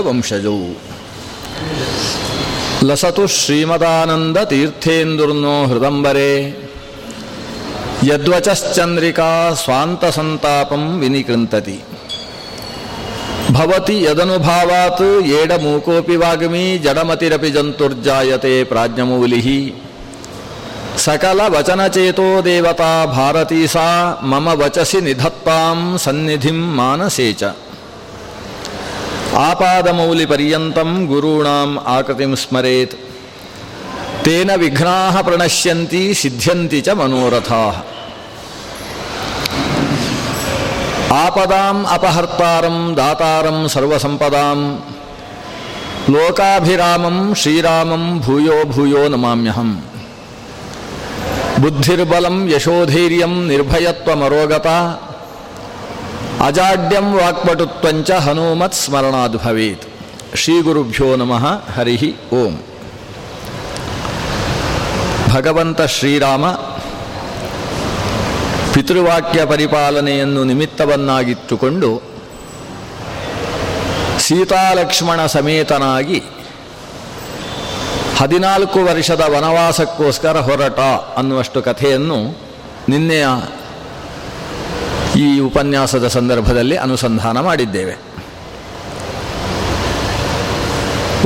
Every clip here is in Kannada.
वंशजौ लसतु श्रीमदानन्दतीर्थेन्दुर्नो हृदम्बरे। यद्वचश्चन्द्रिका स्वान्तसन्तापं विनिकृन्तति। भवति यदनुभावात् येडमूकोऽपि वाग्मी जडमतिरपि जन्तुर्जायते प्राज्ञमौलिः। सकलवचनचेतो देवता भारती सा मम वचसि निधत्तां सन्निधिं मानसे च। आपादमौलिपर्यन्तं गुरूणाम् आकृतिं स्मरेत्। तेन विघ्नाः प्रणश्यन्ति, सिद्ध्यन्ति च मनोरथाः। आपदाम् अपहर्तारं, दातारं सर्वसम्पदां लोकाभिरामं, श्रीरामं, भूयो भूयो नमाम्यहम्। बुद्धिर्बलं, यशोधैर्यं, निर्भयत्वमरोगता। ಅಜಾಡ್ಯಂ ವಾಕ್ಪಟುತ್ವಂಚ ಹನುಮತ್ ಸ್ಮರಣಾದ್ ಭವೇತ್. ಶ್ರೀ ಗುರುಭ್ಯೋ ನಮಃ, ಹರಿಹಿ, ಓಂ. ಭಗವಂತ ಶ್ರೀರಾಮ, ಪಿತೃವಾಕ್ಯ ಪರಿಪಾಲನೆಯನ್ನು ನಿಮಿತ್ತವನ್ನಾಗಿಟ್ಟುಕೊಂಡು ಸೀತಾಲಕ್ಷ್ಮಣ ಸಮೇತನಾಗಿ ಹದಿನಾಲ್ಕು ವರ್ಷದ ವನವಾಸಕ್ಕೋಸ್ಕರ ಹೊರಟ ಅನ್ನುವಷ್ಟು ಕಥೆಯನ್ನು ನಿನ್ನೆಯ ಈ ಉಪನ್ಯಾಸದ ಸಂದರ್ಭದಲ್ಲಿ ಅನುಸಂಧಾನ ಮಾಡಿದ್ದೇವೆ.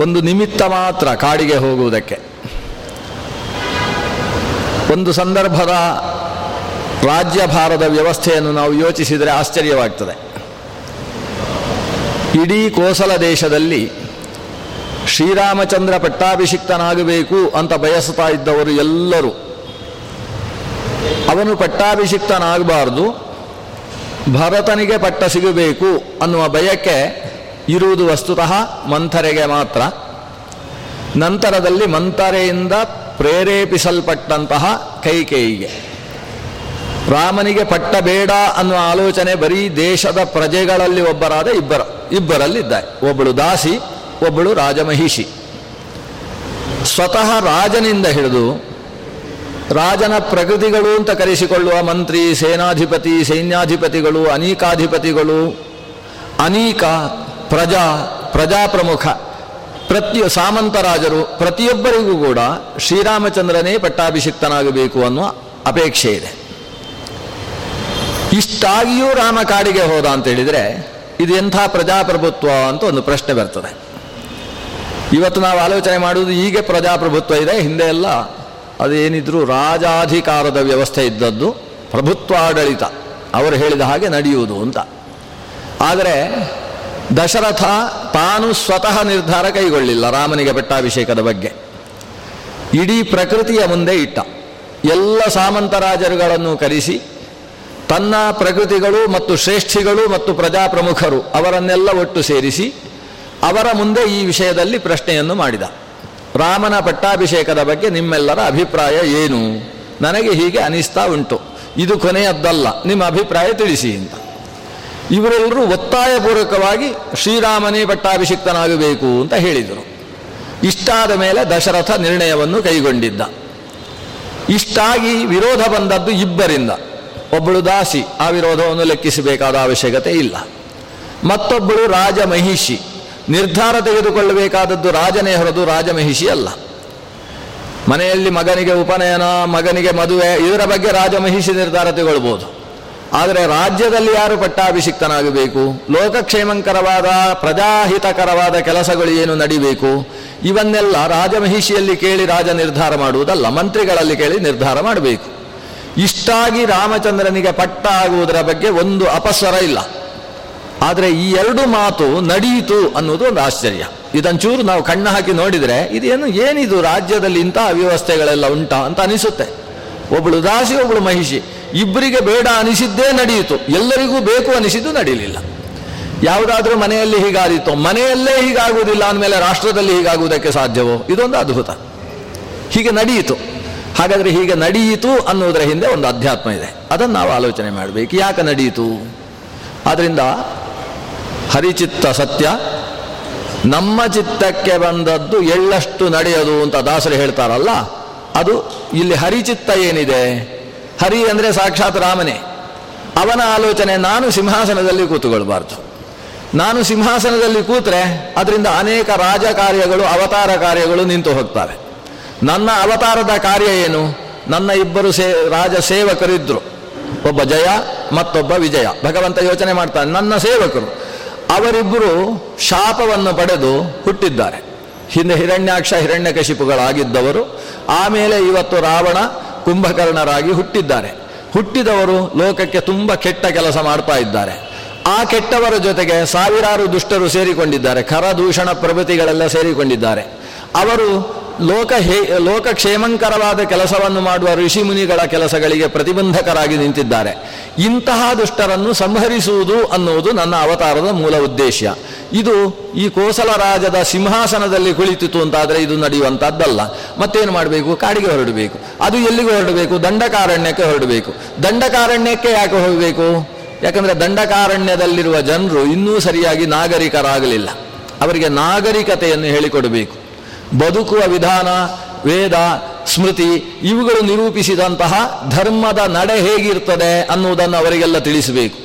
ಒಂದು ನಿಮಿತ್ತ ಮಾತ್ರ ಕಾಡಿಗೆ ಹೋಗುವುದಕ್ಕೆ. ಒಂದು ಸಂದರ್ಭದ ರಾಜ್ಯಭಾರದ ವ್ಯವಸ್ಥೆಯನ್ನು ನಾವು ಯೋಚಿಸಿದರೆ ಆಶ್ಚರ್ಯವಾಗ್ತದೆ. ಇಡೀ ಕೋಸಲ ದೇಶದಲ್ಲಿ ಶ್ರೀರಾಮಚಂದ್ರ ಪಟ್ಟಾಭಿಷಿಕ್ತನಾಗಬೇಕು ಅಂತ ಬಯಸುತ್ತಾ ಇದ್ದವರು ಎಲ್ಲರೂ. ಅವನು ಪಟ್ಟಾಭಿಷಿಕ್ತನಾಗಬಾರ್ದು ಭರತನಿಗೆ ಪಟ್ಟ ಸಿಗಬೇಕು ಅನ್ನುವ ಭಯಕ್ಕೆ ಇರುವುದು ವಸ್ತುತಃ ಮಂಥರೆಗೆ ಮಾತ್ರ. ನಂತರದಲ್ಲಿ ಮಂಥರೆಯಿಂದ ಪ್ರೇರೇಪಿಸಲ್ಪಟ್ಟಂತಹ ಕೈಕೇಯಿಗೆ. ರಾಮನಿಗೆ ಪಟ್ಟ ಬೇಡ ಅನ್ನುವ ಆಲೋಚನೆ ಬರೀ ದೇಶದ ಪ್ರಜೆಗಳಲ್ಲಿ ಒಬ್ಬರಾದ ಇಬ್ಬರ, ಇಬ್ಬರಲ್ಲಿದ್ದಾರೆ. ಒಬ್ಬಳು ದಾಸಿ, ಒಬ್ಬಳು ರಾಜಮಹಿಷಿ. ಸ್ವತಃ ರಾಜನಿಂದ ಹಿಡಿದು ರಾಜನ ಪ್ರಗತಿಗಳು ಅಂತ ಕರೆಸಿಕೊಳ್ಳುವ ಮಂತ್ರಿ, ಸೇನಾಧಿಪತಿ, ಸೈನ್ಯಾಧಿಪತಿಗಳು, ಅನೇಕಾಧಿಪತಿಗಳು, ಅನೇಕ ಪ್ರಜಾ, ಪ್ರಜಾಪ್ರಮುಖ, ಪ್ರತಿಯೊ ಸಾಮಂತರಾಜರು ಪ್ರತಿಯೊಬ್ಬರಿಗೂ ಕೂಡ ಶ್ರೀರಾಮಚಂದ್ರನೇ ಪಟ್ಟಾಭಿಷಿಕ್ತನಾಗಬೇಕು ಅನ್ನುವ ಅಪೇಕ್ಷೆ ಇದೆ. ಇಷ್ಟಾಗಿಯೂ ರಾಮ ಕಾಡಿಗೆ ಹೋದ ಅಂತ ಹೇಳಿದರೆ ಇದು ಎಂಥ ಪ್ರಜಾಪ್ರಭುತ್ವ ಅಂತ ಒಂದು ಪ್ರಶ್ನೆ ಬರ್ತದೆ. ಇವತ್ತು ನಾವು ಆಲೋಚನೆ ಮಾಡುವುದು ಹೀಗೆ ಪ್ರಜಾಪ್ರಭುತ್ವ ಇದೆ, ಹಿಂದೆ ಎಲ್ಲ ಅದೇನಿದ್ರು ರಾಜಾಧಿಕಾರದ ವ್ಯವಸ್ಥೆ ಇದ್ದದ್ದು ಪ್ರಭುತ್ವಾಡಳಿತ. ಅವರು ಹೇಳಿದ ಹಾಗೆ ನಡೆಯುವುದು ಅಂತ. ಆದರೆ ದಶರಥ ತಾನು ಸ್ವತಃ ನಿರ್ಧಾರ ಕೈಗೊಳ್ಳಿಲ್ಲ ರಾಮನಿಗೆ ಪಟ್ಟಾಭಿಷೇಕದ ಬಗ್ಗೆ. ಇಡೀ ಪ್ರಕೃತಿಯ ಮುಂದೆ ಇಟ್ಟ. ಎಲ್ಲ ಸಾಮಂತರಾಜರುಗಳನ್ನು ಕರೆಸಿ ತನ್ನ ಪ್ರಕೃತಿಗಳು ಮತ್ತು ಶ್ರೇಷ್ಠಿಗಳು ಮತ್ತು ಪ್ರಜಾಪ್ರಮುಖರು ಅವರನ್ನೆಲ್ಲ ಒಟ್ಟು ಸೇರಿಸಿ ಅವರ ಮುಂದೆ ಈ ವಿಷಯದಲ್ಲಿ ಪ್ರಶ್ನೆಯನ್ನು ಮಾಡಿದ. ರಾಮನ ಪಟ್ಟಾಭಿಷೇಕದ ಬಗ್ಗೆ ನಿಮ್ಮೆಲ್ಲರ ಅಭಿಪ್ರಾಯ ಏನು? ನನಗೆ ಹೀಗೆ ಅನಿಸ್ತಾ ಉಂಟು. ಇದು ಕೊನೆಯದ್ದಲ್ಲ. ನಿಮ್ಮ ಅಭಿಪ್ರಾಯ ತಿಳಿಸಿ ಅಂತ. ಇವರೆಲ್ಲರೂ ಒತ್ತಾಯಪೂರ್ವಕವಾಗಿ ಶ್ರೀರಾಮನೇ ಪಟ್ಟಾಭಿಷಿಕ್ತನಾಗಬೇಕು ಅಂತ ಹೇಳಿದರು. ಇಷ್ಟಾದ ಮೇಲೆ ದಶರಥ ನಿರ್ಣಯವನ್ನು ಕೈಗೊಂಡಿದ್ದ. ಇಷ್ಟಾಗಿ ವಿರೋಧ ಬಂದದ್ದು ಇಬ್ಬರಿಂದ. ಒಬ್ಬಳು ದಾಸಿ, ಆ ವಿರೋಧವನ್ನು ಲೆಕ್ಕಿಸಬೇಕಾದ ಅವಶ್ಯಕತೆ ಇಲ್ಲ. ಮತ್ತೊಬ್ಬಳು ರಾಜಮಹಿಷಿ. ನಿರ್ಧಾರ ತೆಗೆದುಕೊಳ್ಳಬೇಕಾದದ್ದು ರಾಜನೇ ಹೊರದು ರಾಜಮಹಿಷಿ ಅಲ್ಲ. ಮನೆಯಲ್ಲಿ ಮಗನಿಗೆ ಉಪನಯನ, ಮಗನಿಗೆ ಮದುವೆ, ಇದರ ಬಗ್ಗೆ ರಾಜಮಹಿಷಿ ನಿರ್ಧಾರ ತೆಗೊಳ್ಬೋದು. ಆದರೆ ರಾಜ್ಯದಲ್ಲಿ ಯಾರು ಪಟ್ಟಾಭಿಷಿಕ್ತನಾಗಬೇಕು? ಲೋಕಕ್ಷೇಮಂಕರವಾದ, ಪ್ರಜಾಹಿತಕರವಾದ ಕೆಲಸಗಳು ಏನು ನಡಿಬೇಕು? ಇವನ್ನೆಲ್ಲ ರಾಜಮಹಿಷಿಯಲ್ಲಿ ಕೇಳಿ ರಾಜ ನಿರ್ಧಾರ ಮಾಡುವುದಲ್ಲ, ಮಂತ್ರಿಗಳಲ್ಲಿ ಕೇಳಿ ನಿರ್ಧಾರ ಮಾಡಬೇಕು. ಇಷ್ಟಾಗಿ ರಾಮಚಂದ್ರನಿಗೆ ಪಟ್ಟ ಆಗುವುದರ ಬಗ್ಗೆ ಒಂದು ಅಪಸ್ವರ ಇಲ್ಲ. ಆದರೆ ಈ ಎರಡು ಮಾತು ನಡೆಯಿತು ಅನ್ನೋದು ಒಂದು ಆಶ್ಚರ್ಯ. ಇದೊಂಚೂರು ನಾವು ಕಣ್ಣು ಹಾಕಿ ನೋಡಿದರೆ ಇದೇನು ಏನಿದು ರಾಜ್ಯದಲ್ಲಿ ಇಂಥ ಅವ್ಯವಸ್ಥೆಗಳೆಲ್ಲ ಉಂಟಾ ಅಂತ ಅನಿಸುತ್ತೆ. ಒಬ್ಬಳು ದಾಸಿ ಒಬ್ಬಳು ಮಹಿಷಿ. ಇಬ್ಬರಿಗೆ ಬೇಡ ಅನಿಸಿದ್ದೇ ನಡೆಯಿತು ಎಲ್ಲರಿಗೂ ಬೇಕು ಅನಿಸಿದ್ದು ನಡೀಲಿಲ್ಲ. ಯಾವುದಾದ್ರೂ ಮನೆಯಲ್ಲಿ ಹೀಗಾದಿತ್ತು ಮನೆಯಲ್ಲೇ ಹೀಗಾಗುವುದಿಲ್ಲ ಅಂದಮೇಲೆ ರಾಷ್ಟ್ರದಲ್ಲಿ ಹೀಗಾಗುವುದಕ್ಕೆ ಸಾಧ್ಯವೋ? ಇದೊಂದು ಅದ್ಭುತ. ಹೀಗೆ ನಡೆಯಿತು ಹಾಗಾದರೆ ಹೀಗೆ ನಡೆಯಿತು ಅನ್ನೋದರ ಹಿಂದೆ ಒಂದು ಅಧ್ಯಾತ್ಮ ಇದೆ. ಅದನ್ನು ನಾವು ಆಲೋಚನೆ ಮಾಡಬೇಕು. ಯಾಕೆ ನಡೆಯಿತು ಆದ್ದರಿಂದ ಹರಿಚಿತ್ತ ಸತ್ಯ. ನಮ್ಮ ಚಿತ್ತಕ್ಕೆ ಬಂದದ್ದು ಎಳ್ಳಷ್ಟು ನಡೆಯದು ಅಂತ ದಾಸರು ಹೇಳ್ತಾರಲ್ಲ, ಅದು ಇಲ್ಲಿ ಹರಿಚಿತ್ತ ಏನಿದೆ? ಹರಿ ಅಂದರೆ ಸಾಕ್ಷಾತ್ ರಾಮನೇ. ಅವನ ಆಲೋಚನೆ, ನಾನು ಸಿಂಹಾಸನದಲ್ಲಿ ಕೂತುಕೊಳ್ಬಾರ್ದು. ನಾನು ಸಿಂಹಾಸನದಲ್ಲಿ ಕೂತ್ರೆ ಅದರಿಂದ ಅನೇಕ ರಾಜ ಕಾರ್ಯಗಳು, ಅವತಾರ ಕಾರ್ಯಗಳು ನಿಂತು ಹೋಗ್ತವೆ. ನನ್ನ ಅವತಾರದ ಕಾರ್ಯ ಏನು? ನನ್ನ ಇಬ್ಬರು ಸೇ, ರಾಜ ಸೇವಕರಿದ್ದರು ಒಬ್ಬ ಜಯ, ಮತ್ತೊಬ್ಬ ವಿಜಯ. ಭಗವಂತ ಯೋಚನೆ ಮಾಡ್ತಾನೆ, ನನ್ನ ಸೇವಕರು. ಅವರಿಬ್ಬರು ಶಾಪವನ್ನು ಪಡೆದು ಹುಟ್ಟಿದ್ದಾರೆ. ಹಿಂದೆ ಹಿರಣ್ಯಾಕ್ಷ, ಹಿರಣ್ಯಕಶಿಪುಗಳಾಗಿದ್ದವರು, ಆಮೇಲೆ ಇವತ್ತು ರಾವಣ ಕುಂಭಕರ್ಣರಾಗಿ ಹುಟ್ಟಿದ್ದಾರೆ. ಹುಟ್ಟಿದವರು ಲೋಕಕ್ಕೆ ತುಂಬ ಕೆಟ್ಟ ಕೆಲಸ ಮಾಡ್ತಾ ಇದ್ದಾರೆ. ಆ ಕೆಟ್ಟವರ ಜೊತೆಗೆ ಸಾವಿರಾರು ದುಷ್ಟರು ಸೇರಿಕೊಂಡಿದ್ದಾರೆ ಖರದೂಷಣ ಪ್ರಭೃತಿಗಳೆಲ್ಲ ಸೇರಿಕೊಂಡಿದ್ದಾರೆ. ಅವರು ಲೋಕ ಹೇ ಲೋಕ ಕ್ಷೇಮಂಕರವಾದ ಕೆಲಸವನ್ನು ಮಾಡುವ ಋಷಿ ಮುನಿಗಳ ಕೆಲಸಗಳಿಗೆ ಪ್ರತಿಬಂಧಕರಾಗಿ ನಿಂತಿದ್ದಾರೆ. ಇಂತಹ ದುಷ್ಟರನ್ನು ಸಂಹರಿಸುವುದು ಅನ್ನುವುದು ನನ್ನ ಅವತಾರದ ಮೂಲ ಉದ್ದೇಶ. ಇದು ಈ ಕೋಸಲ ರಾಜದ ಸಿಂಹಾಸನದಲ್ಲಿ ಕುಳಿತಿತು ಅಂತಾದರೆ ಇದು ನಡೆಯುವಂಥದ್ದಲ್ಲ ಮತ್ತೇನು ಮಾಡಬೇಕು? ಕಾಡಿಗೆ ಹೊರಡಬೇಕು. ಅದು ಎಲ್ಲಿಗೆ ಹೊರಡಬೇಕು? ದಂಡಕಾರಣ್ಯಕ್ಕೆ ಹೊರಡಬೇಕು. ದಂಡಕಾರಣ್ಯಕ್ಕೆ ಯಾಕೆ ಹೋಗಬೇಕು? ಯಾಕಂದರೆ ದಂಡಕಾರಣ್ಯದಲ್ಲಿರುವ ಜನರು ಇನ್ನೂ ಸರಿಯಾಗಿ ನಾಗರಿಕರಾಗಲಿಲ್ಲ. ಅವರಿಗೆ ನಾಗರಿಕತೆಯನ್ನು ಹೇಳಿಕೊಡಬೇಕು. ಬದುಕುವ ವಿಧಾನ, ವೇದ, ಸ್ಮೃತಿ ಇವುಗಳು ನಿರೂಪಿಸಿದಂತಹ ಧರ್ಮದ ನಡೆ ಹೇಗಿರ್ತದೆ ಅನ್ನುವುದನ್ನು ಅವರಿಗೆಲ್ಲ ತಿಳಿಸಬೇಕು.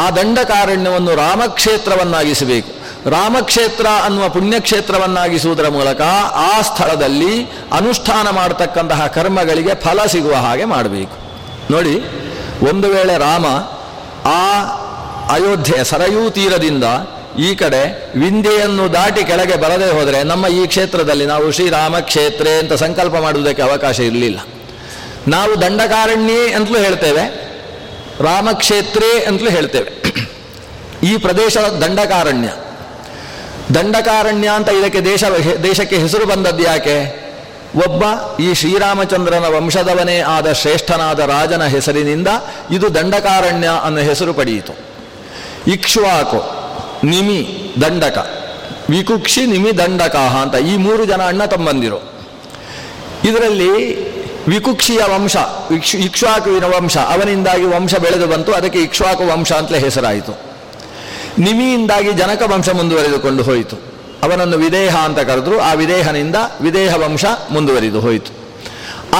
ಆ ದಂಡಕಾರಣ್ಯವನ್ನು ರಾಮಕ್ಷೇತ್ರವನ್ನಾಗಿಸಬೇಕು. ರಾಮಕ್ಷೇತ್ರ ಅನ್ನುವ ಪುಣ್ಯಕ್ಷೇತ್ರವನ್ನಾಗಿಸುವುದರ ಮೂಲಕ ಆ ಸ್ಥಳದಲ್ಲಿ ಅನುಷ್ಠಾನ ಮಾಡತಕ್ಕಂತಹ ಕರ್ಮಗಳಿಗೆ ಫಲ ಸಿಗುವ ಹಾಗೆ ಮಾಡಬೇಕು. ನೋಡಿ, ಒಂದು ವೇಳೆ ರಾಮ ಆ ಅಯೋಧ್ಯೆ ಸರಯೂ ತೀರದಿಂದ ಈ ಕಡೆ ವಿಂಧ್ಯೆಯನ್ನು ದಾಟಿ ಕೆಳಗೆ ಬರದೇ ಹೋದರೆ ನಮ್ಮ ಈ ಕ್ಷೇತ್ರದಲ್ಲಿ ನಾವು ಶ್ರೀರಾಮ ಕ್ಷೇತ್ರ ಅಂತ ಸಂಕಲ್ಪ ಮಾಡುವುದಕ್ಕೆ ಅವಕಾಶ ಇರಲಿಲ್ಲ. ನಾವು ದಂಡಕಾರಣ್ಯೇ ಅಂತಲೂ ಹೇಳ್ತೇವೆ, ರಾಮಕ್ಷೇತ್ರೇ ಅಂತಲೂ ಹೇಳ್ತೇವೆ. ಈ ಪ್ರದೇಶ ದಂಡಕಾರಣ್ಯ. ದಂಡಕಾರಣ್ಯ ಅಂತ ಇದಕ್ಕೆ ದೇಶ, ದೇಶಕ್ಕೆ ಹೆಸರು ಬಂದದ್ದು ಯಾಕೆ? ಒಬ್ಬ ಈ ಶ್ರೀರಾಮಚಂದ್ರನ ವಂಶದವನೇ ಆದ ಶ್ರೇಷ್ಠನಾದ ರಾಜನ ಹೆಸರಿನಿಂದ ಇದು ದಂಡಕಾರಣ್ಯ ಅನ್ನೋ ಹೆಸರು ಪಡೆಯಿತು. ಇಕ್ಷ್ವಾಕು. ನಿಮಿ ದಂಡಕ. ವಿಕುಕ್ಷಿ ನಿಮಿ ದಂಡಕ ಅಂತ ಈ ಮೂರು ಜನ ಅಣ್ಣ ತಮ್ಮಂದಿರು. ಇದರಲ್ಲಿ ವಿಕುಕ್ಷಿಯ ವಂಶ, ಇಕ್ಷ್, ಇಕ್ಷ್ವಾಕುವಿನ ವಂಶ, ಅವನಿಂದಾಗಿ ವಂಶ ಬೆಳೆದು ಬಂತು, ಅದಕ್ಕೆ ಇಕ್ಷ್ವಾಕು ವಂಶ ಅಂತಲೇ ಹೆಸರಾಯಿತು. ನಿಮಿಯಿಂದಾಗಿ ಜನಕ ವಂಶ ಮುಂದುವರೆದುಕೊಂಡು ಹೋಯಿತು. ಅವನನ್ನು ವಿದೇಹ ಅಂತ ಕರೆದ್ರು, ಆ ವಿದೇಹನಿಂದ ವಿದೇಹ ವಂಶ ಮುಂದುವರಿದು ಹೋಯಿತು.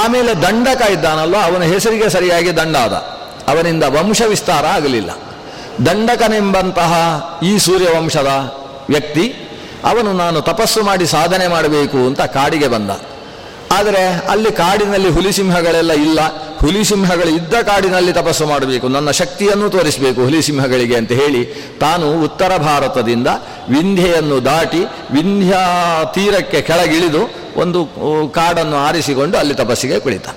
ಆಮೇಲೆ ದಂಡಕ ಇದ್ದಾನಲ್ವ, ಅವನ ಹೆಸರಿಗೆ ಸರಿಯಾಗಿ ದಂಡಾದ ಅವನಿಂದ ವಂಶ ವಿಸ್ತಾರ ಆಗಲಿಲ್ಲ. ದಂಡಕನೆಂಬಂತಹ ಈ ಸೂರ್ಯವಂಶದ ವ್ಯಕ್ತಿ, ಅವನು ನಾನು ತಪಸ್ಸು ಮಾಡಿ ಸಾಧನೆ ಮಾಡಬೇಕು ಅಂತ ಕಾಡಿಗೆ ಬಂದ. ಆದರೆ ಅಲ್ಲಿ ಕಾಡಿನಲ್ಲಿ ಹುಲಿಸಿಂಹಗಳೆಲ್ಲ ಇಲ್ಲ. ಹುಲಿಸಿಂಹಗಳು ಇದ್ದ ಕಾಡಿನಲ್ಲಿ ತಪಸ್ಸು ಮಾಡಬೇಕು. ನನ್ನ ಶಕ್ತಿಯನ್ನು ತೋರಿಸಬೇಕು ಹುಲಿಸಿಂಹಗಳಿಗೆ ಅಂತ ಹೇಳಿ ತಾನು ಉತ್ತರ ಭಾರತದಿಂದ ವಿಂಧ್ಯೆಯನ್ನು ದಾಟಿ ವಿಂಧ್ಯಾ ತೀರಕ್ಕೆ ಕೆಳಗಿಳಿದು ಒಂದು ಕಾಡನ್ನು ಆರಿಸಿಕೊಂಡು ಅಲ್ಲಿ ತಪಸ್ಸಿಗೆ ಕುಳಿತ.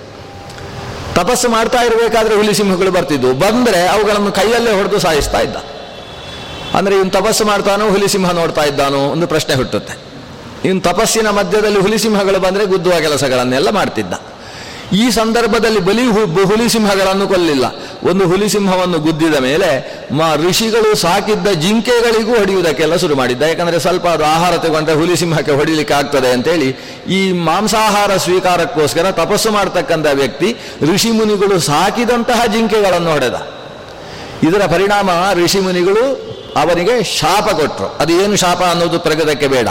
ತಪಸ್ಸು ಮಾಡ್ತಾ ಇರಬೇಕಾದ್ರೆ ಹುಲಿ ಸಿಂಹಗಳು ಬರ್ತಿದ್ವು. ಬಂದರೆ ಅವುಗಳನ್ನು ಕೈಯಲ್ಲೇ ಹೊಡೆದು ಸಾಯಿಸ್ತಾ ಇದ್ದ. ಅಂದರೆ ಇವನು ತಪಸ್ಸು ಮಾಡ್ತಾನೋ, ಹುಲಿ ಸಿಂಹ ನೋಡ್ತಾ ಇದ್ದಾನೋ ಒಂದು ಪ್ರಶ್ನೆ ಹುಟ್ಟುತ್ತೆ. ಇವನು ತಪಸ್ಸಿನ ಮಧ್ಯದಲ್ಲಿ ಹುಲಿಸಿಂಹಗಳು ಬಂದರೆ ಗುದ್ದುವ ಕೆಲಸಗಳನ್ನೆಲ್ಲ ಮಾಡ್ತಿದ್ದ. ಈ ಸಂದರ್ಭದಲ್ಲಿ ಬಲಿ ಹು- ಸಿಂಹಗಳನ್ನು ಕೊಲ್ಲಿಲ್ಲ. ಒಂದು ಹುಲಿ ಸಿಂಹವನ್ನು ಗುದ್ದಿದ ಮೇಲೆ ಮಾ ಋಷಿಗಳು ಸಾಕಿದ್ದ ಜಿಂಕೆಗಳಿಗೂ ಹೊಡೆಯುವುದಕ್ಕೆಲ್ಲ ಶುರು ಮಾಡಿದ್ದ. ಯಾಕಂದರೆ ಸ್ವಲ್ಪ ಅದು ಆಹಾರ ತಗೊಂಡ್ರೆ ಹುಲಿಸಿಂಹಕ್ಕೆ ಹೊಡಿಲಿಕ್ಕೆ ಆಗ್ತದೆ ಅಂತೇಳಿ ಈ ಮಾಂಸಾಹಾರ ಸ್ವೀಕಾರಕ್ಕೋಸ್ಕರ ತಪಸ್ಸು ಮಾಡ್ತಕ್ಕಂಥ ವ್ಯಕ್ತಿ ಋಷಿ ಮುನಿಗಳು ಸಾಕಿದಂತಹ ಜಿಂಕೆಗಳನ್ನು ಹೊಡೆದ. ಇದರ ಪರಿಣಾಮ ಋಷಿ ಮುನಿಗಳು ಅವನಿಗೆ ಶಾಪ ಕೊಟ್ಟರು ಅದು ಏನು ಶಾಪ ಅನ್ನೋದು ಪ್ರಗತಕ್ಕೆ ಬೇಡ.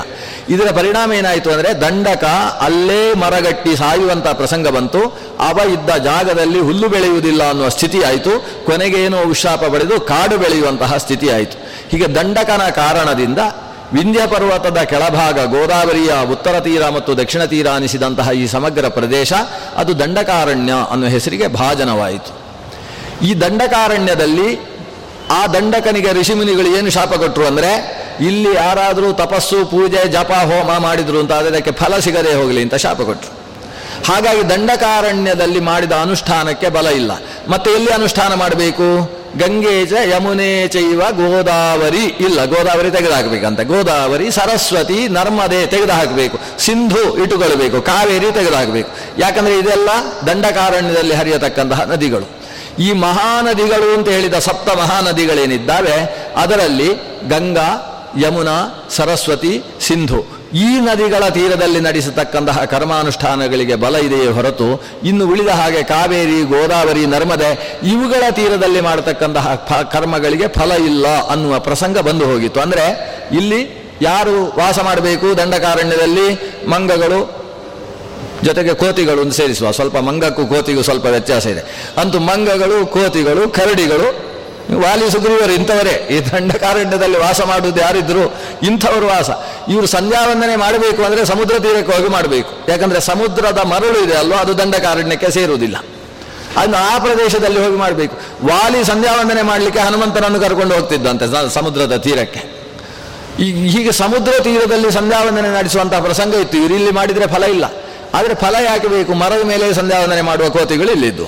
ಇದರ ಪರಿಣಾಮ ಏನಾಯಿತು ಅಂದರೆ ದಂಡಕ ಅಲ್ಲೇ ಮರಗಟ್ಟಿ ಸಾಯುವಂಥ ಪ್ರಸಂಗ ಬಂತು. ಅವ ಇದ್ದ ಜಾಗದಲ್ಲಿ ಹುಲ್ಲು ಬೆಳೆಯುವುದಿಲ್ಲ ಅನ್ನುವ ಸ್ಥಿತಿ ಆಯಿತು. ಕೊನೆಗೆ ಏನೋ ಉಶಾಪ ಪಡೆದು ಕಾಡು ಬೆಳೆಯುವಂತಹ ಸ್ಥಿತಿ ಆಯಿತು. ಹೀಗೆ ದಂಡಕನ ಕಾರಣದಿಂದ ವಿಂಧ್ಯ ಪರ್ವತದ ಕೆಳಭಾಗ ಗೋದಾವರಿಯ ಉತ್ತರ ತೀರ ಮತ್ತು ದಕ್ಷಿಣ ತೀರ ಅನಿಸಿದಂತಹ ಈ ಸಮಗ್ರ ಪ್ರದೇಶ, ಅದು ದಂಡಕಾರಣ್ಯ ಅನ್ನೋ ಹೆಸರಿಗೆ ಭಾಜನವಾಯಿತು. ಈ ದಂಡಕಾರಣ್ಯದಲ್ಲಿ ಆ ದಂಡಕನಿಗೆ ಋಷಿಮುನಿಗಳು ಏನು ಶಾಪ ಕೊಟ್ಟರು ಅಂದರೆ, ಇಲ್ಲಿ ಯಾರಾದರೂ ತಪಸ್ಸು, ಪೂಜೆ, ಜಪ, ಹೋಮ ಮಾಡಿದ್ರು ಅಂತ ಅದಕ್ಕೆ ಫಲ ಸಿಗದೆ ಹೋಗಲಿ ಅಂತ ಶಾಪ ಕೊಟ್ಟರು ಹಾಗಾಗಿ ದಂಡಕಾರಣ್ಯದಲ್ಲಿ ಮಾಡಿದ ಅನುಷ್ಠಾನಕ್ಕೆ ಬಲ ಇಲ್ಲ. ಮತ್ತೆ ಎಲ್ಲಿ ಅನುಷ್ಠಾನ ಮಾಡಬೇಕು? ಗಂಗೇಜ ಯಮುನೆ ಚೈವ ಗೋದಾವರಿ ಇಲ್ಲ. ಗೋದಾವರಿ ತೆಗೆದುಹಾಕಬೇಕಂತೆ ಗೋದಾವರಿ, ಸರಸ್ವತಿ, ನರ್ಮದೆ ತೆಗೆದುಹಾಕಬೇಕು ಸಿಂಧು ಇಟ್ಟುಕೊಳ್ಬೇಕು ಕಾವೇರಿ ತೆಗೆದುಹಾಕಬೇಕು ಯಾಕಂದ್ರೆ ಇದೆಲ್ಲ ದಂಡಕಾರಣ್ಯದಲ್ಲಿ ಹರಿಯತಕ್ಕಂತಹ ನದಿಗಳು. ಈ ಮಹಾನದಿಗಳು ಅಂತ ಹೇಳಿದ ಸಪ್ತ ಮಹಾನದಿಗಳೇನಿದ್ದಾವೆ, ಅದರಲ್ಲಿ ಗಂಗಾ, ಯಮುನಾ, ಸರಸ್ವತಿ, ಸಿಂಧು. ಈ ನದಿಗಳ ತೀರದಲ್ಲಿ ನಡೆಸತಕ್ಕಂತಹ ಕರ್ಮಾನುಷ್ಠಾನಗಳಿಗೆ ಬಲ ಇದೆಯೇ ಹೊರತು, ಇನ್ನು ಉಳಿದ ಹಾಗೆ ಕಾವೇರಿ, ಗೋದಾವರಿ, ನರ್ಮದೆ, ಇವುಗಳ ತೀರದಲ್ಲಿ ಮಾಡತಕ್ಕಂತಹ ಕರ್ಮಗಳಿಗೆ ಫಲ ಇಲ್ಲ ಅನ್ನುವ ಪ್ರಸಂಗ ಬಂದು ಹೋಗಿತ್ತು. ಅಂದರೆ ಇಲ್ಲಿ ಯಾರು ವಾಸ ಮಾಡಬೇಕು ದಂಡಕಾರಣ್ಯದಲ್ಲಿ, ಮಂಗಗಳು ಜೊತೆಗೆ ಕೋತಿಗಳು ಒಂದು ಸೇರಿಸುವ. ಸ್ವಲ್ಪ ಮಂಗಕ್ಕೂ ಕೋತಿಗೂ ಸ್ವಲ್ಪ ವ್ಯತ್ಯಾಸ ಇದೆ. ಅಂತೂ ಮಂಗಗಳು, ಕೋತಿಗಳು, ಕರಡಿಗಳು ವಾಲಿ ಸುಗ್ರೀವರು ಇಂಥವರೇ. ಈ ದಂಡಕಾರಣ್ಯದಲ್ಲಿ ವಾಸ ಮಾಡುವುದು ಯಾರಿದ್ರು ಇಂಥವರು ವಾಸ. ಇವರು ಸಂಧ್ಯಾವಂದನೆ ಮಾಡಬೇಕು ಅಂದರೆ ಸಮುದ್ರ ತೀರಕ್ಕೆ ಹೋಗಿ ಮಾಡಬೇಕು. ಯಾಕಂದರೆ ಸಮುದ್ರದ ಮರಳು ಇದೆ ಅಲ್ವೋ, ಅದು ದಂಡಕಾರಣ್ಯಕ್ಕೆ ಸೇರುವುದಿಲ್ಲ. ಅದನ್ನು ಆ ಪ್ರದೇಶದಲ್ಲಿ ಹೋಗಿ ಮಾಡಬೇಕು. ವಾಲಿ ಸಂಧ್ಯಾವಂದನೆ ಮಾಡಲಿಕ್ಕೆ ಹನುಮಂತನನ್ನು ಕರ್ಕೊಂಡು ಹೋಗ್ತಿದ್ದಂತೆ ಸಮುದ್ರದ ತೀರಕ್ಕೆ. ಈಗ ಹೀಗೆ ಸಮುದ್ರ ತೀರದಲ್ಲಿ ಸಂಧ್ಯಾವಂದನೆ ನಡೆಸುವಂತಹ ಪ್ರಸಂಗ ಇತ್ತು. ಇವರು ಇಲ್ಲಿ ಮಾಡಿದರೆ ಫಲ ಇಲ್ಲ. ಆದರೆ ಫಲ ಯಾಕೆ ಬೇಕು? ಮರದ ಮೇಲೆ ಸಂಧ್ಯಾವಂದನೆ ಮಾಡುವ ಕೋತಿಗಳು ಇಲ್ಲಿದ್ದು.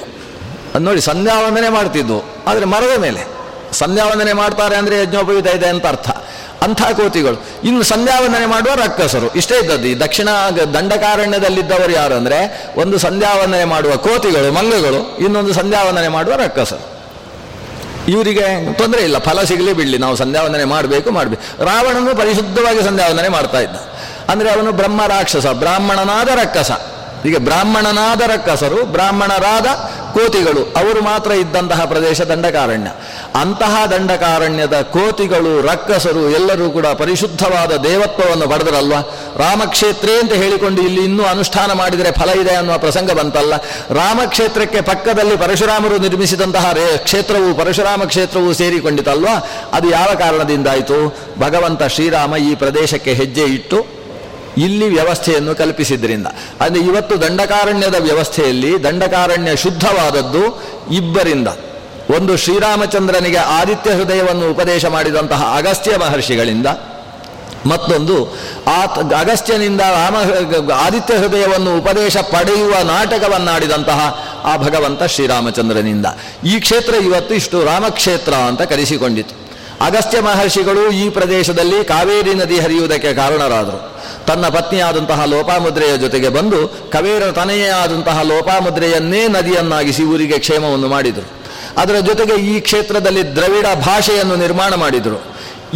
ಅದು ನೋಡಿ, ಸಂಧ್ಯಾವಂದನೆ ಮಾಡ್ತಿದ್ದು. ಆದರೆ ಮರದ ಮೇಲೆ. ಸಂಧ್ಯಾವಂದನೆ ಮಾಡ್ತಾರೆ ಅಂದರೆ ಯಜ್ಞೋಪವೀತ ಇದೆ ಅಂತ ಅರ್ಥ. ಅಂಥ ಕೋತಿಗಳು. ಇನ್ನು ಸಂಧ್ಯಾವಂದನೆ ಮಾಡುವ ರಕ್ಕಸರು ಇಷ್ಟೇ ಇದ್ದದ್ದು. ಈ ದಕ್ಷಿಣ ದಂಡಕಾರಣ್ಯದಲ್ಲಿದ್ದವರು ಯಾರು ಅಂದರೆ ಒಂದು ಸಂಧ್ಯಾವಂದನೆ ಮಾಡುವ ಕೋತಿಗಳು, ಮಂಗಗಳು, ಇನ್ನೊಂದು ಸಂಧ್ಯಾವಂದನೆ ಮಾಡುವ ರಕ್ಕಸರು ಇವರಿಗೆ ತೊಂದರೆ ಇಲ್ಲ. ಫಲ ಸಿಗಲಿ ಬಿಡಲಿ. ನಾವು ಸಂಧ್ಯಾವಂದನೆ ಮಾಡಬೇಕು ಮಾಡಬೇಕು. ರಾವಣನು ಪರಿಶುದ್ಧವಾಗಿ ಸಂಧ್ಯಾವಂದನೆ ಮಾಡ್ತಾ ಇದ್ದ. ಅಂದರೆ ಅವನು ಬ್ರಹ್ಮ ರಾಕ್ಷಸ, ಬ್ರಾಹ್ಮಣನಾದ ರಕ್ಕಸ. ಈಗ ಬ್ರಾಹ್ಮಣನಾದ ರಕ್ಕಸರು, ಬ್ರಾಹ್ಮಣರಾದ ಕೋತಿಗಳು, ಅವರು ಮಾತ್ರ ಇದ್ದಂತಹ ಪ್ರದೇಶ ದಂಡಕಾರಣ್ಯ. ಅಂತಹ ದಂಡಕಾರಣ್ಯದ ಕೋತಿಗಳು, ರಕ್ಕಸರು ಎಲ್ಲರೂ ಕೂಡ ಪರಿಶುದ್ಧವಾದ ದೇವತ್ವವನ್ನು ಪಡೆದರಲ್ವಾ? ರಾಮಕ್ಷೇತ್ರೇ ಅಂತ ಹೇಳಿಕೊಂಡು ಇಲ್ಲಿ ಇನ್ನೂ ಅನುಷ್ಠಾನ ಮಾಡಿದರೆ ಫಲ ಇದೆ ಅನ್ನುವ ಪ್ರಸಂಗ ಬಂತಲ್ಲ? ರಾಮಕ್ಷೇತ್ರಕ್ಕೆ ಪಕ್ಕದಲ್ಲಿ ಪರಶುರಾಮರು ನಿರ್ಮಿಸಿದಂತಹ ರೇ, ಕ್ಷೇತ್ರವು ಪರಶುರಾಮ ಕ್ಷೇತ್ರವು ಸೇರಿಕೊಂಡಿತಲ್ವಾ? ಅದು ಯಾವ ಕಾರಣದಿಂದಾಯಿತು? ಭಗವಂತ ಶ್ರೀರಾಮ ಈ ಪ್ರದೇಶಕ್ಕೆ ಹೆಜ್ಜೆ ಇಟ್ಟು ಇಲ್ಲಿ ವ್ಯವಸ್ಥೆಯನ್ನು ಕಲ್ಪಿಸಿದ್ರಿಂದ. ಅಂದರೆ ಇವತ್ತು ದಂಡಕಾರಣ್ಯದ ವ್ಯವಸ್ಥೆಯಲ್ಲಿ ದಂಡಕಾರಣ್ಯ ಶುದ್ಧವಾದದ್ದು ಇಬ್ಬರಿಂದ. ಒಂದು ಶ್ರೀರಾಮಚಂದ್ರನಿಗೆ ಆದಿತ್ಯ ಹೃದಯವನ್ನು ಉಪದೇಶ ಮಾಡಿದಂತಹ ಅಗಸ್ತ್ಯ ಮಹರ್ಷಿಗಳಿಂದ, ಮತ್ತೊಂದು ಆ ಅಗಸ್ತ್ಯನಿಂದ ರಾಮ ಆದಿತ್ಯ ಹೃದಯವನ್ನು ಉಪದೇಶ ಪಡೆಯುವ ನಾಟಕವನ್ನಾಡಿದಂತಹ ಆ ಭಗವಂತ ಶ್ರೀರಾಮಚಂದ್ರನಿಂದ. ಈ ಕ್ಷೇತ್ರ ಇವತ್ತು ಇಷ್ಟು ರಾಮಕ್ಷೇತ್ರ ಅಂತ ಕರೆಸಿಕೊಂಡಿತು. ಅಗಸ್ತ್ಯ ಮಹರ್ಷಿಗಳು ಈ ಪ್ರದೇಶದಲ್ಲಿ ಕಾವೇರಿ ನದಿ ಹರಿಯುವುದಕ್ಕೆ ಕಾರಣರಾದರು. ತನ್ನ ಪತ್ನಿಯಾದಂತಹ ಲೋಪಾಮುದ್ರೆಯ ಜೊತೆಗೆ ಬಂದು ಕವೇರ ತನೆಯೇ ಆದಂತಹ ಲೋಪಾಮುದ್ರೆಯನ್ನೇ ನದಿಯನ್ನಾಗಿಸಿ ಊರಿಗೆ ಕ್ಷೇಮವನ್ನು ಮಾಡಿದರು. ಅದರ ಜೊತೆಗೆ ಈ ಕ್ಷೇತ್ರದಲ್ಲಿ ದ್ರವಿಡ ಭಾಷೆಯನ್ನು ನಿರ್ಮಾಣ ಮಾಡಿದರು.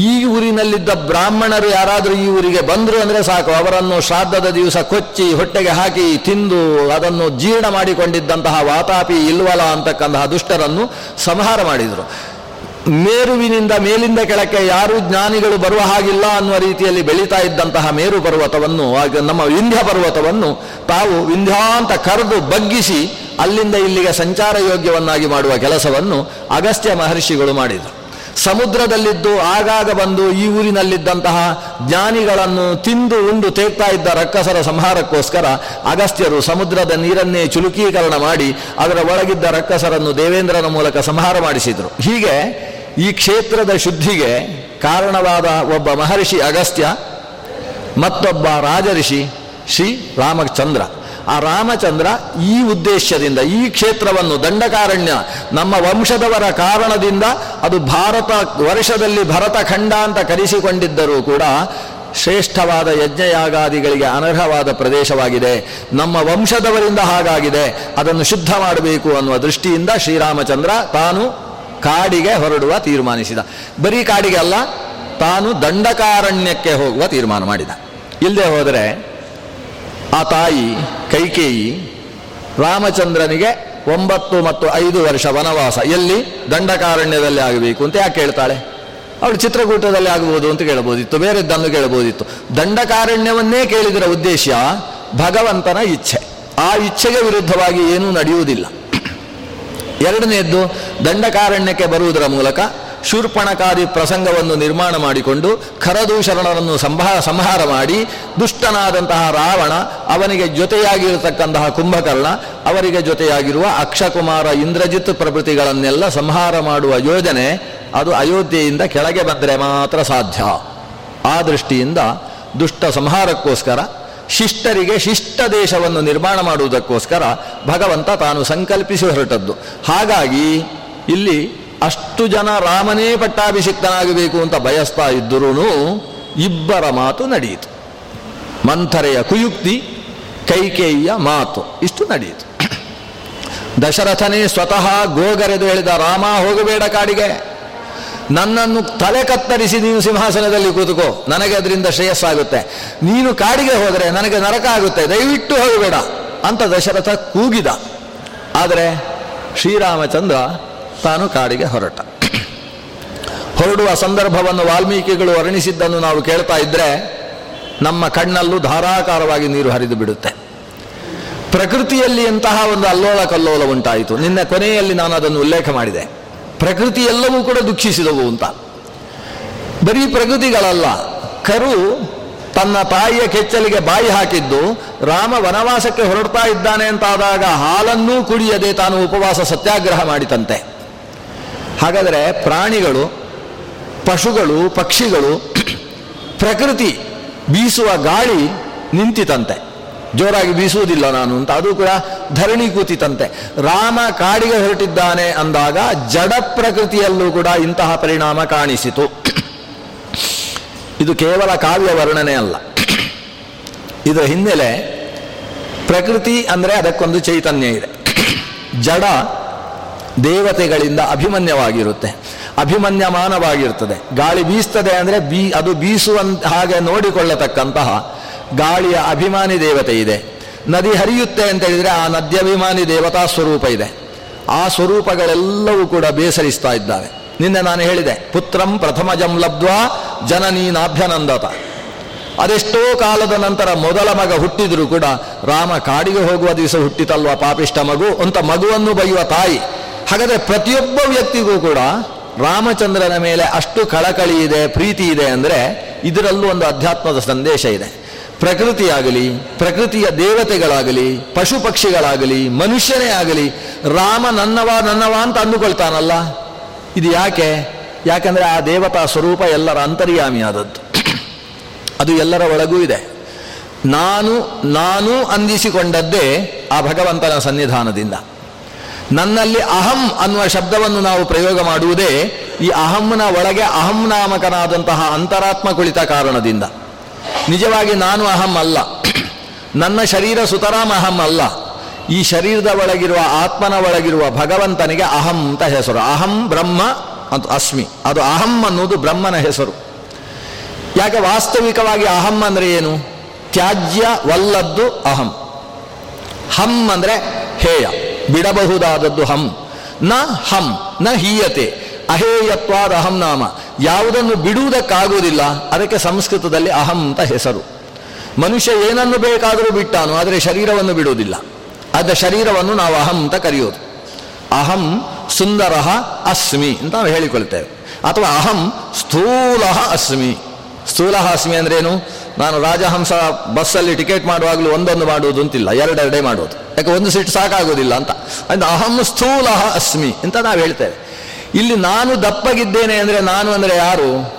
ಈ ಊರಿನಲ್ಲಿದ್ದ ಬ್ರಾಹ್ಮಣರು ಯಾರಾದರೂ ಈ ಊರಿಗೆ ಬಂದರು ಅಂದರೆ ಸಾಕು, ಅವರನ್ನು ಶ್ರಾದ್ದದ ದಿವಸ ಕೊಚ್ಚಿ ಹೊಟ್ಟೆಗೆ ಹಾಕಿ ತಿಂದು ಅದನ್ನು ಜೀರ್ಣ ಮಾಡಿಕೊಂಡಿದ್ದಂತಹ ವಾತಾಪಿ ಇಲ್ವಲ ಅಂತಕ್ಕಂತಹ ದುಷ್ಟರನ್ನು ಸಂಹಾರ ಮಾಡಿದರು. ಮೇರುವಿನಿಂದ ಮೇಲಿಂದ ಕೆಳಕ್ಕೆ ಯಾರು ಜ್ಞಾನಿಗಳು ಬರುವ ಹಾಗಿಲ್ಲ ಅನ್ನುವ ರೀತಿಯಲ್ಲಿ ಬೆಳೀತಾ ಇದ್ದಂತಹ ಮೇರು ಪರ್ವತವನ್ನು, ಆಗ ನಮ್ಮ ವಿಂಧ್ಯ ಪರ್ವತವನ್ನು ತಾವು ವಿಂಧ್ಯಾಂತ ಕರೆದು ಬಗ್ಗಿಸಿ ಅಲ್ಲಿಂದ ಇಲ್ಲಿಗೆ ಸಂಚಾರ ಯೋಗ್ಯವನ್ನಾಗಿ ಮಾಡುವ ಕೆಲಸವನ್ನು ಅಗಸ್ತ್ಯ ಮಹರ್ಷಿಗಳು ಮಾಡಿದರು. ಸಮುದ್ರದಲ್ಲಿದ್ದು ಆಗಾಗ ಬಂದು ಈ ಊರಿನಲ್ಲಿದ್ದಂತಹ ಜ್ಞಾನಿಗಳನ್ನು ತಿಂದು ಉಂಡು ತೇಗ್ತಾ ಇದ್ದ ರಕ್ಕಸರ ಸಂಹಾರಕ್ಕೋಸ್ಕರ ಅಗಸ್ತ್ಯರು ಸಮುದ್ರದ ನೀರನ್ನೇ ಚುಲುಕೀಕರಣ ಮಾಡಿ, ಅದರ ಒಳಗಿದ್ದ ರಕ್ಕಸರನ್ನು ದೇವೇಂದ್ರನ ಮೂಲಕ ಸಂಹಾರ ಮಾಡಿಸಿದರು. ಹೀಗೆ ಈ ಕ್ಷೇತ್ರದ ಶುದ್ಧಿಗೆ ಕಾರಣವಾದ ಒಬ್ಬ ಮಹರ್ಷಿ ಅಗಸ್ತ್ಯ, ಮತ್ತೊಬ್ಬ ರಾಜಋಷಿ ಶ್ರೀ ರಾಮಚಂದ್ರ. ಆ ರಾಮಚಂದ್ರ ಈ ಉದ್ದೇಶದಿಂದ, ಈ ಕ್ಷೇತ್ರವನ್ನು ದಂಡಕಾರಣ್ಯ, ನಮ್ಮ ವಂಶದವರ ಕಾರಣದಿಂದ ಅದು ಭಾರತ ವರ್ಷದಲ್ಲಿ ಭರತ ಖಂಡ ಅಂತ ಕರೆಸಿಕೊಂಡಿದ್ದರೂ ಕೂಡ ಶ್ರೇಷ್ಠವಾದ ಯಜ್ಞಯಾಗಾದಿಗಳಿಗೆ ಅನರ್ಹವಾದ ಪ್ರದೇಶವಾಗಿದೆ. ನಮ್ಮ ವಂಶದವರಿಂದ ಹಾಗಾಗಿದೆ. ಅದನ್ನು ಶುದ್ಧ ಮಾಡಬೇಕು ಅನ್ನುವ ದೃಷ್ಟಿಯಿಂದ ಶ್ರೀರಾಮಚಂದ್ರ ತಾನು ಕಾಡಿಗೆ ಹೊರಡುವ ತೀರ್ಮಾನಿಸಿದ. ಬರೀ ಕಾಡಿಗೆ ಅಲ್ಲ, ತಾನು ದಂಡಕಾರಣ್ಯಕ್ಕೆ ಹೋಗುವ ತೀರ್ಮಾನ ಮಾಡಿದ. ಇಲ್ಲದೆ ಹೋದರೆ ಆ ತಾಯಿ ಕೈಕೇಯಿ ರಾಮಚಂದ್ರನಿಗೆ ಒಂಬತ್ತು ಮತ್ತು ಐದು ವರ್ಷ ವನವಾಸ. ಎಲ್ಲಿ? ದಂಡಕಾರಣ್ಯದಲ್ಲಿ ಆಗಬೇಕು ಅಂತ ಯಾಕೆ ಕೇಳ್ತಾಳೆ? ಅವಳು ಚಿತ್ರಕೂಟದಲ್ಲಿ ಆಗಬಹುದು ಅಂತ ಕೇಳಬಹುದಿತ್ತು, ಬೇರೆದ್ದನ್ನು ಕೇಳಬಹುದಿತ್ತು. ದಂಡಕಾರಣ್ಯವನ್ನೇ ಕೇಳಿದರ ಉದ್ದೇಶ ಭಗವಂತನ ಇಚ್ಛೆ. ಆ ಇಚ್ಛೆಗೆ ವಿರುದ್ಧವಾಗಿ ಏನೂ ನಡೆಯುವುದಿಲ್ಲ. ಎರಡನೆಯದ್ದು ದಂಡಕಾರಣ್ಯಕ್ಕೆ ಬರುವುದರ ಮೂಲಕ ಶೂರ್ಪಣಕಾರಿ ಪ್ರಸಂಗವನ್ನು ನಿರ್ಮಾಣ ಮಾಡಿಕೊಂಡು ಖರದೂಷರಣರನ್ನು ಸಂಭಾ, ಸಂಹಾರ ಮಾಡಿ ದುಷ್ಟನಾದಂತಹ ರಾವಣ ಅವನಿಗೆ ಜೊತೆಯಾಗಿರತಕ್ಕಂತಹ ಕುಂಭಕರ್ಣ ಅವರಿಗೆ ಜೊತೆಯಾಗಿರುವ ಅಕ್ಷಕುಮಾರ ಇಂದ್ರಜಿತ್ ಪ್ರಭೃತಿಗಳನ್ನೆಲ್ಲ ಸಂಹಾರ ಮಾಡುವ ಯೋಜನೆ ಅದು ಅಯೋಧ್ಯೆಯಿಂದ ಕೆಳಗೆ ಬಂದರೆ ಮಾತ್ರ ಸಾಧ್ಯ. ಆ ದೃಷ್ಟಿಯಿಂದ ದುಷ್ಟ ಸಂಹಾರಕ್ಕೋಸ್ಕರ ಶಿಷ್ಟರಿಗೆ ಶಿಷ್ಟ ದೇಶವನ್ನು ನಿರ್ಮಾಣ ಮಾಡುವುದಕ್ಕೋಸ್ಕರ ಭಗವಂತ ತಾನು ಸಂಕಲ್ಪಿಸಿ ಹೊರಟದ್ದು. ಹಾಗಾಗಿ ಇಲ್ಲಿ ಅಷ್ಟು ಜನ ರಾಮನೇ ಪಟ್ಟಾಭಿಷಿಕ್ತನಾಗಬೇಕು ಅಂತ ಬಯಸ್ತಾ ಇದ್ದರೂ ಇಬ್ಬರ ಮಾತು ನಡೆಯಿತು. ಮಂಥರೆಯ ಕುಯುಕ್ತಿ, ಕೈಕೇಯಿಯ ಮಾತು, ಇಷ್ಟು ನಡೆಯಿತು. ದಶರಥನೇ ಸ್ವತಃ ಗೋಗರೆದು ಹೇಳಿದ ರಾಮ ಹೋಗಬೇಡ ಕಾಡಿಗೆ. ನನ್ನನ್ನು ತಲೆ ಕತ್ತರಿಸಿ ನೀನು ಸಿಂಹಾಸನದಲ್ಲಿ ಕೂತುಕೋ. ನನಗೆ ಅದರಿಂದ ಶ್ರೇಯಸ್ಸಾಗುತ್ತೆ ನೀನು ಕಾಡಿಗೆ ಹೋದರೆ ನನಗೆ ನರಕ ಆಗುತ್ತೆ. ದಯವಿಟ್ಟು ಹೋಗಬೇಡ ಅಂತ ದಶರಥ ಕೂಗಿದ. ಆದರೆ ಶ್ರೀರಾಮಚಂದ್ರ ತಾನು ಕಾಡಿಗೆ ಹೊರಟ. ಹೊರಡುವ ಸಂದರ್ಭವನ್ನು ವಾಲ್ಮೀಕಿಗಳು ವರ್ಣಿಸಿದ್ದನ್ನು ನಾವು ಕೇಳ್ತಾ ಇದ್ದರೆ ನಮ್ಮ ಕಣ್ಣಲ್ಲೂ ಧಾರಾಕಾರವಾಗಿ ನೀರು ಹರಿದು ಬಿಡುತ್ತೆ. ಪ್ರಕೃತಿಯಲ್ಲಿ ಇಂತಹ ಒಂದು ಅಲ್ಲೋಲ ಕಲ್ಲೋಲ ಉಂಟಾಯಿತು. ನಿನ್ನೆ ಕೊನೆಯಲ್ಲಿ ನಾನು ಅದನ್ನು ಉಲ್ಲೇಖ ಮಾಡಿದೆ. ಪ್ರಕೃತಿ ಎಲ್ಲವೂ ಕೂಡ ದುಃಖಿಸಿದವು ಅಂತ. ಬರೀ ಪ್ರಕೃತಿಗಳಲ್ಲ, ಕರು ತನ್ನ ತಾಯಿಯ ಕೆಚ್ಚಲಿಗೆ ಬಾಯಿ ಹಾಕಿದ್ದು, ರಾಮ ವನವಾಸಕ್ಕೆ ಹೊರಡ್ತಾ ಇದ್ದಾನೆ ಅಂತಾದಾಗ ಹಾಲನ್ನೂ ಕುಡಿಯದೆ ತಾನು ಉಪವಾಸ ಸತ್ಯಾಗ್ರಹ ಮಾಡಿತಂತೆ. ಹಾಗಾದರೆ ಪ್ರಾಣಿಗಳು, ಪಶುಗಳು, ಪಕ್ಷಿಗಳು, ಪ್ರಕೃತಿ ಬೀಸುವ ಗಾಳಿ ನಿಂತಿತಂತೆ. ಜೋರಾಗಿ ಬೀಸುವುದಿಲ್ಲ ನಾನು ಅಂತ. ಅದು ಕೂಡ ಧರಣಿ ಕೂತಿತಂತೆ ರಾಮ ಕಾಡಿಗೆ ಹೊರಟಿದ್ದಾನೆ ಅಂದಾಗ ಜಡ ಪ್ರಕೃತಿಯಲ್ಲೂ ಕೂಡ ಇಂತಹ ಪರಿಣಾಮ ಕಾಣಿಸಿತು. ಇದು ಕೇವಲ ಕಾವ್ಯ ವರ್ಣನೆ ಅಲ್ಲ. ಇದರ ಹಿನ್ನೆಲೆ ಪ್ರಕೃತಿ ಅಂದರೆ ಅದಕ್ಕೊಂದು ಚೈತನ್ಯ ಇದೆ. ಜಡ ದೇವತೆಗಳಿಂದ ಅಭಿಮನ್ಯವಾಗಿರುತ್ತೆ. ಅಭಿಮನ್ಯಮಾನವಾಗಿರುತ್ತದೆ ಗಾಳಿ ಬೀಸ್ತದೆ ಅಂದರೆ ಬೀ ಅದು ಬೀಸುವಂತ ಹಾಗೆ ನೋಡಿಕೊಳ್ಳತಕ್ಕಂತಹ ಗಾಳಿಯ ಅಭಿಮಾನಿ ದೇವತೆ ಇದೆ. ನದಿ ಹರಿಯುತ್ತೆ ಅಂತ ಹೇಳಿದರೆ ಆ ನದ್ಯಾಭಿಮಾನಿ ದೇವತಾ ಸ್ವರೂಪ ಇದೆ. ಆ ಸ್ವರೂಪಗಳೆಲ್ಲವೂ ಕೂಡ ಬೇಸರಿಸ್ತಾ ಇದ್ದಾವೆ ನಿನ್ನೆ ನಾನು ಹೇಳಿದೆ, ಪುತ್ರಂ ಪ್ರಥಮಜಂ ಲಬ್ಧ್ವಾ ಜನನೀನಾಭ್ಯನಂದತ ಅದೆಷ್ಟೋ ಕಾಲದ ನಂತರ ಮೊದಲ ಮಗ ಹುಟ್ಟಿದರೂ ಕೂಡ ರಾಮ ಕಾಡಿಗೆ ಹೋಗುವ ದಿವಸ ಹುಟ್ಟಿತಲ್ವ ಪಾಪಿಷ್ಟ ಮಗು ಅಂತ ಮಗುವನ್ನು ಬೈಯುವ ತಾಯಿ. ಹಾಗಾದರೆ ಪ್ರತಿಯೊಬ್ಬ ವ್ಯಕ್ತಿಗೂ ಕೂಡ ರಾಮಚಂದ್ರನ ಮೇಲೆ ಅಷ್ಟು ಕಳಕಳಿ ಇದೆ, ಪ್ರೀತಿ ಇದೆ ಅಂದರೆ ಇದರಲ್ಲೂ ಒಂದು ಅಧ್ಯಾತ್ಮದ ಸಂದೇಶ ಇದೆ. ಪ್ರಕೃತಿಯಾಗಲಿ, ಪ್ರಕೃತಿಯ ದೇವತೆಗಳಾಗಲಿ ಪಶು ಪಕ್ಷಿಗಳಾಗಲಿ ಮನುಷ್ಯನೇ ಆಗಲಿ, ರಾಮ ನನ್ನವ ನನ್ನವ ಅಂತ ಅಂದುಕೊಳ್ತಾನಲ್ಲ? ಇದು ಯಾಕೆ? ಯಾಕಂದರೆ ಆ ದೇವತಾ ಸ್ವರೂಪ ಎಲ್ಲರ ಅಂತರ್ಯಾಮಿಯಾದದ್ದು. ಅದು ಎಲ್ಲರ ಒಳಗೂ ಇದೆ. ನಾನು ನಾನು ಅಂದಿಸಿಕೊಂಡದ್ದೇ ಆ ಭಗವಂತನ ಸನ್ನಿಧಾನದಿಂದ. ನನ್ನಲ್ಲಿ ಅಹಂ ಅನ್ನುವ ಶಬ್ದವನ್ನು ನಾವು ಪ್ರಯೋಗ ಮಾಡುವುದೇ ಈ ಅಹಂನ ಒಳಗೆ ಅಹಂ ನಾಮಕನಾದಂತಹ ಅಂತರಾತ್ಮ ಕುಳಿತ ಕಾರಣದಿಂದ. ನಿಜವಾಗಿ ನಾನು ಅಹಂ ಅಲ್ಲ. ನನ್ನ ಶರೀರ ಸುತರಾಮ್ ಅಹಂ ಅಲ್ಲ. ಈ ಶರೀರದ ಒಳಗಿರುವ, ಆತ್ಮನ ಒಳಗಿರುವ ಭಗವಂತನಿಗೆ ಅಹಂ ಅಂತ ಹೆಸರು. ಅಹಂ ಬ್ರಹ್ಮ ಅಂತ ಅಸ್ಮಿ. ಅದು ಅಹಂ ಅನ್ನೋದು ಬ್ರಹ್ಮನ ಹೆಸರು. ಯಾಕೆ ವಾಸ್ತವಿಕವಾಗಿ ಅಹಂ ಅಂದರೆ ಏನು? ತ್ಯಾಜ್ಯ ವಲ್ಲದ್ದು ಅಹಂ. ಹಂ ಅಂದರೆ ಹೇಯ. ಬಿಡಬಹುದಾದದ್ದು ಹಂ. ನ ಹಂ, ನ ಹೀಯತೆ. ಅಹೇಯತ್ವಾದ ಅಹಂ ನಾಮ. ಯಾವುದನ್ನು ಬಿಡುವುದಕ್ಕಾಗುವುದಿಲ್ಲ, ಅದಕ್ಕೆ ಸಂಸ್ಕೃತದಲ್ಲಿ ಅಹಂ ಅಂತ ಹೆಸರು. ಮನುಷ್ಯ ಏನನ್ನು ಬೇಕಾದರೂ ಬಿಟ್ಟಾನು, ಆದರೆ ಶರೀರವನ್ನು ಬಿಡುವುದಿಲ್ಲ. ಅದ ಶರೀರವನ್ನು ನಾವು ಅಹಂ ಅಂತ ಕರೆಯೋದು. ಅಹಂ ಸುಂದರ ಅಸ್ಮಿ ಅಂತ ನಾವು ಹೇಳಿಕೊಳ್ತೇವೆ. ಅಥವಾ ಅಹಂ ಸ್ಥೂಲ ಅಸ್ಮಿ. ಸ್ಥೂಲ ಅಸ್ಮಿ ಅಂದ್ರೇನು ನಾನು ರಾಜಹಂಸ ಬಸ್ಸಲ್ಲಿ ಟಿಕೆಟ್ ಮಾಡುವಾಗಲೂ ಒಂದೊಂದು ಮಾಡುವುದು ಅಂತಿಲ್ಲ, ಎರಡೆರಡೇ ಮಾಡೋದು ಯಾಕೆ, ಒಂದು ಸೀಟ್ ಸಾಕಾಗೋದಿಲ್ಲ ಅಂತ. ಅಂದ್ರೆ ಅಹಂ ಸ್ಥೂಲ ಅಸ್ಮಿ ಅಂತ ನಾವು ಹೇಳ್ತೇವೆ. ಇಲ್ಲಿ ನಾನು ದಪ್ಪಗಿದ್ದೇನೆ ಅಂದರೆ ನಾನು ಅಂದರೆ ಯಾರು?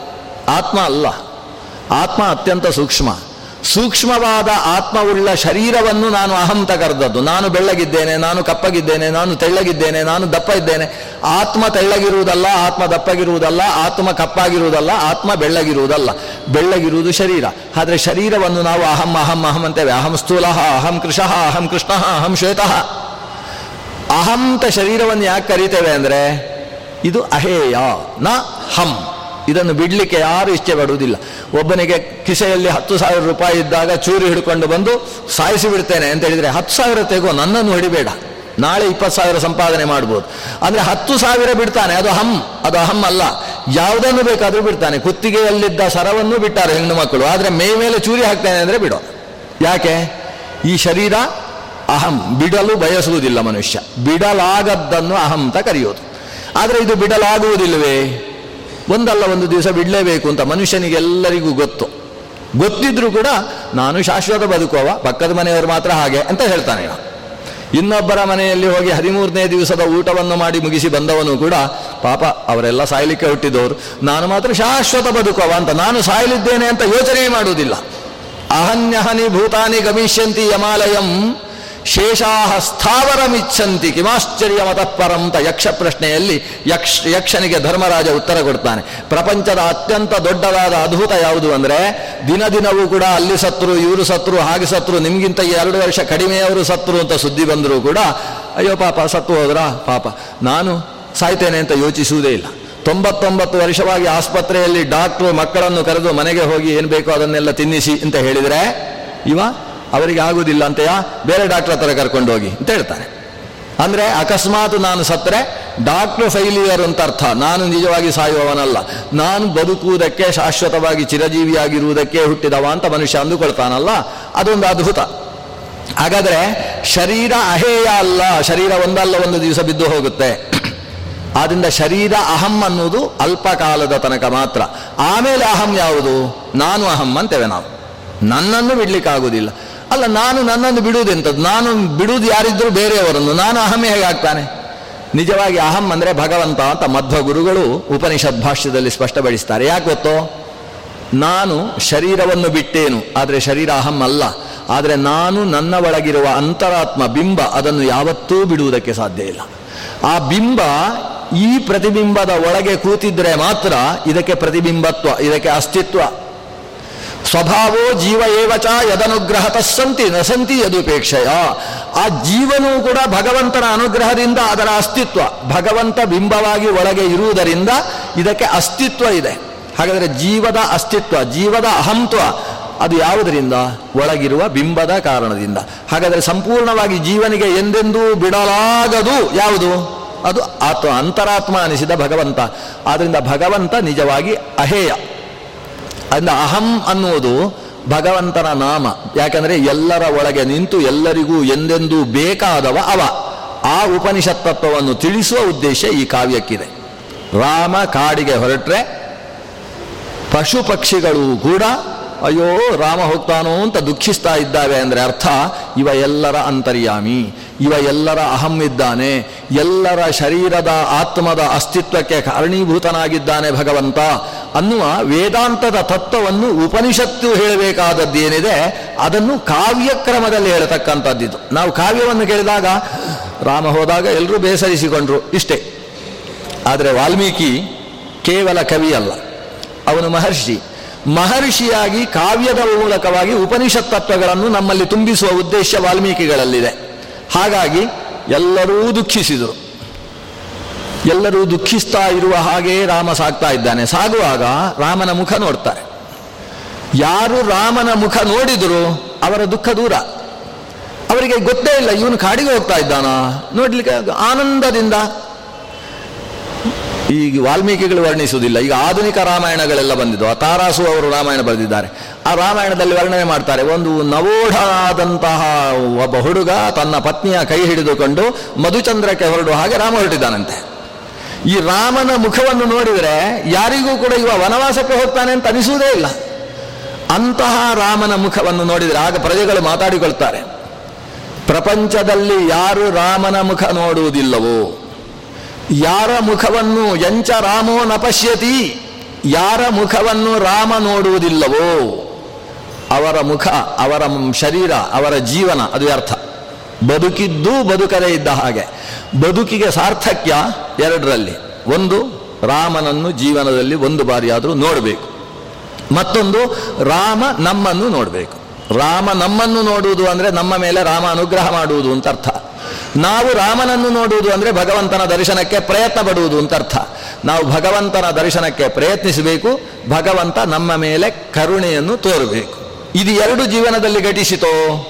ಆತ್ಮ ಅಲ್ಲ. ಆತ್ಮ ಅತ್ಯಂತ ಸೂಕ್ಷ್ಮ. ಸೂಕ್ಷ್ಮವಾದ ಆತ್ಮವುಳ್ಳ ಶರೀರವನ್ನು ನಾನು ಅಹಂತ ಕರೆದದ್ದು. ನಾನು ಬೆಳ್ಳಗಿದ್ದೇನೆ, ನಾನು ಕಪ್ಪಗಿದ್ದೇನೆ, ನಾನು ತೆಳ್ಳಗಿದ್ದೇನೆ, ನಾನು ದಪ್ಪ ಇದ್ದೇನೆ ಆತ್ಮ ತೆಳ್ಳಗಿರುವುದಲ್ಲ, ಆತ್ಮ ದಪ್ಪಗಿರುವುದಲ್ಲ, ಆತ್ಮ ಕಪ್ಪಾಗಿರುವುದಲ್ಲ, ಆತ್ಮ ಬೆಳ್ಳಗಿರುವುದಲ್ಲ. ಬೆಳ್ಳಗಿರುವುದು ಶರೀರ. ಆದರೆ ಶರೀರವನ್ನು ನಾವು ಅಹಂ ಅಹಂ ಅಹಂ ಅಂತೇವೆ. ಅಹಂ ಸ್ಥೂಲ, ಅಹಂ ಕೃಷ, ಅಹಂ ಕೃಷ್ಣ, ಅಹಂ ಶ್ವೇತಃ. ಅಹಂತ ಶರೀರವನ್ನು ಯಾಕೆ ಕರೀತೇವೆ ಅಂದರೆ ಇದು ಅಹೇಯ, ನ ಹಂ. ಇದನ್ನು ಬಿಡಲಿಕ್ಕೆ ಯಾರು ಇಚ್ಛೆ ಪಡುವುದಿಲ್ಲ. ಒಬ್ಬನಿಗೆ ಕಿಸೆಯಲ್ಲಿ ಹತ್ತು ಸಾವಿರ ರೂಪಾಯಿ ಇದ್ದಾಗ ಚೂರಿ ಹಿಡ್ಕೊಂಡು ಬಂದು ಸಾಯಿಸಿ ಬಿಡ್ತೇನೆ ಅಂತ ಹೇಳಿದರೆ ಹತ್ತು ಸಾವಿರ ತೆಗೋ, ನನ್ನನ್ನು ಹಿಡಿಬೇಡ. ನಾಳೆ ಇಪ್ಪತ್ತು ಸಾವಿರ ಸಂಪಾದನೆ ಮಾಡ್ಬೋದು. ಅಂದರೆ ಹತ್ತು ಸಾವಿರ ಬಿಡ್ತಾನೆ, ಅದು ಹಮ್ ಅದು ಅಹಂ ಅಲ್ಲ. ಯಾವುದನ್ನು ಬೇಕಾದರೂ ಬಿಡ್ತಾನೆ. ಕುತ್ತಿಗೆಯಲ್ಲಿದ್ದ ಸರವನ್ನು ಬಿಟ್ಟಾರೆ ಹೆಣ್ಣು ಮಕ್ಕಳು. ಆದರೆ ಮೇ ಮೇಲೆ ಚೂರಿ ಹಾಕ್ತೇನೆ ಅಂದರೆ ಬಿಡೋ. ಯಾಕೆ? ಈ ಶರೀರ ಅಹಂ. ಬಿಡಲು ಬಯಸುವುದಿಲ್ಲ ಮನುಷ್ಯ. ಬಿಡಲಾಗದ್ದನ್ನು ಅಹಂ ಅಂತ ಕರೆಯೋದು. ಆದರೆ ಇದು ಬಿಡಲಾಗುವುದಿಲ್ಲವೇ? ಒಂದಲ್ಲ ಒಂದು ದಿವಸ ಬಿಡಲೇಬೇಕು ಅಂತ ಮನುಷ್ಯನಿಗೆಲ್ಲರಿಗೂ ಗೊತ್ತು. ಗೊತ್ತಿದ್ರೂ ಕೂಡ ನಾನು ಶಾಶ್ವತ ಬದುಕುವವ, ಪಕ್ಕದ ಮನೆಯವರು ಮಾತ್ರ ಹಾಗೆ ಅಂತ ಹೇಳ್ತಾನೆ ಇನ್ನೊಬ್ಬರ ಮನೆಯಲ್ಲಿ ಹೋಗಿ ಹದಿಮೂರನೇ ದಿವಸದ ಊಟವನ್ನು ಮಾಡಿ ಮುಗಿಸಿ ಬಂದವನು ಕೂಡ ಪಾಪ ಅವರೆಲ್ಲ ಸಾಯಲಿಕ್ಕೆ ಹುಟ್ಟಿದವರು. ನಾನು ಮಾತ್ರ ಶಾಶ್ವತ ಬದುಕುವ ಅಂತ ನಾನು ಸಾಯಲಿದ್ದೇನೆ ಅಂತ ಯೋಚನೆ ಮಾಡುವುದಿಲ್ಲ. ಅಹನ್ಯಹನಿ ಭೂತಾನಿ ಗಮಿಷ್ಯಂತಿ ಯಮಾಲಯಂ ಶೇಷಾಹ ಸ್ಥಾವರಮಿಚ್ಛಂತಿ ಕಿಮಾಶ್ಚರ್ಯ ಮತಃಪರಂ ಅಂತ ಯಕ್ಷ ಪ್ರಶ್ನೆಯಲ್ಲಿ ಯಕ್ಷ, ಯಕ್ಷನಿಗೆ ಧರ್ಮರಾಜ ಉತ್ತರ ಕೊಡ್ತಾನೆ. ಪ್ರಪಂಚದ ಅತ್ಯಂತ ದೊಡ್ಡದಾದ ಅದ್ಭುತ ಯಾವುದು ಅಂದರೆ, ದಿನ ದಿನವೂ ಕೂಡ ಅಲ್ಲಿ ಸತ್ರು, ಇವರು ಸತ್ರು, ಹಾಗೆ ಸತ್ರು, ನಿಮಗಿಂತ ಎರಡು ವರ್ಷ ಕಡಿಮೆಯವರು ಸತ್ರು ಅಂತ ಸುದ್ದಿ ಬಂದರೂ ಕೂಡ, ಅಯ್ಯೋ ಪಾಪ, ಸತ್ತು ಹೋದ್ರ? ಪಾಪ. ನಾನು ಸಾಯ್ತೇನೆ ಅಂತ ಯೋಚಿಸುವುದೇ ಇಲ್ಲ. ತೊಂಬತ್ತೊಂಬತ್ತು ವರ್ಷವಾಗಿ ಆಸ್ಪತ್ರೆಯಲ್ಲಿ ಡಾಕ್ಟ್ರು ಮಕ್ಕಳನ್ನು ಕರೆದು ಮನೆಗೆ ಹೋಗಿ ಏನು ಬೇಕೋ ಅದನ್ನೆಲ್ಲ ತಿನ್ನಿಸಿ ಅಂತ ಹೇಳಿದರೆ, ಇವ ಅವರಿಗೆ ಆಗುವುದಿಲ್ಲ ಅಂತೆಯಾ? ಬೇರೆ ಡಾಕ್ಟರ್ ಹತ್ರ ಕರ್ಕೊಂಡು ಹೋಗಿ ಅಂತ ಹೇಳ್ತಾರೆ. ಅಂದರೆ ಅಕಸ್ಮಾತ್ ನಾನು ಸತ್ತರೆ ಡಾಕ್ಟ್ರು ಫೈಲಿಯರ್ ಅಂತ ಅರ್ಥ. ನಾನು ನಿಜವಾಗಿ ಸಾಯುವವನಲ್ಲ. ನಾನು ಬದುಕುವುದಕ್ಕೆ ಶಾಶ್ವತವಾಗಿ ಚಿರಜೀವಿಯಾಗಿರುವುದಕ್ಕೆ ಹುಟ್ಟಿದವ ಅಂತ ಮನುಷ್ಯ ಅಂದುಕೊಳ್ತಾನಲ್ಲ? ಅದೊಂದು ಅದ್ಭುತ. ಹಾಗಾದರೆ ಶರೀರ ಅಹೇಯ ಅಲ್ಲ, ಶರೀರ ಒಂದಲ್ಲ, ಒಂದು ದಿವಸ ಬಿದ್ದು ಹೋಗುತ್ತೆ. ಆದ್ದರಿಂದ ಶರೀರ ಅಹಂ ಅನ್ನುವುದು ಅಲ್ಪಕಾಲದ ತನಕ ಮಾತ್ರ. ಆಮೇಲೆ ಅಹಂ ಯಾವುದು? ನಾನು ಅಹಂ ಅಂತೇವೆ ನಾವು. ನನ್ನನ್ನು ಬಿಡ್ಲಿಕ್ಕಾಗುವುದಿಲ್ಲ. ಅಲ್ಲ, ನಾನು ನನ್ನನ್ನು ಬಿಡುವುದೆಂಥದ್ದು ನಾನು ಬಿಡುವುದು ಯಾರಿದ್ರು ಬೇರೆಯವರನ್ನು. ನಾನು ಅಹಂ ಹೇಗೆ ಆಗ್ತಾನೆ? ನಿಜವಾಗಿ ಅಹಂ ಅಂದರೆ ಭಗವಂತ ಅಂತ ಮಧ್ವ ಗುರುಗಳು ಉಪನಿಷತ್ ಭಾಷ್ಯದಲ್ಲಿ ಸ್ಪಷ್ಟಪಡಿಸ್ತಾರೆ. ಯಾಕೆ ಗೊತ್ತೋ? ನಾನು ಶರೀರವನ್ನು ಬಿಟ್ಟೇನು, ಆದರೆ ಶರೀರ ಅಹಂ ಅಲ್ಲ. ಆದರೆ ನಾನು ನನ್ನ ಒಳಗಿರುವ ಅಂತರಾತ್ಮ ಬಿಂಬ ಅದನ್ನು ಯಾವತ್ತೂ ಬಿಡುವುದಕ್ಕೆ ಸಾಧ್ಯ ಇಲ್ಲ. ಆ ಬಿಂಬ ಈ ಪ್ರತಿಬಿಂಬದ ಒಳಗೆ ಕೂತಿದ್ರೆ ಮಾತ್ರ ಇದಕ್ಕೆ ಪ್ರತಿಬಿಂಬತ್ವ, ಇದಕ್ಕೆ ಅಸ್ತಿತ್ವ ಸ್ವಭಾವೋ ಜೀವ ಏವಚ ಯದನುಗ್ರಹ ತಸ್ಸಂತಿ ನಸಂತಿ ಸಂತಿ ಯದುಪೇಕ್ಷೆಯ. ಆ ಜೀವನೂ ಕೂಡ ಭಗವಂತನ ಅನುಗ್ರಹದಿಂದ ಅದರ ಅಸ್ತಿತ್ವ, ಭಗವಂತ ಬಿಂಬವಾಗಿ ಒಳಗೆ ಇರುವುದರಿಂದ ಇದಕ್ಕೆ ಅಸ್ತಿತ್ವ ಇದೆ. ಹಾಗಾದರೆ ಜೀವದ ಅಸ್ತಿತ್ವ, ಜೀವದ ಅಹಂತ್ವ, ಅದು ಯಾವುದರಿಂದ? ಒಳಗಿರುವ ಬಿಂಬದ ಕಾರಣದಿಂದ. ಹಾಗಾದರೆ ಸಂಪೂರ್ಣವಾಗಿ ಜೀವನಿಗೆ ಎಂದೆಂದೂ ಬಿಡಲಾಗದು ಯಾವುದು? ಅದು ಆತ್ಮ, ಅಂತರಾತ್ಮ ಅನಿಸಿದ ಭಗವಂತ. ಆದ್ದರಿಂದ ಭಗವಂತ ನಿಜವಾಗಿ ಅಹೇಯ. ಅಂದ ಅಹಂ ಅನ್ನುವುದು ಭಗವಂತನ ನಾಮ. ಯಾಕಂದ್ರೆ ಎಲ್ಲರ ಒಳಗೆ ನಿಂತು ಎಲ್ಲರಿಗೂ ಎಂದೆಂದೂ ಬೇಕಾದವ ಅವ. ಆ ಉಪನಿಷತ್ ತತ್ವವನ್ನು ತಿಳಿಸುವ ಉದ್ದೇಶ ಈ ಕಾವ್ಯಕ್ಕಿದೆ. ರಾಮ ಕಾಡಿಗೆ ಹೊರಟ್ರೆ ಪಶು ಪಕ್ಷಿಗಳು ಕೂಡ ಅಯ್ಯೋ ರಾಮ ಹೋಗ್ತಾನೋ ಅಂತ ದುಃಖಿಸ್ತಾ ಇದ್ದಾವೆ ಅಂದರೆ ಅರ್ಥ ಇವ ಎಲ್ಲರ ಅಂತರ್ಯಾಮಿ, ಇವ ಎಲ್ಲರ ಅಹಂ ಇದ್ದಾನೆ, ಎಲ್ಲರ ಶರೀರದ ಆತ್ಮದ ಅಸ್ತಿತ್ವಕ್ಕೆ ಕಾರಣೀಭೂತನಾಗಿದ್ದಾನೆ ಭಗವಂತ. ಅನ್ನುವ ವೇದಾಂತದ ತತ್ವವನ್ನು ಉಪನಿಷತ್ತು ಹೇಳಬೇಕಾದದ್ದೇನಿದೆ ಅದನ್ನು ಕಾವ್ಯಕ್ರಮದಲ್ಲಿ ಹೇಳತಕ್ಕಂಥದ್ದಿದು ನಾವು ಕಾವ್ಯವನ್ನು ಕೇಳಿದಾಗ, ರಾಮ ಹೋದಾಗ ಎಲ್ಲರೂ ಬೇಸರಿಸಿಕೊಂಡ್ರು ಇಷ್ಟೇ. ಆದರೆ ವಾಲ್ಮೀಕಿ ಕೇವಲ ಕವಿ ಅಲ್ಲ, ಅವನು ಮಹರ್ಷಿ. ಮಹರ್ಷಿಯಾಗಿ ಕಾವ್ಯದ ಮೂಲಕವಾಗಿ ಉಪನಿಷತ್ ತತ್ವಗಳನ್ನು ನಮ್ಮಲ್ಲಿ ತುಂಬಿಸುವ ಉದ್ದೇಶ ವಾಲ್ಮೀಕಿಗಳಲ್ಲಿದೆ. ಹಾಗಾಗಿ ಎಲ್ಲರೂ ದುಃಖಿಸಿದರು. ಎಲ್ಲರೂ ದುಃಖಿಸ್ತಾ ಇರುವ ಹಾಗೆ ರಾಮ ಸಾಗ್ತಾ ಇದ್ದಾನೆ. ಸಾಗುವಾಗ ರಾಮನ ಮುಖ ನೋಡ್ತಾರೆ. ಯಾರು ರಾಮನ ಮುಖ ನೋಡಿದರು ಅವರ ದುಃಖ ದೂರ. ಅವರಿಗೆ ಗೊತ್ತೇ ಇಲ್ಲ, ಇವನು ಕಾಡಿಗೆ ಹೋಗ್ತಾ ಇದ್ದಾನ? ನೋಡ್ಲಿಕ್ಕೆ ಆನಂದದಿಂದ. ಈಗ ವಾಲ್ಮೀಕಿಗಳು ವರ್ಣಿಸುವುದಿಲ್ಲ. ಈಗ ಆಧುನಿಕ ರಾಮಾಯಣಗಳೆಲ್ಲ ಬಂದಿದ್ದು ಆ ತಾರಾಸು ಅವರು ರಾಮಾಯಣ ಬರೆದಿದ್ದಾರೆ. ಆ ರಾಮಾಯಣದಲ್ಲಿ ವರ್ಣನೆ ಮಾಡ್ತಾರೆ. ಒಂದು ನವೋಢಾದಂತಹ ಒಬ್ಬ ಹುಡುಗ ತನ್ನ ಪತ್ನಿಯ ಕೈ ಹಿಡಿದುಕೊಂಡು ಮಧುಚಂದ್ರಕ್ಕೆ ಹೊರಡುವ ಹಾಗೆ ರಾಮ ಹೊರಟಿದ್ದಾನಂತೆ. ಈ ರಾಮನ ಮುಖವನ್ನು ನೋಡಿದರೆ ಯಾರಿಗೂ ಕೂಡ ಇವ ವನವಾಸಕ್ಕೆ ಹೋಗ್ತಾನೆ ಅಂತ ಅನಿಸುವುದೇ ಇಲ್ಲ. ಅಂತಹ ರಾಮನ ಮುಖವನ್ನು ನೋಡಿದರೆ ಆಗ ಪ್ರಜೆಗಳು ಮಾತಾಡಿಕೊಳ್ತಾರೆ. ಪ್ರಪಂಚದಲ್ಲಿ ಯಾರು ರಾಮನ ಮುಖ ನೋಡುವುದಿಲ್ಲವೋ, ಯಾರ ಮುಖವನ್ನು ಎಂಚ ರಾಮೋ ನಪಶ್ಯತಿ, ಯಾರ ಮುಖವನ್ನು ರಾಮ ನೋಡುವುದಿಲ್ಲವೋ, ಅವರ ಮುಖ, ಅವರ ಶರೀರ, ಅವರ ಜೀವನ, ಅದು ಅರ್ಥ ಬದುಕಿದ್ದು ಬದುಕದೇ ಇದ್ದ ಹಾಗೆ. ಬದುಕಿಗೆ ಸಾರ್ಥಕ್ಯ ಎರಡರಲ್ಲಿ. ಒಂದು, ರಾಮನನ್ನು ಜೀವನದಲ್ಲಿ ಒಂದು ಬಾರಿಯಾದರೂ ನೋಡಬೇಕು. ಮತ್ತೊಂದು, ರಾಮ ನಮ್ಮನ್ನು ನೋಡಬೇಕು. ರಾಮ ನಮ್ಮನ್ನು ನೋಡುವುದು ಅಂದರೆ ನಮ್ಮ ಮೇಲೆ ರಾಮ ಅನುಗ್ರಹ ಮಾಡುವುದು ಅಂತ ಅರ್ಥ. ನಾವು ರಾಮನನ್ನು ನೋಡುವುದು ಅಂದರೆ ಭಗವಂತನ ದರ್ಶನಕ್ಕೆ ಪ್ರಯತ್ನ ಪಡುವುದು ಅಂತ ಅರ್ಥ. ನಾವು ಭಗವಂತನ ದರ್ಶನಕ್ಕೆ ಪ್ರಯತ್ನಿಸಬೇಕು, ಭಗವಂತ ನಮ್ಮ ಮೇಲೆ ಕರುಣೆಯನ್ನು ತೋರಬೇಕು. ಇದು ಎರಡು ಜೀವನದಲ್ಲಿ ಘಟಿಸಿತೋ,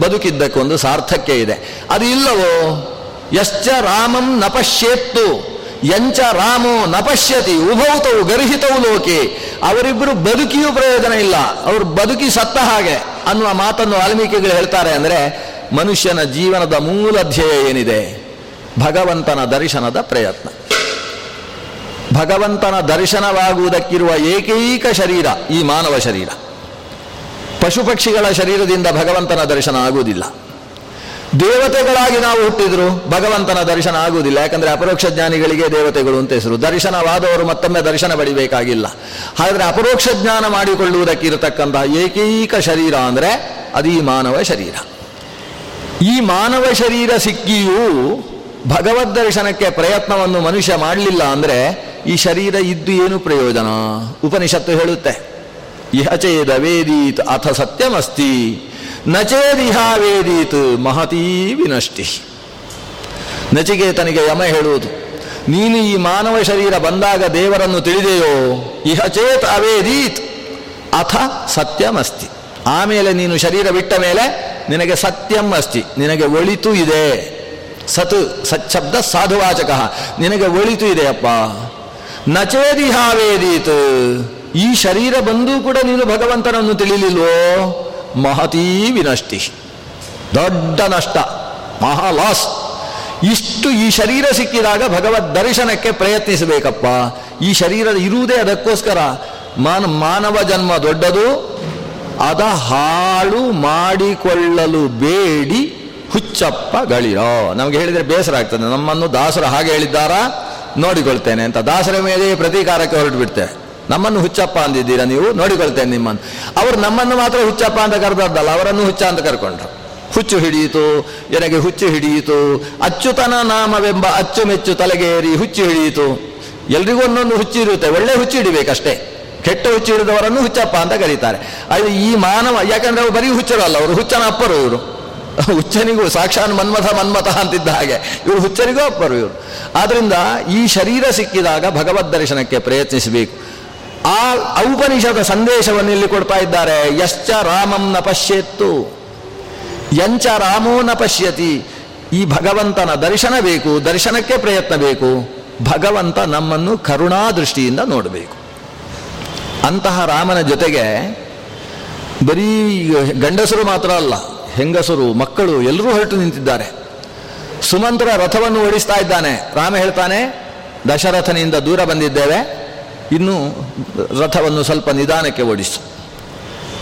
ಬದುಕಿದ್ದಕ್ಕೊಂದು ಸಾರ್ಥಕ್ಯ ಇದೆ. ಅದು ಇಲ್ಲವೋ? ಯಶ್ಚ ರಾಮಂ ನಪಶ್ಯೇತ್ತು ಎಂಚ ರಾಮೋ ನಪಶ್ಯತಿ ಉಭೌತವು ಗರ್ಹಿತವು ಲೋಕೆ. ಅವರಿಬ್ಬರು ಬದುಕಿಯೂ ಪ್ರಯೋಜನ ಇಲ್ಲ. ಅವರು ಬದುಕಿ ಸತ್ತ ಹಾಗೆ ಅನ್ನುವ ಮಾತನ್ನು ವಾಲ್ಮೀಕಿಗಳು ಹೇಳ್ತಾರೆ ಅಂದರೆ ಮನುಷ್ಯನ ಜೀವನದ ಮೂಲ ಧ್ಯೇಯ ಏನಿದೆ? ಭಗವಂತನ ದರ್ಶನದ ಪ್ರಯತ್ನ. ಭಗವಂತನ ದರ್ಶನವಾಗುವುದಕ್ಕಿರುವ ಏಕೈಕ ಶರೀರ ಈ ಮಾನವ ಶರೀರ. ಪಶು ಪಕ್ಷಿಗಳ ಶರೀರದಿಂದ ಭಗವಂತನ ದರ್ಶನ ಆಗುವುದಿಲ್ಲ. ದೇವತೆಗಳಾಗಿ ನಾವು ಹುಟ್ಟಿದ್ರು, ಭಗವಂತನ ದರ್ಶನ ಆಗುವುದಿಲ್ಲ. ಯಾಕಂದ್ರೆ ಅಪರೋಕ್ಷ ಜ್ಞಾನಿಗಳಿಗೆ ದೇವತೆಗಳು ಅಂತ ಹೆಸರು. ದರ್ಶನವಾದವರು ಮತ್ತೊಮ್ಮೆ ದರ್ಶನ ಪಡಿಬೇಕಾಗಿಲ್ಲ. ಹಾಗಾದ್ರೆ ಅಪರೋಕ್ಷ ಜ್ಞಾನ ಮಾಡಿಕೊಳ್ಳುವುದಕ್ಕಿರತಕ್ಕಂತಹ ಏಕೈಕ ಶರೀರ ಅಂದರೆ ಅದು ಮಾನವ ಶರೀರ. ಈ ಮಾನವ ಶರೀರ ಸಿಕ್ಕಿಯೂ ಭಗವದ್ ದರ್ಶನಕ್ಕೆ ಪ್ರಯತ್ನವನ್ನು ಮನುಷ್ಯ ಮಾಡಲಿಲ್ಲ ಅಂದರೆ ಈ ಶರೀರ ಇದ್ದು ಏನು ಪ್ರಯೋಜನ? ಉಪನಿಷತ್ತು ಹೇಳುತ್ತೆ. ಇಹಚೇದ ವೇದೀತ್ ಅಥ ಸತ್ಯಮಸ್ತಿ. ನಚೇದಿಹ ವೇದೀತ್ ಮಹತೀ ವಿನಷ್ಟಿ. ನಚಿಕೇತನಿಗೆ ಯಮ ಹೇಳುವುದು, ನೀನು ಈ ಮಾನವ ಶರೀರ ಬಂದಾಗ ದೇವರನ್ನು ತಿಳಿದೆಯೋ? ಇಹ ಚೇತ್ ಅವೇದೀತ್. ಅಥ ಸತ್ಯಮಸ್ತಿ ಆಮೇಲೆ ನೀನು ಶರೀರ ಬಿಟ್ಟ ಮೇಲೆ ನಿನಗೆ ಸತ್ಯಂ ಅಸ್ತಿ. ನಿನಗೆ ಒಳಿತು ಇದೆ. ಸತ್, ಸಚ್ಛಬ್ದ ಸಾಧುವಾಚಕ. ನಿನಗೆ ಒಳಿತು ಇದೆಯಪ್ಪ. ನಚೇದಿಹಾವೇದೀತ್ ಈ ಶರೀರ ಬಂದೂ ಕೂಡ ನೀನು ಭಗವಂತನನ್ನು ತಿಳಿಲಿಲ್ವೋ? ಮಹತೀ ವಿನಷ್ಟಿ. ದೊಡ್ಡ ನಷ್ಟ, ಮಹಾ ಲಾಸ್ ಇಷ್ಟು ಈ ಶರೀರ ಸಿಕ್ಕಿದಾಗ ಭಗವದ್ ದರ್ಶನಕ್ಕೆ ಪ್ರಯತ್ನಿಸಬೇಕಪ್ಪ. ಈ ಶರೀರ ಇರುವುದೇ ಅದಕ್ಕೋಸ್ಕರ. ಮಾನ ಮಾನವ ಜನ್ಮ ದೊಡ್ಡದು, ಅದ ಹಾಳು ಮಾಡಿಕೊಳ್ಳಲು ಬೇಡಿ, ಹುಚ್ಚಪ್ಪ ಗಳಿರೋ. ನಮಗೆ ಹೇಳಿದ್ರೆ ಬೇಸರ ಆಗ್ತದೆ. ನಮ್ಮನ್ನು ದಾಸರು ಹಾಗೆ ಹೇಳಿದ್ದಾರಾ? ನೋಡಿಕೊಳ್ತೇನೆ ಅಂತ. ದಾಸರ ಮೇಲೆ ಪ್ರತೀಕಾರಕ್ಕೆ ಹೊರಟು ನಮ್ಮನ್ನು ಹುಚ್ಚಪ್ಪ ಅಂದಿದ್ದೀರಾ ನೀವು? ನೋಡಿಕೊಳ್ತೇನೆ ನಿಮ್ಮನ್ನು. ಅವರು ನಮ್ಮನ್ನು ಮಾತ್ರ ಹುಚ್ಚಪ್ಪ ಅಂತ ಕರೆದದ್ದಲ್ಲ, ಅವರನ್ನು ಹುಚ್ಚ ಅಂತ ಕರ್ಕೊಂಡ್ರು. ಹುಚ್ಚು ಹಿಡಿಯಿತು, ಎನಗೆ ಹುಚ್ಚು ಹಿಡಿಯಿತು, ಅಚ್ಚುತನ ನಾಮವೆಂಬ ಅಚ್ಚುಮೆಚ್ಚು ತಲೆಗೇರಿ ಹುಚ್ಚು ಹಿಡಿಯಿತು. ಎಲ್ರಿಗೂ ಒಂದೊಂದು ಹುಚ್ಚು ಇರುತ್ತೆ, ಒಳ್ಳೆ ಹುಚ್ಚು ಹಿಡಿಬೇಕಷ್ಟೇ. ಕೆಟ್ಟ ಹುಚ್ಚು ಹಿಡಿದವರನ್ನು ಹುಚ್ಚಪ್ಪ ಅಂತ ಕರೀತಾರೆ. ಅದು ಈ ಮಾನವ, ಯಾಕಂದ್ರೆ ಅವರು ಬರೀ ಹುಚ್ಚರಲ್ಲ ಅವರು ಹುಚ್ಚನ ಅಪ್ಪರು ಇವರು. ಹುಚ್ಚನಿಗೂ ಸಾಕ್ಷಾತ್ ಮನ್ಮಥ ಮನ್ಮಥ ಅಂತಿದ್ದ ಹಾಗೆ, ಇವರು ಹುಚ್ಚರಿಗೂ ಅಪ್ಪರು ಇವರು. ಆದ್ರಿಂದ ಈ ಶರೀರ ಸಿಕ್ಕಿದಾಗ ಭಗವದ್ ದರ್ಶನಕ್ಕೆ ಪ್ರಯತ್ನಿಸಬೇಕು. ಆ ಔಪನಿಷದ ಸಂದೇಶವನ್ನು ಇಲ್ಲಿ ಕೊಡ್ತಾ ಇದ್ದಾರೆ. ಯಶ್ಚ ರಾಮಂ ನ ಪಶ್ಯೆತ್ತು. ಯಂಚ ರಾಮೋ ನ ಪಶ್ಯತಿ. ಈ ಭಗವಂತನ ದರ್ಶನ ಬೇಕು, ದರ್ಶನಕ್ಕೆ ಪ್ರಯತ್ನ ಬೇಕು. ಭಗವಂತ ನಮ್ಮನ್ನು ಕರುಣಾ ದೃಷ್ಟಿಯಿಂದ ನೋಡಬೇಕು. ಅಂತಹ ರಾಮನ ಜೊತೆಗೆ ಬರೀ ಗಂಡಸರು ಮಾತ್ರ ಅಲ್ಲ, ಹೆಂಗಸರು, ಮಕ್ಕಳು ಎಲ್ಲರೂ ಹೊರಟು ನಿಂತಿದ್ದಾರೆ. ಸುಮಂತ್ರ ರಥವನ್ನು ಓಡಿಸ್ತಾ ಇದ್ದಾನೆ. ರಾಮ ಹೇಳ್ತಾನೆ, ದಶರಥನಿಂದ ದೂರ ಬಂದಿದ್ದೇವೆ. ಇನ್ನು ರಥವನ್ನು ಸ್ವಲ್ಪ ನಿಧಾನಕ್ಕೆ ಓಡಿಸು.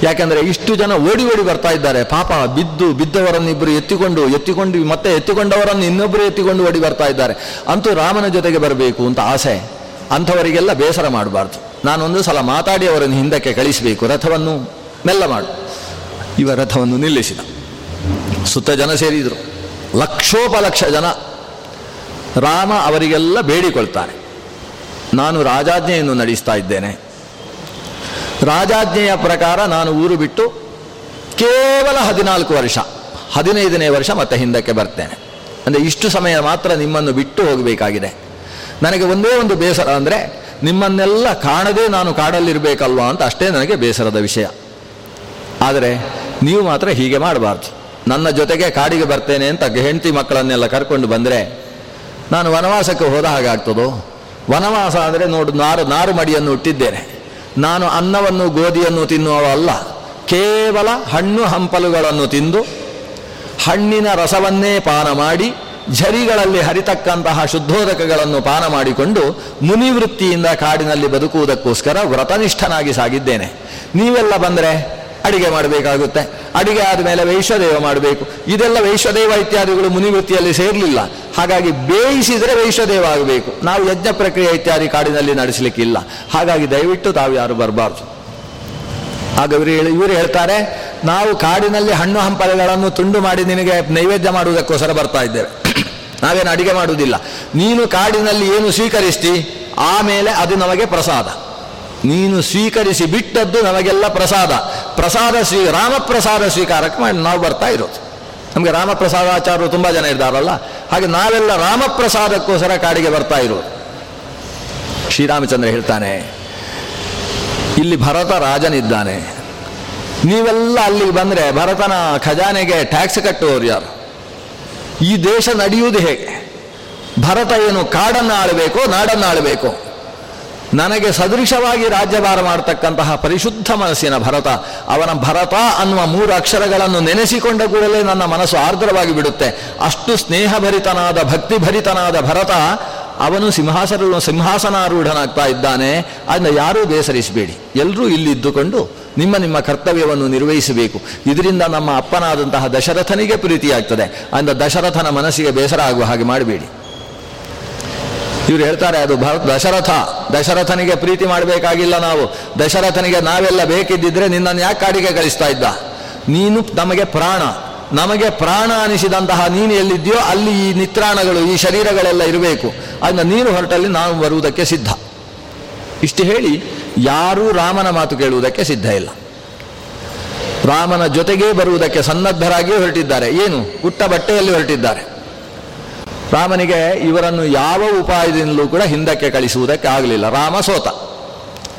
ಯಾಕೆಂದರೆ ಇಷ್ಟು ಜನ ಓಡಿ ಓಡಿ ಬರ್ತಾ ಇದ್ದಾರೆ. ಪಾಪ ಬಿದ್ದು ಬಿದ್ದವರನ್ನಿಬ್ಬರು ಎತ್ತಿಕೊಂಡು ಎತ್ತಿಕೊಂಡು, ಮತ್ತೆ ಎತ್ತಿಕೊಂಡವರನ್ನು ಇನ್ನೊಬ್ಬರು ಎತ್ತಿಕೊಂಡು ಓಡಿ ಬರ್ತಾ ಇದ್ದಾರೆ. ಅಂತೂ ರಾಮನ ಜೊತೆಗೆ ಬರಬೇಕು ಅಂತ ಆಸೆ. ಅಂಥವರಿಗೆಲ್ಲ ಬೇಸರ ಮಾಡಬಾರ್ದು. ನಾನೊಂದು ಸಲ ಮಾತಾಡಿ ಅವರನ್ನು ಹಿಂದಕ್ಕೆ ಕಳಿಸಬೇಕು. ರಥವನ್ನು ಮೆಲ್ಲ ಮಾಡು. ಇವ ರಥವನ್ನು ನಿಲ್ಲಿಸಿದ. ಸುತ್ತ ಜನ ಸೇರಿದರು. ಲಕ್ಷೋಪಲಕ್ಷ ಜನ. ರಾಮ ಅವರಿಗೆಲ್ಲ ಬೇಡಿಕೊಳ್ತಾನೆ ನಾನು ರಾಜಾಜ್ಞೆಯನ್ನು ನಡೆಸ್ತಾ ಇದ್ದೇನೆ. ರಾಜಾಜ್ಞೆಯ ಪ್ರಕಾರ ನಾನು ಊರು ಬಿಟ್ಟು ಕೇವಲ ಹದಿನಾಲ್ಕು ವರ್ಷ, ಹದಿನೈದನೇ ವರ್ಷ ಮತ್ತೆ ಹಿಂದಕ್ಕೆ ಬರ್ತೇನೆ. ಅಂದರೆ ಇಷ್ಟು ಸಮಯ ಮಾತ್ರ ನಿಮ್ಮನ್ನು ಬಿಟ್ಟು ಹೋಗಬೇಕಾಗಿದೆ. ನನಗೆ ಒಂದೇ ಒಂದು ಬೇಸರ ಅಂದರೆ ನಿಮ್ಮನ್ನೆಲ್ಲ ಕಾಣದೇ ನಾನು ಕಾಡಲ್ಲಿರಬೇಕಲ್ವಾ ಅಂತ ಅಷ್ಟೇ ನನಗೆ ಬೇಸರದ ವಿಷಯ. ಆದರೆ ನೀವು ಮಾತ್ರ ಹೀಗೆ ಮಾಡಬಾರ್ದು. ನನ್ನ ಜೊತೆಗೆ ಕಾಡಿಗೆ ಬರ್ತೇನೆ ಅಂತ ಹೆಂಡತಿ ಮಕ್ಕಳನ್ನೆಲ್ಲ ಕರ್ಕೊಂಡು ಬಂದರೆ ನಾನು ವನವಾಸಕ್ಕೆ ಹೋದ ಹಾಗಾಗ್ತದೋ ವನವಾಸ ಅಂದರೆ ನೋಡು, ನಾರು ನಾರು ಮಡಿಯನ್ನು ಹುಟ್ಟಿದ್ದೇನೆ ನಾನು ಅನ್ನವನ್ನು, ಗೋಧಿಯನ್ನು ತಿನ್ನುವ ಅಲ್ಲ. ಕೇವಲ ಹಣ್ಣು ಹಂಪಲುಗಳನ್ನು ತಿಂದು, ಹಣ್ಣಿನ ರಸವನ್ನೇ ಪಾನ ಮಾಡಿ, ಝರಿಗಳಲ್ಲಿ ಹರಿತಕ್ಕಂತಹ ಶುದ್ಧೋದಕಗಳನ್ನು ಪಾನ ಮಾಡಿಕೊಂಡು ಮುನಿವೃತ್ತಿಯಿಂದ ಕಾಡಿನಲ್ಲಿ ಬದುಕುವುದಕ್ಕೋಸ್ಕರ ವ್ರತನಿಷ್ಠನಾಗಿ ಸಾಗಿದ್ದೇನೆ. ನೀವೆಲ್ಲ ಬಂದರೆ ಅಡಿಗೆ ಮಾಡಬೇಕಾಗುತ್ತೆ. ಅಡಿಗೆ ಆದಮೇಲೆ ವೈಶ್ವದೇವ ಮಾಡಬೇಕು. ಇದೆಲ್ಲ ವೈಶ್ವದೇವ ಇತ್ಯಾದಿಗಳು ಮುನಿವೃತ್ತಿಯಲ್ಲಿ ಸೇರಲಿಲ್ಲ. ಹಾಗಾಗಿ ಬೇಯಿಸಿದರೆ ವೈಶ್ವದೇವ ಆಗಬೇಕು. ನಾವು ಯಜ್ಞ ಪ್ರಕ್ರಿಯೆ ಇತ್ಯಾದಿ ಕಾಡಿನಲ್ಲಿ ನಡೆಸಲಿಕ್ಕಿಲ್ಲ. ಹಾಗಾಗಿ ದಯವಿಟ್ಟು ತಾವು ಯಾರು ಬರಬಾರ್ದು. ಆಗ ಇವರು ಹೇಳಿ, ಇವರು ಹೇಳ್ತಾರೆ, ನಾವು ಕಾಡಿನಲ್ಲಿ ಹಣ್ಣು ಹಂಪಲೆಗಳನ್ನು ತುಂಡು ಮಾಡಿ ನಿನಗೆ ನೈವೇದ್ಯ ಮಾಡುವುದಕ್ಕೋಸ್ಕರ ಬರ್ತಾ ಇದ್ದೇವೆ. ನಾವೇನು ಅಡಿಗೆ ಮಾಡುವುದಿಲ್ಲ. ನೀನು ಕಾಡಿನಲ್ಲಿ ಏನು ಸ್ವೀಕರಿಸ್ತಿ, ಆಮೇಲೆ ಅದು ನಮಗೆ ಪ್ರಸಾದ. ನೀನು ಸ್ವೀಕರಿಸಿ ಬಿಟ್ಟದ್ದು ನಮಗೆಲ್ಲ ಪ್ರಸಾದ. ಪ್ರಸಾದ ಸ್ವೀ ರಾಮಪ್ರಸಾದ ಸ್ವೀಕಾರಕ್ಕೆ ಮಾಡಿ ನಾವು ಬರ್ತಾ ಇರೋದು. ನಮಗೆ ರಾಮಪ್ರಸಾದಾಚಾರ್ಯರು ತುಂಬ ಜನ ಇದ್ದಾರಲ್ಲ, ಹಾಗೆ ನಾವೆಲ್ಲ ರಾಮಪ್ರಸಾದಕ್ಕೋಸ್ಕರ ಕಾಡಿಗೆ ಬರ್ತಾ ಇರೋದು. ಶ್ರೀರಾಮಚಂದ್ರ ಹೇಳ್ತಾನೆ, ಇಲ್ಲಿ ಭರತ ರಾಜನಿದ್ದಾನೆ. ನೀವೆಲ್ಲ ಅಲ್ಲಿಗೆ ಬಂದರೆ ಭರತನ ಖಜಾನೆಗೆ ಟ್ಯಾಕ್ಸ್ ಕಟ್ಟುವವರು ಯಾರು? ಈ ದೇಶ ನಡೆಯುವುದು ಹೇಗೆ? ಭರತ ಏನು ಕಾಡನ್ನು ಆಳಬೇಕೋ ನಾಡನ್ನು ಆಳಬೇಕು ನನಗೆ ಸದೃಶವಾಗಿ ರಾಜ್ಯಭಾರ ಮಾಡತಕ್ಕಂತಹ ಪರಿಶುದ್ಧ ಮನಸ್ಸಿನ ಭರತ, ಅವನ ಭರತ ಅನ್ನುವ ಮೂರು ಅಕ್ಷರಗಳನ್ನು ನೆನೆಸಿಕೊಂಡ ಕೂಡಲೇ ನನ್ನ ಮನಸ್ಸು ಆರ್ದ್ರವಾಗಿ ಬಿಡುತ್ತೆ. ಅಷ್ಟು ಸ್ನೇಹಭರಿತನಾದ, ಭಕ್ತಿಭರಿತನಾದ ಭರತ, ಅವನು ಸಿಂಹಾಸನ, ಸಿಂಹಾಸನಾರೂಢನಾಗ್ತಾ ಇದ್ದಾನೆ. ಅದನ್ನ ಯಾರೂ ಬೇಸರಿಸಬೇಡಿ. ಎಲ್ಲರೂ ಇಲ್ಲಿದ್ದುಕೊಂಡು ನಿಮ್ಮ ನಿಮ್ಮ ಕರ್ತವ್ಯವನ್ನು ನಿರ್ವಹಿಸಬೇಕು. ಇದರಿಂದ ನಮ್ಮ ಅಪ್ಪನಾದಂತಹ ದಶರಥನಿಗೆ ಪ್ರೀತಿಯಾಗ್ತದೆ. ಅಂದ ದಶರಥನ ಮನಸ್ಸಿಗೆ ಬೇಸರ ಆಗುವ ಹಾಗೆ ಮಾಡಬೇಡಿ. ಇವ್ರು ಹೇಳ್ತಾರೆ, ಅದು ಭರತ್ ದಶರಥ. ದಶರಥನಿಗೆ ಪ್ರೀತಿ ಮಾಡಬೇಕಾಗಿಲ್ಲ ನಾವು. ದಶರಥನಿಗೆ ನಾವೆಲ್ಲ ಬೇಕಿದ್ದಿದ್ರೆ ನಿನ್ನನ್ನು ಯಾಕೆ ಕಾಡಿಗೆ ಕಳಿಸ್ತಾ ಇದ್ದ? ನೀನು ನಮಗೆ ಪ್ರಾಣ. ನಮಗೆ ಪ್ರಾಣ ಅನಿಸಿದಂತಹ ನೀನು ಎಲ್ಲಿದ್ಯೋ ಅಲ್ಲಿ ಈ ನಿತ್ರಾಣಗಳು, ಈ ಶರೀರಗಳೆಲ್ಲ ಇರಬೇಕು. ಅದನ್ನ ನೀನು ಹೊರಟಲ್ಲಿ ನಾವು ಬರುವುದಕ್ಕೆ ಸಿದ್ಧ. ಇಷ್ಟು ಹೇಳಿ ಯಾರೂ ರಾಮನ ಮಾತು ಕೇಳುವುದಕ್ಕೆ ಸಿದ್ಧ ಇಲ್ಲ. ರಾಮನ ಜೊತೆಗೇ ಬರುವುದಕ್ಕೆ ಸನ್ನದ್ಧರಾಗಿಯೇ ಹೊರಟಿದ್ದಾರೆ. ಏನು? ಉಟ್ಟ ಬಟ್ಟೆಯಲ್ಲಿ ಹೊರಟಿದ್ದಾರೆ. ರಾಮನಿಗೆ ಇವರನ್ನು ಯಾವ ಉಪಾಯದಿಂದಲೂ ಕೂಡ ಹಿಂದಕ್ಕೆ ಕಳಿಸುವುದಕ್ಕೆ ಆಗಲಿಲ್ಲ. ರಾಮ ಸೋತ.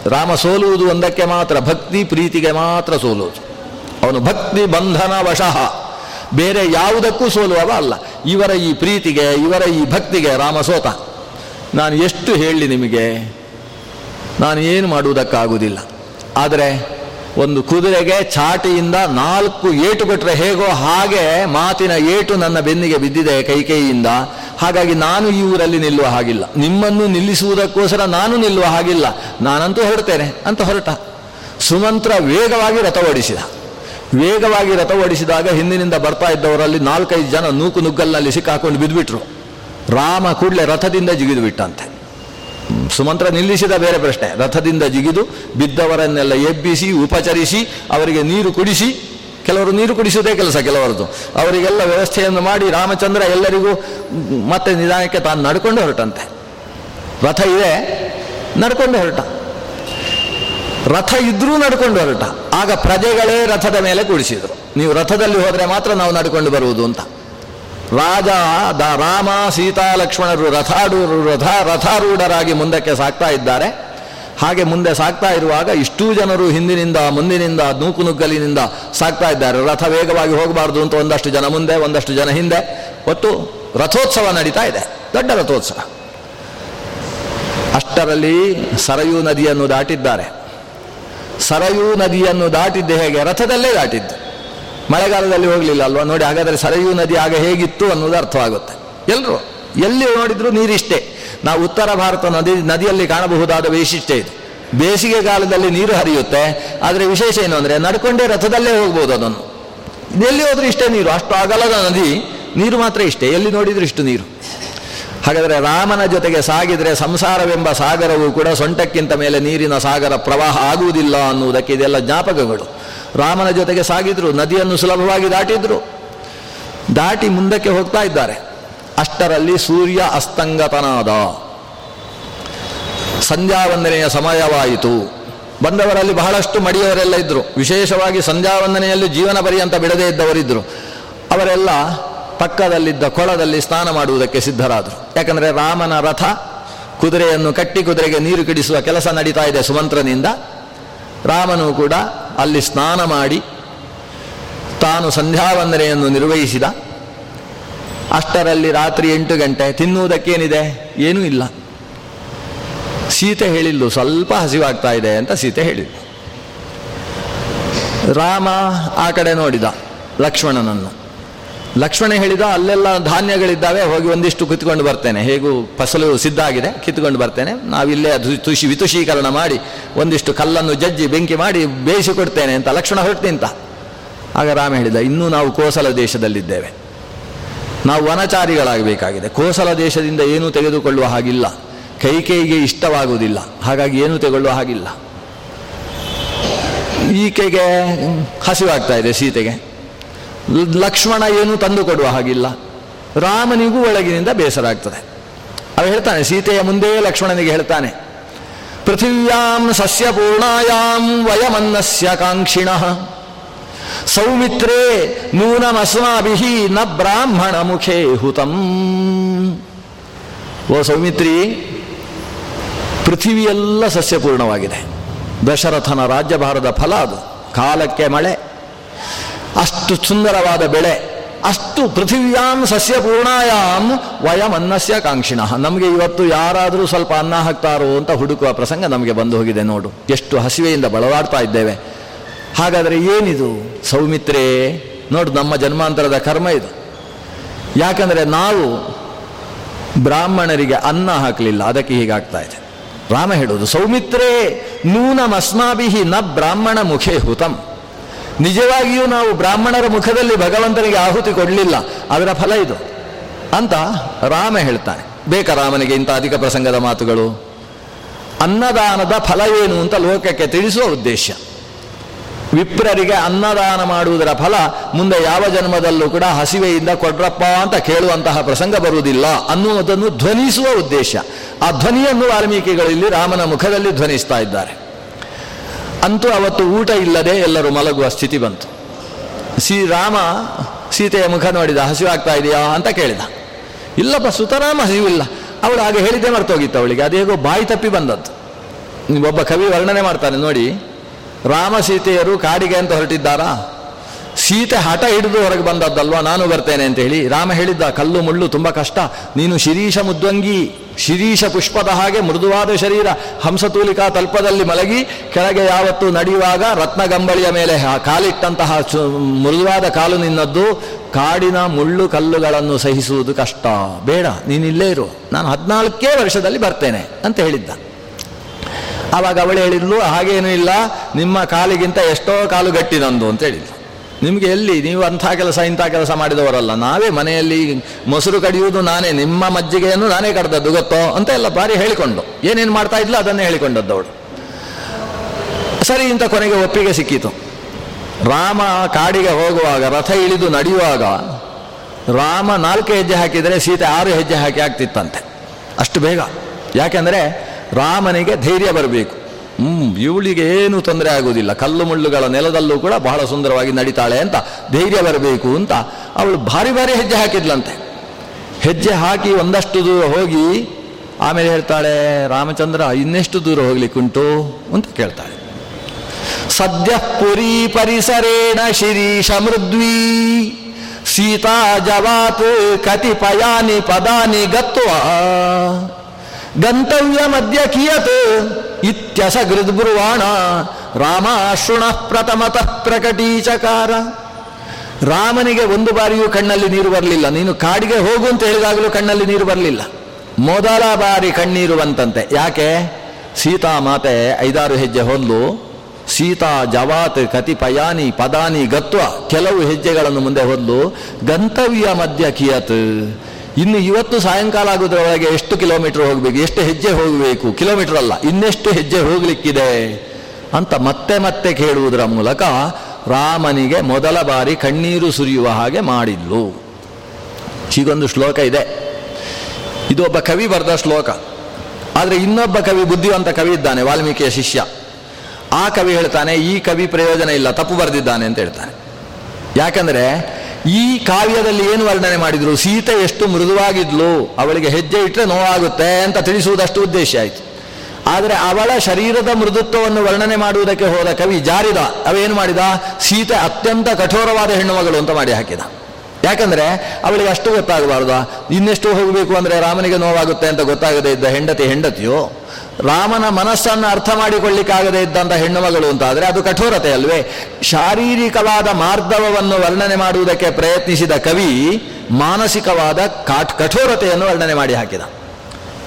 ರಾಮ ಸೋಲುವುದು ಒಂದಕ್ಕೆ ಮಾತ್ರ, ಭಕ್ತಿ ಪ್ರೀತಿಗೆ ಮಾತ್ರ ಸೋಲುವುದು. ಅವನು ಭಕ್ತಿ ಬಂಧನ ವಶಃ. ಬೇರೆ ಯಾವುದಕ್ಕೂ ಸೋಲುವವ ಅಲ್ಲ. ಇವರ ಈ ಪ್ರೀತಿಗೆ, ಇವರ ಈ ಭಕ್ತಿಗೆ ರಾಮ ಸೋತ. ನಾನು ಎಷ್ಟು ಹೇಳಲಿ ನಿಮಗೆ, ನಾನು ಏನು ಮಾಡುವುದಕ್ಕಾಗುವುದಿಲ್ಲ. ಆದರೆ ಒಂದು ಕುದುರೆಗೆ ಚಾಟಿಯಿಂದ ನಾಲ್ಕು ಏಟು ಕೊಟ್ಟರೆ ಹೇಗೋ ಹಾಗೆ ಮಾತಿನ ಏಟು ನನ್ನ ಬೆನ್ನಿಗೆ ಬಿದ್ದಿದೆ ಕೈಕೈಯಿಂದ ಹಾಗಾಗಿ ನಾನು ಈ ಊರಲ್ಲಿ ನಿಲ್ಲುವ ಹಾಗಿಲ್ಲ. ನಿಮ್ಮನ್ನು ನಿಲ್ಲಿಸುವುದಕ್ಕೋಸ್ಕರ ನಾನು ನಿಲ್ಲುವ ಹಾಗಿಲ್ಲ. ನಾನಂತೂ ಹೊರಡ್ತೇನೆ ಅಂತ ಹೊರಟ. ಸುಮಂತ್ರ ವೇಗವಾಗಿ ರಥ ಓಡಿಸಿದ. ವೇಗವಾಗಿ ರಥ ಓಡಿಸಿದಾಗ ಹಿಂದಿನಿಂದ ಬರ್ತಾ ಇದ್ದವರಲ್ಲಿ ನಾಲ್ಕೈದು ಜನ ನೂಕು ನುಗ್ಗಲ್ನಲ್ಲಿ ಸಿಕ್ಕಾಕೊಂಡು ಬಿದ್ದುಬಿಟ್ರು ರಾಮ ಕೂಡಲೇ ರಥದಿಂದ ಜಿಗಿದು ಬಿಟ್ಟಂತೆ. ಸುಮಂತ್ರ ನಿಲ್ಲಿಸಿದ ಬೇರೆ ಪ್ರಶ್ನೆ. ರಥದಿಂದ ಜಿಗಿದು ಬಿದ್ದವರನ್ನೆಲ್ಲ ಎಬ್ಬಿಸಿ, ಉಪಚರಿಸಿ, ಅವರಿಗೆ ನೀರು ಕುಡಿಸಿ, ಕೆಲವರು ನೀರು ಕುಡಿಸುವುದೇ ಕೆಲಸ ಕೆಲವರದ್ದು ಅವರಿಗೆಲ್ಲ ವ್ಯವಸ್ಥೆಯನ್ನು ಮಾಡಿ ರಾಮಚಂದ್ರ ಎಲ್ಲರಿಗೂ ಮತ್ತೆ ನಿಧಾನಕ್ಕೆ ತಾನು ನಡ್ಕೊಂಡು ಹೊರಟಂತೆ. ರಥ ಇದೆ, ನಡ್ಕೊಂಡು ಹೊರಟ. ರಥ ಇದ್ರೂ ನಡ್ಕೊಂಡು ಹೊರಟ. ಆಗ ಪ್ರಜೆಗಳೇ ರಥದ ಮೇಲೆ ಕೂಡಿಸಿದ್ರು. ನೀವು ರಥದಲ್ಲಿ ಹೋದರೆ ಮಾತ್ರ ನಾವು ನಡ್ಕೊಂಡು ಬರುವುದು ಅಂತ. ರಾಜ, ದ ರಾಮ, ಸೀತಾ ಲಕ್ಷ್ಮಣರು ರಥಾಡೂರು ರಥ, ರಥಾರೂಢರಾಗಿ ಮುಂದಕ್ಕೆ ಸಾಕ್ತಾ ಇದ್ದಾರೆ. ಹಾಗೆ ಮುಂದೆ ಸಾಕ್ತಾ ಇರುವಾಗ ಇಷ್ಟೂ ಜನರು ಹಿಂದಿನಿಂದ, ಮುಂದಿನಿಂದ ನೂಕುನುಗ್ಗಲಿನಿಂದ ಸಾಕ್ತಾ ಇದ್ದಾರೆ. ರಥ ವೇಗವಾಗಿ ಹೋಗಬಾರ್ದು ಅಂತ ಒಂದಷ್ಟು ಜನ ಮುಂದೆ, ಒಂದಷ್ಟು ಜನ ಹಿಂದೆ. ಒಟ್ಟು ರಥೋತ್ಸವ ನಡೀತಾ ಇದೆ. ದೊಡ್ಡ ರಥೋತ್ಸವ. ಅಷ್ಟರಲ್ಲಿ ಸರಯೂ ನದಿಯನ್ನು ದಾಟಿದ್ದಾರೆ. ಸರಯೂ ನದಿಯನ್ನು ದಾಟಿದ್ದು ಹೇಗೆ? ರಥದಲ್ಲೇ ದಾಟಿದ್ದು. ಮಳೆಗಾಲದಲ್ಲಿ ಹೋಗಲಿಲ್ಲ ಅಲ್ವಾ? ನೋಡಿ, ಹಾಗಾದರೆ ಸರಯೂ ನದಿ ಆಗ ಹೇಗಿತ್ತು ಅನ್ನೋದು ಅರ್ಥವಾಗುತ್ತೆ. ಎಲ್ಲರೂ ಎಲ್ಲಿ ನೋಡಿದರೂ ನೀರಿಷ್ಟೇ. ನಾವು ಉತ್ತರ ಭಾರತ ನದಿ, ನದಿಯಲ್ಲಿ ಕಾಣಬಹುದಾದ ವೈಶಿಷ್ಟ್ಯ ಇದು. ಬೇಸಿಗೆ ಕಾಲದಲ್ಲಿ ನೀರು ಹರಿಯುತ್ತೆ. ಆದರೆ ವಿಶೇಷ ಏನು ಅಂದರೆ ನಡ್ಕೊಂಡೇ ರಥದಲ್ಲೇ ಹೋಗ್ಬೋದು ಅದನ್ನು. ಎಲ್ಲಿ ಹೋದ್ರೂ ಇಷ್ಟೇ ನೀರು. ಅಷ್ಟು ಅಗಲದ ನದಿ, ನೀರು ಮಾತ್ರ ಇಷ್ಟೇ. ಎಲ್ಲಿ ನೋಡಿದ್ರು ಇಷ್ಟು ನೀರು. ಹಾಗಾದರೆ ರಾಮನ ಜೊತೆಗೆ ಸಾಗಿದರೆ ಸಂಸಾರವೆಂಬ ಸಾಗರವು ಕೂಡ ಸೊಂಟಕ್ಕಿಂತ ಮೇಲೆ ನೀರಿನ ಸಾಗರ ಪ್ರವಾಹ ಆಗುವುದಿಲ್ಲ ಅನ್ನುವುದಕ್ಕೆ ಇದೆಲ್ಲ ಜ್ಞಾಪಕಗಳು. ರಾಮನ ಜೊತೆಗೆ ಸಾಗಿದ್ರು, ನದಿಯನ್ನು ಸುಲಭವಾಗಿ ದಾಟಿದ್ರು. ದಾಟಿ ಮುಂದಕ್ಕೆ ಹೋಗ್ತಾ ಇದ್ದಾರೆ. ಅಷ್ಟರಲ್ಲಿ ಸೂರ್ಯ ಅಸ್ತಂಗತನಾದ. ಸಂಧ್ಯಾವಂದನೆಯ ಸಮಯವಾಯಿತು. ಬಂದವರಲ್ಲಿ ಬಹಳಷ್ಟು ಮಡಿಯವರೆಲ್ಲ ಇದ್ದರು ವಿಶೇಷವಾಗಿ ಸಂಧ್ಯಾವಂದನೆಯಲ್ಲಿ ಜೀವನ ಪರ್ಯಂತ ಬಿಡದೇ ಇದ್ದವರಿದ್ದರು ಅವರೆಲ್ಲ ಪಕ್ಕದಲ್ಲಿದ್ದ ಕೊಳದಲ್ಲಿ ಸ್ನಾನ ಮಾಡುವುದಕ್ಕೆ ಸಿದ್ಧರಾದರು. ಯಾಕಂದರೆ ರಾಮನ ರಥ ಕುದುರೆಯನ್ನು ಕಟ್ಟಿ ಕುದುರೆಗೆ ನೀರು ಕಿಡಿಸುವ ಕೆಲಸ ನಡೀತಾ ಇದೆ ಸುಮಂತ್ರನಿಂದ. ರಾಮನು ಕೂಡ ಅಲ್ಲಿ ಸ್ನಾನ ಮಾಡಿ ತಾನು ಸಂಧ್ಯಾವಂದನೆಯನ್ನು ನಿರ್ವಹಿಸಿದ. ಅಷ್ಟರಲ್ಲಿ ರಾತ್ರಿ ಎಂಟು ಗಂಟೆ, ತಿನ್ನುವುದಕ್ಕೇನಿದೆ? ಏನೂ ಇಲ್ಲ. ಸೀತೆ ಹೇಳಿಲ್ಲು, ಸ್ವಲ್ಪ ಹಸಿವಾಗ್ತಾ ಇದೆ ಅಂತ ಸೀತೆ ಹೇಳಿದ್ಲು. ರಾಮ ಆ ಕಡೆ ನೋಡಿದ ಲಕ್ಷ್ಮಣನನ್ನು. ಲಕ್ಷ್ಮಣ ಹೇಳಿದ ಅಲ್ಲೆಲ್ಲ ಧಾನ್ಯಗಳಿದ್ದಾವೆ, ಹೋಗಿ ಒಂದಿಷ್ಟು ಕಿತ್ಕೊಂಡು ಬರ್ತೇನೆ. ಹೇಗೂ ಫಸಲು ಸಿದ್ಧ ಆಗಿದೆ, ಕಿತ್ಕೊಂಡು ಬರ್ತೇನೆ. ನಾವಿಲ್ಲೇ ತುಷಿ ವಿತುಷೀಕರಣ ಮಾಡಿ, ಒಂದಿಷ್ಟು ಕಲ್ಲನ್ನು ಜಜ್ಜಿ ಬೆಂಕಿ ಮಾಡಿ ಬೇಯಿಸಿ ಕೊಡ್ತೇನೆ ಅಂತ ಲಕ್ಷ್ಮಣ ಹೊರಟಿಂತ ಆಗ ರಾಮ ಹೇಳಿದ, ಇನ್ನೂ ನಾವು ಕೋಸಲ ದೇಶದಲ್ಲಿದ್ದೇವೆ. ನಾವು ವನಚಾರಿಗಳಾಗಬೇಕಾಗಿದೆ. ಕೋಸಲ ದೇಶದಿಂದ ಏನೂ ತೆಗೆದುಕೊಳ್ಳುವ ಹಾಗಿಲ್ಲ. ಕೈಕೇಯಿಗೆ ಇಷ್ಟವಾಗುವುದಿಲ್ಲ. ಹಾಗಾಗಿ ಏನೂ ತೆಗೊಳ್ಳುವ ಹಾಗಿಲ್ಲ. ಈಕೆಗೆ ಹಸಿವಾಗ್ತಾ ಇದೆ ಸೀತೆಗೆ. ಲಕ್ಷ್ಮಣ ಏನು ತಂದು ಕೊಡುವ ಹಾಗಿಲ್ಲ. ರಾಮನಿಗೂ ಒಳಗಿನಿಂದ ಬೇಸರ ಆಗ್ತದೆ. ಅವ ಹೇಳ್ತಾನೆ, ಸೀತೆಯ ಮುಂದೆ ಲಕ್ಷ್ಮಣನಿಗೆ ಹೇಳ್ತಾನೆ, ಪೃಥಿವ್ಯಾಂ ಸಸ್ಯಪೂರ್ಣಾಯಾಂ ವಯಮನ್ನಸ್ಯ ಕಾಂಕ್ಷಿಣ. ಸೌಮಿತ್ರೇ ನೂನಮಸ್ಮಾಭಿ ನ ಬ್ರಾಹ್ಮಣ ಮುಖೇ ಹುತಂ. ಓ ಸೌಮಿತ್ರಿ, ಪೃಥಿವಿಯೆಲ್ಲ ಸಸ್ಯಪೂರ್ಣವಾಗಿದೆ. ದಶರಥನ ರಾಜ್ಯಭಾರದ ಫಲ ಅದು. ಕಾಲಕ್ಕೆ ಮಳೆ ಅಷ್ಟು ಸುಂದರವಾದ ಬೆಳೆ, ಅಷ್ಟು ಪೃಥಿವ್ಯಾಂ ಸಸ್ಯಪೂರ್ಣಾಯಾಂ ವಯಂ ಅನ್ನಸ್ಯ ಕಾಂಕ್ಷಿಣ. ನಮಗೆ ಇವತ್ತು ಯಾರಾದರೂ ಸ್ವಲ್ಪ ಅನ್ನ ಹಾಕ್ತಾರೋ ಅಂತ ಹುಡುಕುವ ಪ್ರಸಂಗ ನಮಗೆ ಬಂದು ಹೋಗಿದೆ ನೋಡು. ಎಷ್ಟು ಹಸಿವೆಯಿಂದ ಬಳಲಾಡ್ತಾ ಇದ್ದೇವೆ. ಹಾಗಾದರೆ ಏನಿದು? ಸೌಮಿತ್ರೇ, ನೋಡು ನಮ್ಮ ಜನ್ಮಾಂತರದ ಕರ್ಮ ಇದು. ಯಾಕಂದರೆ ನಾವು ಬ್ರಾಹ್ಮಣರಿಗೆ ಅನ್ನ ಹಾಕಲಿಲ್ಲ, ಅದಕ್ಕೆ ಹೀಗಾಗ್ತಾ ಇದೆ. ರಾಮ ಹೇಳೋದು, ಸೌಮಿತ್ರೇ ನೂನಮಸ್ಮಾಭಿ ನ ಬ್ರಾಹ್ಮಣ ಮುಖೇ ಹುತಂ. ನಿಜವಾಗಿಯೂ ನಾವು ಬ್ರಾಹ್ಮಣರ ಮುಖದಲ್ಲಿ ಭಗವಂತನಿಗೆ ಆಹುತಿ ಕೊಡಲಿಲ್ಲ. ಅದರ ಫಲ ಇದು. ಅಂತ ರಾಮ ಹೇಳ್ತಾನೆ. ಬೇಕಾ ರಾಮನಿಗೆ ಇಂಥ ಅಧಿಕ ಪ್ರಸಂಗದ ಮಾತುಗಳು? ಅನ್ನದಾನದ ಫಲ ಏನು ಅಂತ ಲೋಕಕ್ಕೆ ತಿಳಿಸುವ ಉದ್ದೇಶ. ವಿಪ್ರರಿಗೆ ಅನ್ನದಾನ ಮಾಡುವುದರ ಫಲ ಮುಂದೆ ಯಾವ ಜನ್ಮದಲ್ಲೂ ಕೂಡ ಹಸಿವೆಯಿಂದ ಕೊಡ್ರಪ್ಪ ಅಂತ ಕೇಳುವಂತಹ ಪ್ರಸಂಗ ಬರುವುದಿಲ್ಲ ಅನ್ನುವುದನ್ನು ಧ್ವನಿಸುವ ಉದ್ದೇಶ. ಆ ಧ್ವನಿಯನ್ನು ವಾಲ್ಮೀಕಿಗಳು ಇಲ್ಲಿ ರಾಮನ ಮುಖದಲ್ಲಿ ಧ್ವನಿಸ್ತಾ ಇದ್ದಾರೆ. ಅಂತೂ ಅವತ್ತು ಊಟ ಇಲ್ಲದೆ ಎಲ್ಲರೂ ಮಲಗುವ ಸ್ಥಿತಿ ಬಂತು. ಶ್ರೀರಾಮ ಸೀತೆಯ ಮುಖ ನೋಡಿದ, ಹಸಿವು ಆಗ್ತಾ ಇದೆಯಾ ಅಂತ ಕೇಳಿದ. ಇಲ್ಲಪ್ಪ, ಸುತರಾಮ ಹಸಿವಿಲ್ಲ ಅವಳು ಹಾಗೆ ಹೇಳಿದ್ದೆ ಮರ್ತೋಗಿತ್ತು ಅವಳಿಗೆ. ಅದು ಹೇಗೋ ಬಾಯಿ ತಪ್ಪಿ ಬಂದದ್ದು. ಒಬ್ಬ ಕವಿ ವರ್ಣನೆ ಮಾಡ್ತಾನೆ, ನೋಡಿ, ರಾಮ ಸೀತೆಯರು ಕಾಡಿಗೆ ಅಂತ ಹೊರಟಿದ್ದಾರಾ? ಸೀತೆ ಹಠ ಹಿಡಿದು ಹೊರಗೆ ಬಂದದ್ದಲ್ವಾ? ನಾನು ಬರ್ತೇನೆ ಅಂತ ಹೇಳಿ ರಾಮ ಹೇಳಿದ್ದ, ಕಲ್ಲು ಮುಳ್ಳು ತುಂಬ ಕಷ್ಟ. ನೀನು ಶಿರೀಷ ಮುದ್ವಂಗಿ, ಶಿರೀಷ ಪುಷ್ಪದ ಹಾಗೆ ಮೃದುವಾದ ಶರೀರ ಹಂಸತೂಲಿಕಾ ತಲ್ಪದಲ್ಲಿ ಮಲಗಿ, ಕೆಳಗೆ ಯಾವತ್ತು ನಡೆಯುವಾಗ ರತ್ನಗಂಬಳಿಯ ಮೇಲೆ ಕಾಲಿಟ್ಟಂತಹ ಮೃದುವಾದ ಕಾಲು ನಿನ್ನದ್ದು, ಕಾಡಿನ ಮುಳ್ಳು ಕಲ್ಲುಗಳನ್ನು ಸಹಿಸುವುದು ಕಷ್ಟ. ಬೇಡ ನೀನಿಲ್ಲೇ ಇರು. ನಾನು ಹದಿನಾಲ್ಕೇ ವರ್ಷದಲ್ಲಿ ಬರ್ತೇನೆ ಅಂತ ಹೇಳಿದ್ದ. ಆವಾಗ ಅವಳು ಹೇಳಿದ್ಲು, ಹಾಗೇನೂ ಇಲ್ಲ, ನಿಮ್ಮ ಕಾಲಿಗಿಂತ ಎಷ್ಟೋ ಕಾಲು ಗಟ್ಟಿ ನಂದು ಅಂತ ಹೇಳಿದ್ಲು. ನಿಮಗೆ ಎಲ್ಲಿ? ನೀವು ಅಂಥ ಕೆಲಸ, ಇಂಥ ಕೆಲಸ ಮಾಡಿದವರಲ್ಲ. ನಾವೇ ಮನೆಯಲ್ಲಿ ಮೊಸರು ಕಡಿಯುವುದು ನಾನೇ, ನಿಮ್ಮ ಮಜ್ಜಿಗೆಯನ್ನು ನಾನೇ ಕಡ್ದದ್ದು, ಗೊತ್ತೋ? ಅಂತ ಎಲ್ಲ ಬಾರಿ ಹೇಳಿಕೊಂಡು. ಏನೇನು ಮಾಡ್ತಾ ಇದ್ಲು ಅದನ್ನೇ ಹೇಳಿಕೊಂಡದ್ದು ಅವಳು. ಸರಿ, ಇಂಥ ಕೊನೆಗೆ ಒಪ್ಪಿಗೆ ಸಿಕ್ಕಿತು. ರಾಮ ಕಾಡಿಗೆ ಹೋಗುವಾಗ, ರಥ ಇಳಿದು ನಡೆಯುವಾಗ, ರಾಮ ನಾಲ್ಕು ಹೆಜ್ಜೆ ಹಾಕಿದರೆ ಸೀತೆ ಆರು ಹೆಜ್ಜೆ ಹಾಕಿ ಆಗ್ತಿತ್ತಂತೆ. ಅಷ್ಟು ಬೇಗ. ಯಾಕೆಂದರೆ ರಾಮನಿಗೆ ಧೈರ್ಯ ಬರಬೇಕು. ಹ್ಮ್, ಇವಳಿಗೆ ಏನು ತೊಂದರೆ ಆಗುವುದಿಲ್ಲ. ಕಲ್ಲು ಮುಳ್ಳುಗಳ ನೆಲದಲ್ಲೂ ಕೂಡ ಬಹಳ ಸುಂದರವಾಗಿ ನಡೀತಾಳೆ ಅಂತ, ಧೈರ್ಯ ಬರಬೇಕು ಅಂತ ಅವಳು ಭಾರಿ ಭಾರಿ ಹೆಜ್ಜೆ ಹಾಕಿದ್ಲಂತೆ. ಹೆಜ್ಜೆ ಹಾಕಿ ಒಂದಷ್ಟು ದೂರ ಹೋಗಿ ಆಮೇಲೆ ಹೇಳ್ತಾಳೆ, ರಾಮಚಂದ್ರ, ಇನ್ನೆಷ್ಟು ದೂರ ಹೋಗ್ಲಿಕ್ಕುಂಟು ಅಂತ ಕೇಳ್ತಾಳೆ. ಸದ್ಯ ಪುರಿ ಪರಿಸರೇಣ ಶಿರೀಷ ಮೃದ್ವಿ, ಸೀತಾ ಜವಾತ್ ಕತಿಪಯಾನಿ ಪದಾನಿ ಗತ್ವ, ಗಂತವ್ಯ ಮಧ್ಯ ಕಿಯತ್ ಇತ್ಯಸ ಗೃದ್ಬ್ರುವಾಣ ರಾಮಾಶ್ರುಣ ಪ್ರಥಮತಃ ಪ್ರಕಟೀಚಕಾರ. ರಾಮನಿಗೆ ಒಂದು ಬಾರಿಯೂ ಕಣ್ಣಲ್ಲಿ ನೀರು ಬರಲಿಲ್ಲ. ನೀನು ಕಾಡಿಗೆ ಹೋಗು ಅಂತ ಹೇಳಿದಾಗಲೂ ಕಣ್ಣಲ್ಲಿ ನೀರು ಬರಲಿಲ್ಲ. ಮೊದಲ ಬಾರಿ ಕಣ್ಣೀರು ಬಂತಂತೆ. ಯಾಕೆ? ಸೀತಾ ಮಾತೆ ಐದಾರು ಹೆಜ್ಜೆ ಹೊಂದು ಸೀತಾ ಜವಾತ್ ಕತಿಪಯಾನಿ ಪದಾನಿ ಗತ್ವ ಕೆಲವು ಹೆಜ್ಜೆಗಳನ್ನು ಮುಂದೆ ಹೊಂದು ಗಂತವ್ಯ ಮಧ್ಯ ಕಿಯತ್. ಇನ್ನು ಇವತ್ತು ಸಾಯಂಕಾಲ ಆಗೋದ್ರೊಳಗೆ ಎಷ್ಟು ಕಿಲೋಮೀಟರ್ ಹೋಗಬೇಕು? ಎಷ್ಟು ಹೆಜ್ಜೆ ಹೋಗಬೇಕು? ಕಿಲೋಮೀಟರ್ ಅಲ್ಲ, ಇನ್ನೆಷ್ಟು ಹೆಜ್ಜೆ ಹೋಗಲಿಕ್ಕಿದೆ? ಅಂತ ಮತ್ತೆ ಮತ್ತೆ ಕೇಳುವುದರ ಮೂಲಕ ರಾಮನಿಗೆ ಮೊದಲ ಬಾರಿ ಕಣ್ಣೀರು ಸುರಿಯುವ ಹಾಗೆ ಮಾಡಿದ್ಲು. ಹೀಗೊಂದು ಶ್ಲೋಕ ಇದೆ. ಇದು ಒಬ್ಬ ಕವಿ ಬರೆದ ಶ್ಲೋಕ. ಆದರೆ ಇನ್ನೊಬ್ಬ ಕವಿ ಬುದ್ಧಿವಂತ ಕವಿ ಇದ್ದಾನೆ, ವಾಲ್ಮೀಕಿಯ ಶಿಷ್ಯ. ಆ ಕವಿ ಹೇಳ್ತಾನೆ, ಈ ಕವಿ ಪ್ರಯೋಜನ ಇಲ್ಲ, ತಪ್ಪು ಬರೆದಿದ್ದಾನೆ ಅಂತ ಹೇಳ್ತಾನೆ. ಯಾಕಂದ್ರೆ ಈ ಕಾವ್ಯದಲ್ಲಿ ಏನು ವರ್ಣನೆ ಮಾಡಿದ್ರು? ಸೀತೆ ಎಷ್ಟು ಮೃದುವಾಗಿದ್ಲು, ಅವಳಿಗೆ ಹೆಜ್ಜೆ ಇಟ್ಟರೆ ನೋವಾಗುತ್ತೆ ಅಂತ ತಿಳಿಸುವುದಷ್ಟು ಉದ್ದೇಶ ಆಯಿತು. ಆದರೆ ಅವಳ ಶರೀರದ ಮೃದುತ್ವವನ್ನು ವರ್ಣನೆ ಮಾಡುವುದಕ್ಕೆ ಹೋದ ಕವಿ ಜಾರಿದ, ಅವೇನು ಮಾಡಿದ? ಸೀತೆ ಅತ್ಯಂತ ಕಠೋರವಾದ ಹೆಣ್ಣುಮಗಳು ಅಂತ ಮಾಡಿ ಹಾಕಿದ. ಯಾಕಂದ್ರೆ ಅವಳಿಗೆ ಅಷ್ಟು ಗೊತ್ತಾಗಬಾರ್ದು. ಇನ್ನೆಷ್ಟು ಹೋಗಬೇಕು ಅಂದರೆ ರಾಮನಿಗೆ ನೋವಾಗುತ್ತೆ ಅಂತ ಗೊತ್ತಾಗದೇ ಇದ್ದ ಹೆಂಡತಿ ಹೆಂಡತಿಯೋ ರಾಮನ ಮನಸ್ಸನ್ನು ಅರ್ಥ ಮಾಡಿಕೊಳ್ಳಿಕ್ಕಾಗದೇ ಇದ್ದಂಥ ಹೆಣ್ಣು ಮಗಳು ಅಂತ ಆದರೆ ಅದು ಕಠೋರತೆ ಅಲ್ವೇ? ಶಾರೀರಿಕವಾದ ಮಾರ್ಧವವನ್ನು ವರ್ಣನೆ ಮಾಡುವುದಕ್ಕೆ ಪ್ರಯತ್ನಿಸಿದ ಕವಿ ಮಾನಸಿಕವಾದ ಕಾಟ್ ಕಠೋರತೆಯನ್ನು ವರ್ಣನೆ ಮಾಡಿ ಹಾಕಿದ.